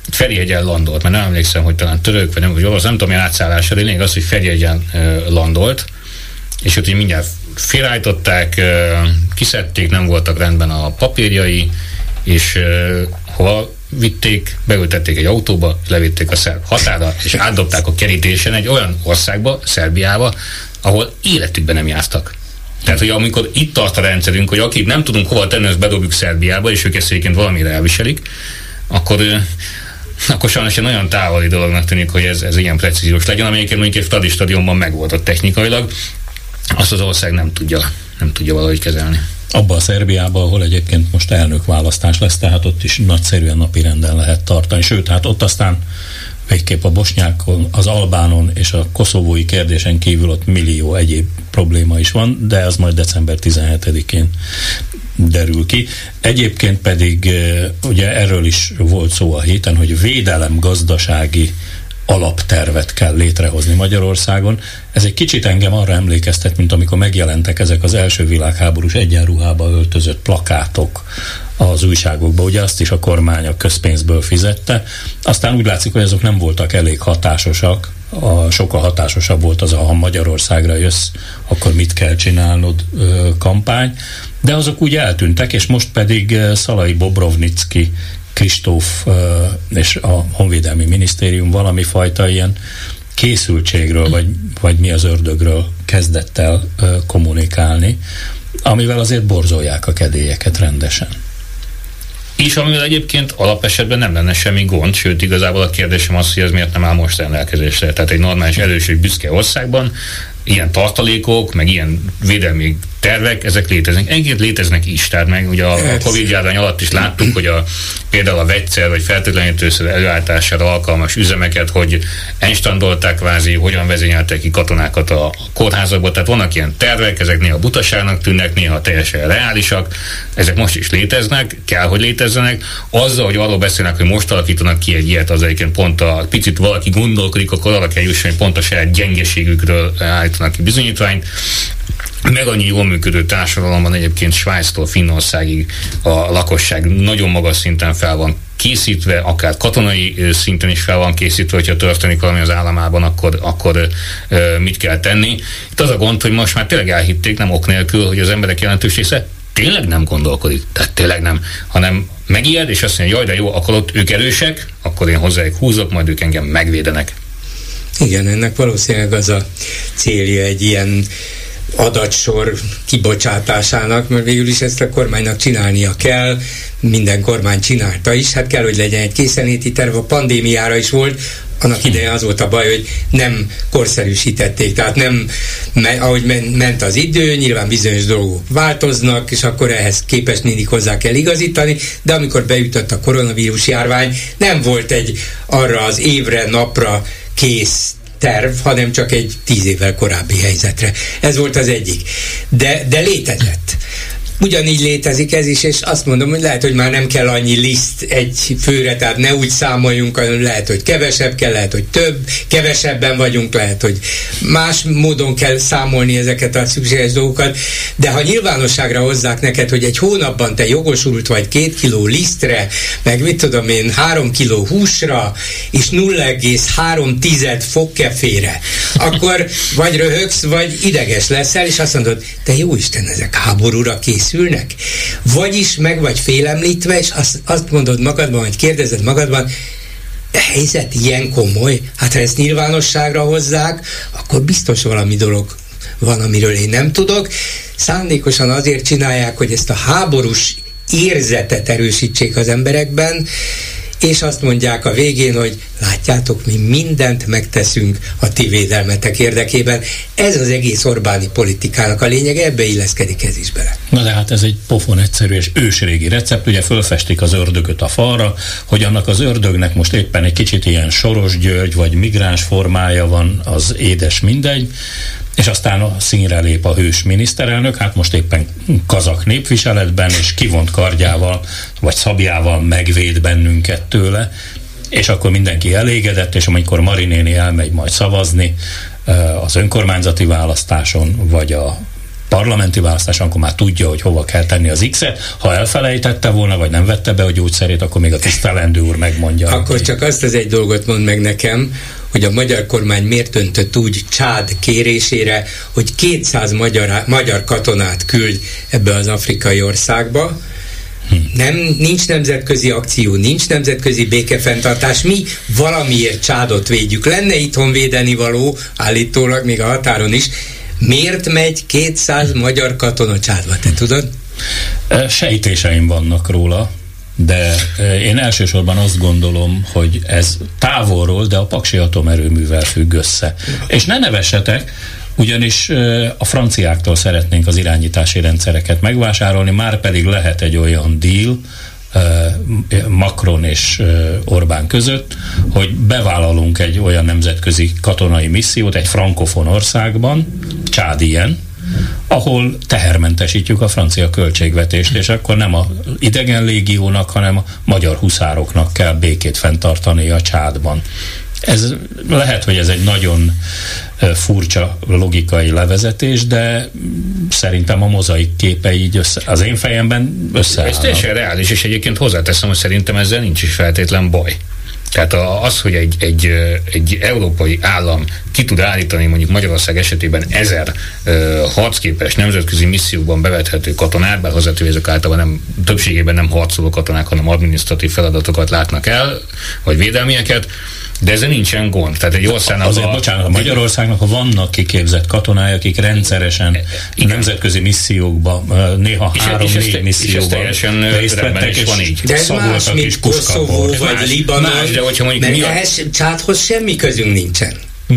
Ferihegyen landolt, mert nem emlékszem, hogy talán török, vagy nem, vagy orosz, nem tudom, milyen átszállás, a lényeg az, hogy Ferihegyen landolt, és ott így mindjárt félreállították, kiszedték, nem voltak rendben a papírjai, és hova vitték, beültették egy autóba, levitték a szerb határa, és átdobták a kerítésen egy olyan országba, Szerbiába, ahol életükben nem jártak. Tehát, hogy amikor itt tart a rendszerünk, hogy akik nem tudunk hova tenni, ezt bedobjuk Szerbiába, és ők ezt egyébként valamire elviselik, akkor akkor sajnos egy nagyon távoli dolognak tűnik, hogy ez, ez ilyen precíziós legyen, amelyiket mondjuk egy stadi stadionban megoldott technikailag, azt az ország nem tudja, nem tudja valahogy kezelni. Abba a Szerbiába, ahol egyébként most elnök választás lesz, tehát ott is nagyszerűen napi renden lehet tartani. Sőt, hát ott aztán végképp a bosnyákon, az albánon és a koszovói kérdésen kívül ott millió egyéb probléma is van, de az majd december 17-én derül ki. Egyébként pedig ugye erről is volt szó a héten, hogy védelem gazdasági alaptervet kell létrehozni Magyarországon. Ez egy kicsit engem arra emlékeztet, mint amikor megjelentek ezek az első világháborús egyenruhába öltözött plakátok az újságokba. Ugye azt is a kormány a közpénzből fizette. Aztán úgy látszik, hogy azok nem voltak elég hatásosak. A, sokkal hatásosabb volt az, ha Magyarországra jössz, akkor mit kell csinálnod ö, kampány. De azok úgy eltűntek, és most pedig Szalai Bobrovnicki Kristóf és a Honvédelmi Minisztérium valami fajta ilyen készültségről, vagy, vagy mi az ördögről kezdett el kommunikálni, amivel azért borzolják a kedélyeket rendesen. És amivel egyébként alapesetben nem lenne semmi gond, sőt igazából a kérdésem az, hogy ez miért nem áll most rendelkezésre. Tehát egy normális, erős és büszke országban ilyen tartalékok, meg ilyen védelmi tervek, ezek léteznek. Egyébként léteznek is, tehát meg ugye a, a Covid járvány alatt is láttuk, hogy a, például a vegyszer vagy feltétlenítőszer előállítására alkalmas üzemeket, hogy enstandolták kvázi, hogyan vezényeltek ki katonákat a kórházakba, tehát vannak ilyen tervek, ezek néha butaságnak tűnnek, néha teljesen reálisak, ezek most is léteznek, kell, hogy létezzenek. Azzal, hogy arról beszélnek, hogy most alakítanak ki egy ilyet, az egyébként pont a picit valaki gondolkodik, akkor arra kell jusson, hogy pont a saját gyengeségükről állítanak ki bizonyítványt meg annyi jól működő társadalomban egyébként Svájctól Finnországig a lakosság nagyon magas szinten fel van készítve, akár katonai szinten is fel van készítve, hogyha történik valami az államában, akkor, akkor mit kell tenni. Itt az a gond, hogy most már tényleg elhitték, nem ok nélkül, hogy az emberek jelentős része tényleg nem gondolkodik, tehát tényleg nem, hanem megijed, és azt mondja, jaj, de jó, akkor ott ők erősek, akkor én hozzájuk húzok, majd ők engem megvédenek. Igen, ennek valószínűleg az a célja egy ilyen adatsor kibocsátásának, mert végül is ezt a kormánynak csinálnia kell, minden kormány csinálta is, hát kell, hogy legyen egy készenléti terv, a pandémiára is volt, annak ideje az volt a baj, hogy nem korszerűsítették, tehát nem, ahogy ment az idő, nyilván bizonyos dolgok változnak, és akkor ehhez képest mindig hozzá kell igazítani, de amikor beütött a koronavírus járvány, nem volt egy arra az évre, napra kész terv, hanem csak egy tíz évvel korábbi helyzetre. Ez volt az egyik. De, de létezett. Ugyanígy létezik ez is, és azt mondom, hogy lehet, hogy már nem kell annyi liszt egy főre, tehát ne úgy számoljunk, hanem lehet, hogy kevesebb kell, lehet, hogy több, kevesebben vagyunk, lehet, hogy más módon kell számolni ezeket a szükséges dolgokat, de ha nyilvánosságra hozzák neked, hogy egy hónapban te jogosult vagy két kiló lisztre, meg mit tudom én, három kiló húsra, és 0,3 tized fogkefére, akkor vagy röhögsz, vagy ideges leszel, és azt mondod, te jó Isten, ezek háborúra kész készülnek. Vagyis meg vagy félemlítve, és azt, azt mondod magadban, vagy kérdezed magadban, a helyzet ilyen komoly, hát ha ezt nyilvánosságra hozzák, akkor biztos valami dolog van, amiről én nem tudok. Szándékosan azért csinálják, hogy ezt a háborús érzetet erősítsék az emberekben, és azt mondják a végén, hogy látjátok, mi mindent megteszünk a ti védelmetek érdekében. Ez az egész Orbáni politikának a lényege, ebbe illeszkedik ez is bele. Na de hát ez egy pofon egyszerű és ősrégi recept, ugye fölfestik az ördögöt a falra, hogy annak az ördögnek most éppen egy kicsit ilyen Soros György vagy migráns formája van, az édes mindegy, és aztán a színre lép a hős miniszterelnök, hát most éppen kazak népviseletben, és kivont kardjával, vagy szabjával megvéd bennünket tőle, és akkor mindenki elégedett, és amikor Marinéni elmegy majd szavazni az önkormányzati választáson, vagy a parlamenti választáson, akkor már tudja, hogy hova kell tenni az X-et. Ha elfelejtette volna, vagy nem vette be a gyógyszerét, akkor még a tisztelendő úr megmondja. Akkor csak azt az egy dolgot mond meg nekem, hogy a magyar kormány miért döntött úgy Csád kérésére, hogy 200 magyar, magyar katonát küld ebbe az afrikai országba, nem, nincs nemzetközi akció, nincs nemzetközi békefenntartás, mi valamiért csádot védjük. Lenne itthon védeni való, állítólag még a határon is. Miért megy 200 magyar katona csádba, te tudod? Sejtéseim vannak róla de én elsősorban azt gondolom, hogy ez távolról, de a Paksi atomerőművel függ össze. És ne nevessetek, ugyanis a franciáktól szeretnénk az irányítási rendszereket megvásárolni, már pedig lehet egy olyan deal, Macron és Orbán között, hogy bevállalunk egy olyan nemzetközi katonai missziót egy frankofon országban, Csád ilyen, ahol tehermentesítjük a francia költségvetést, és akkor nem a idegen légiónak, hanem a magyar huszároknak kell békét fenntartani a csádban. Ez lehet, hogy ez egy nagyon furcsa logikai levezetés, de szerintem a mozaik képe így össze, az én fejemben összeállnak. Ez teljesen reális, és egyébként hozzáteszem, hogy szerintem ezzel nincs is feltétlen baj. Tehát az, hogy egy, egy, egy európai állam ki tud állítani mondjuk Magyarország esetében ezer uh, harcképes nemzetközi misszióban bevethető katonát, bár hozzátő ezek általában nem, többségében nem harcoló katonák, hanem adminisztratív feladatokat látnak el, vagy védelmieket, de ezzel nincsen gond. Tehát egy országnak... Azért, a, bocsánat, a Magyarországnak vannak kiképzett katonái, akik rendszeresen igen. nemzetközi missziókban, néha három-négy misszióban részt vettek, és van így. De ez más, mint Koszovó vagy Libanon, más, de hogyha mondjuk mert mi a... ehhez Csádhoz semmi közünk nincsen.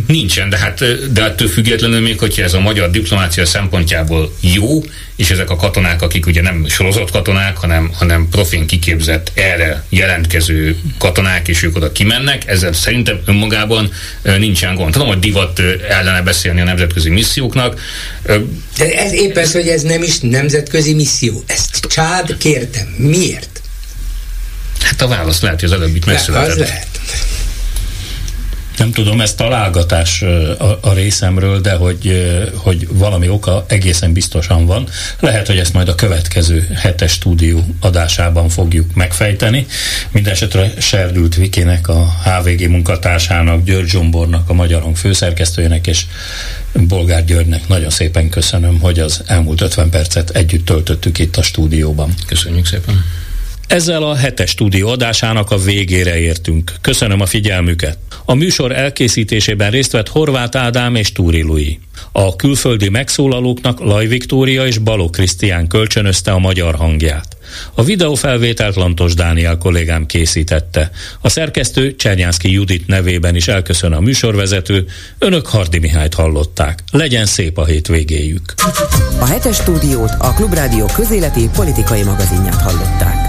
Nincsen, de hát de ettől függetlenül még, hogyha ez a magyar diplomácia szempontjából jó, és ezek a katonák, akik ugye nem sorozott katonák, hanem, hanem profin kiképzett erre jelentkező katonák, és ők oda kimennek, ezzel szerintem önmagában nincsen gond. Tudom, hogy divat ellene beszélni a nemzetközi misszióknak. De ez épp ez, hogy ez nem is nemzetközi misszió. Ezt csád kértem. Miért? Hát a válasz lehet, hogy az előbbit megszületett. Az lehet. Nem tudom, ez találgatás a, részemről, de hogy, hogy valami oka egészen biztosan van. Lehet, hogy ezt majd a következő hetes stúdió adásában fogjuk megfejteni. Mindenesetre Serdült Vikének, a HVG munkatársának, György Zsombornak, a Magyarong főszerkesztőjének és Bolgár Györgynek nagyon szépen köszönöm, hogy az elmúlt 50 percet együtt töltöttük itt a stúdióban. Köszönjük szépen! Ezzel a hetes stúdió adásának a végére értünk. Köszönöm a figyelmüket. A műsor elkészítésében részt vett Horváth Ádám és Túri Lui. A külföldi megszólalóknak Laj Viktória és Baló Krisztián kölcsönözte a magyar hangját. A videófelvételt Lantos Dániel kollégám készítette. A szerkesztő Csernyánszki Judit nevében is elköszön a műsorvezető. Önök Hardi Mihályt hallották. Legyen szép a hétvégéjük. A hetes stúdiót a Klubrádió közéleti politikai magazinját hallották.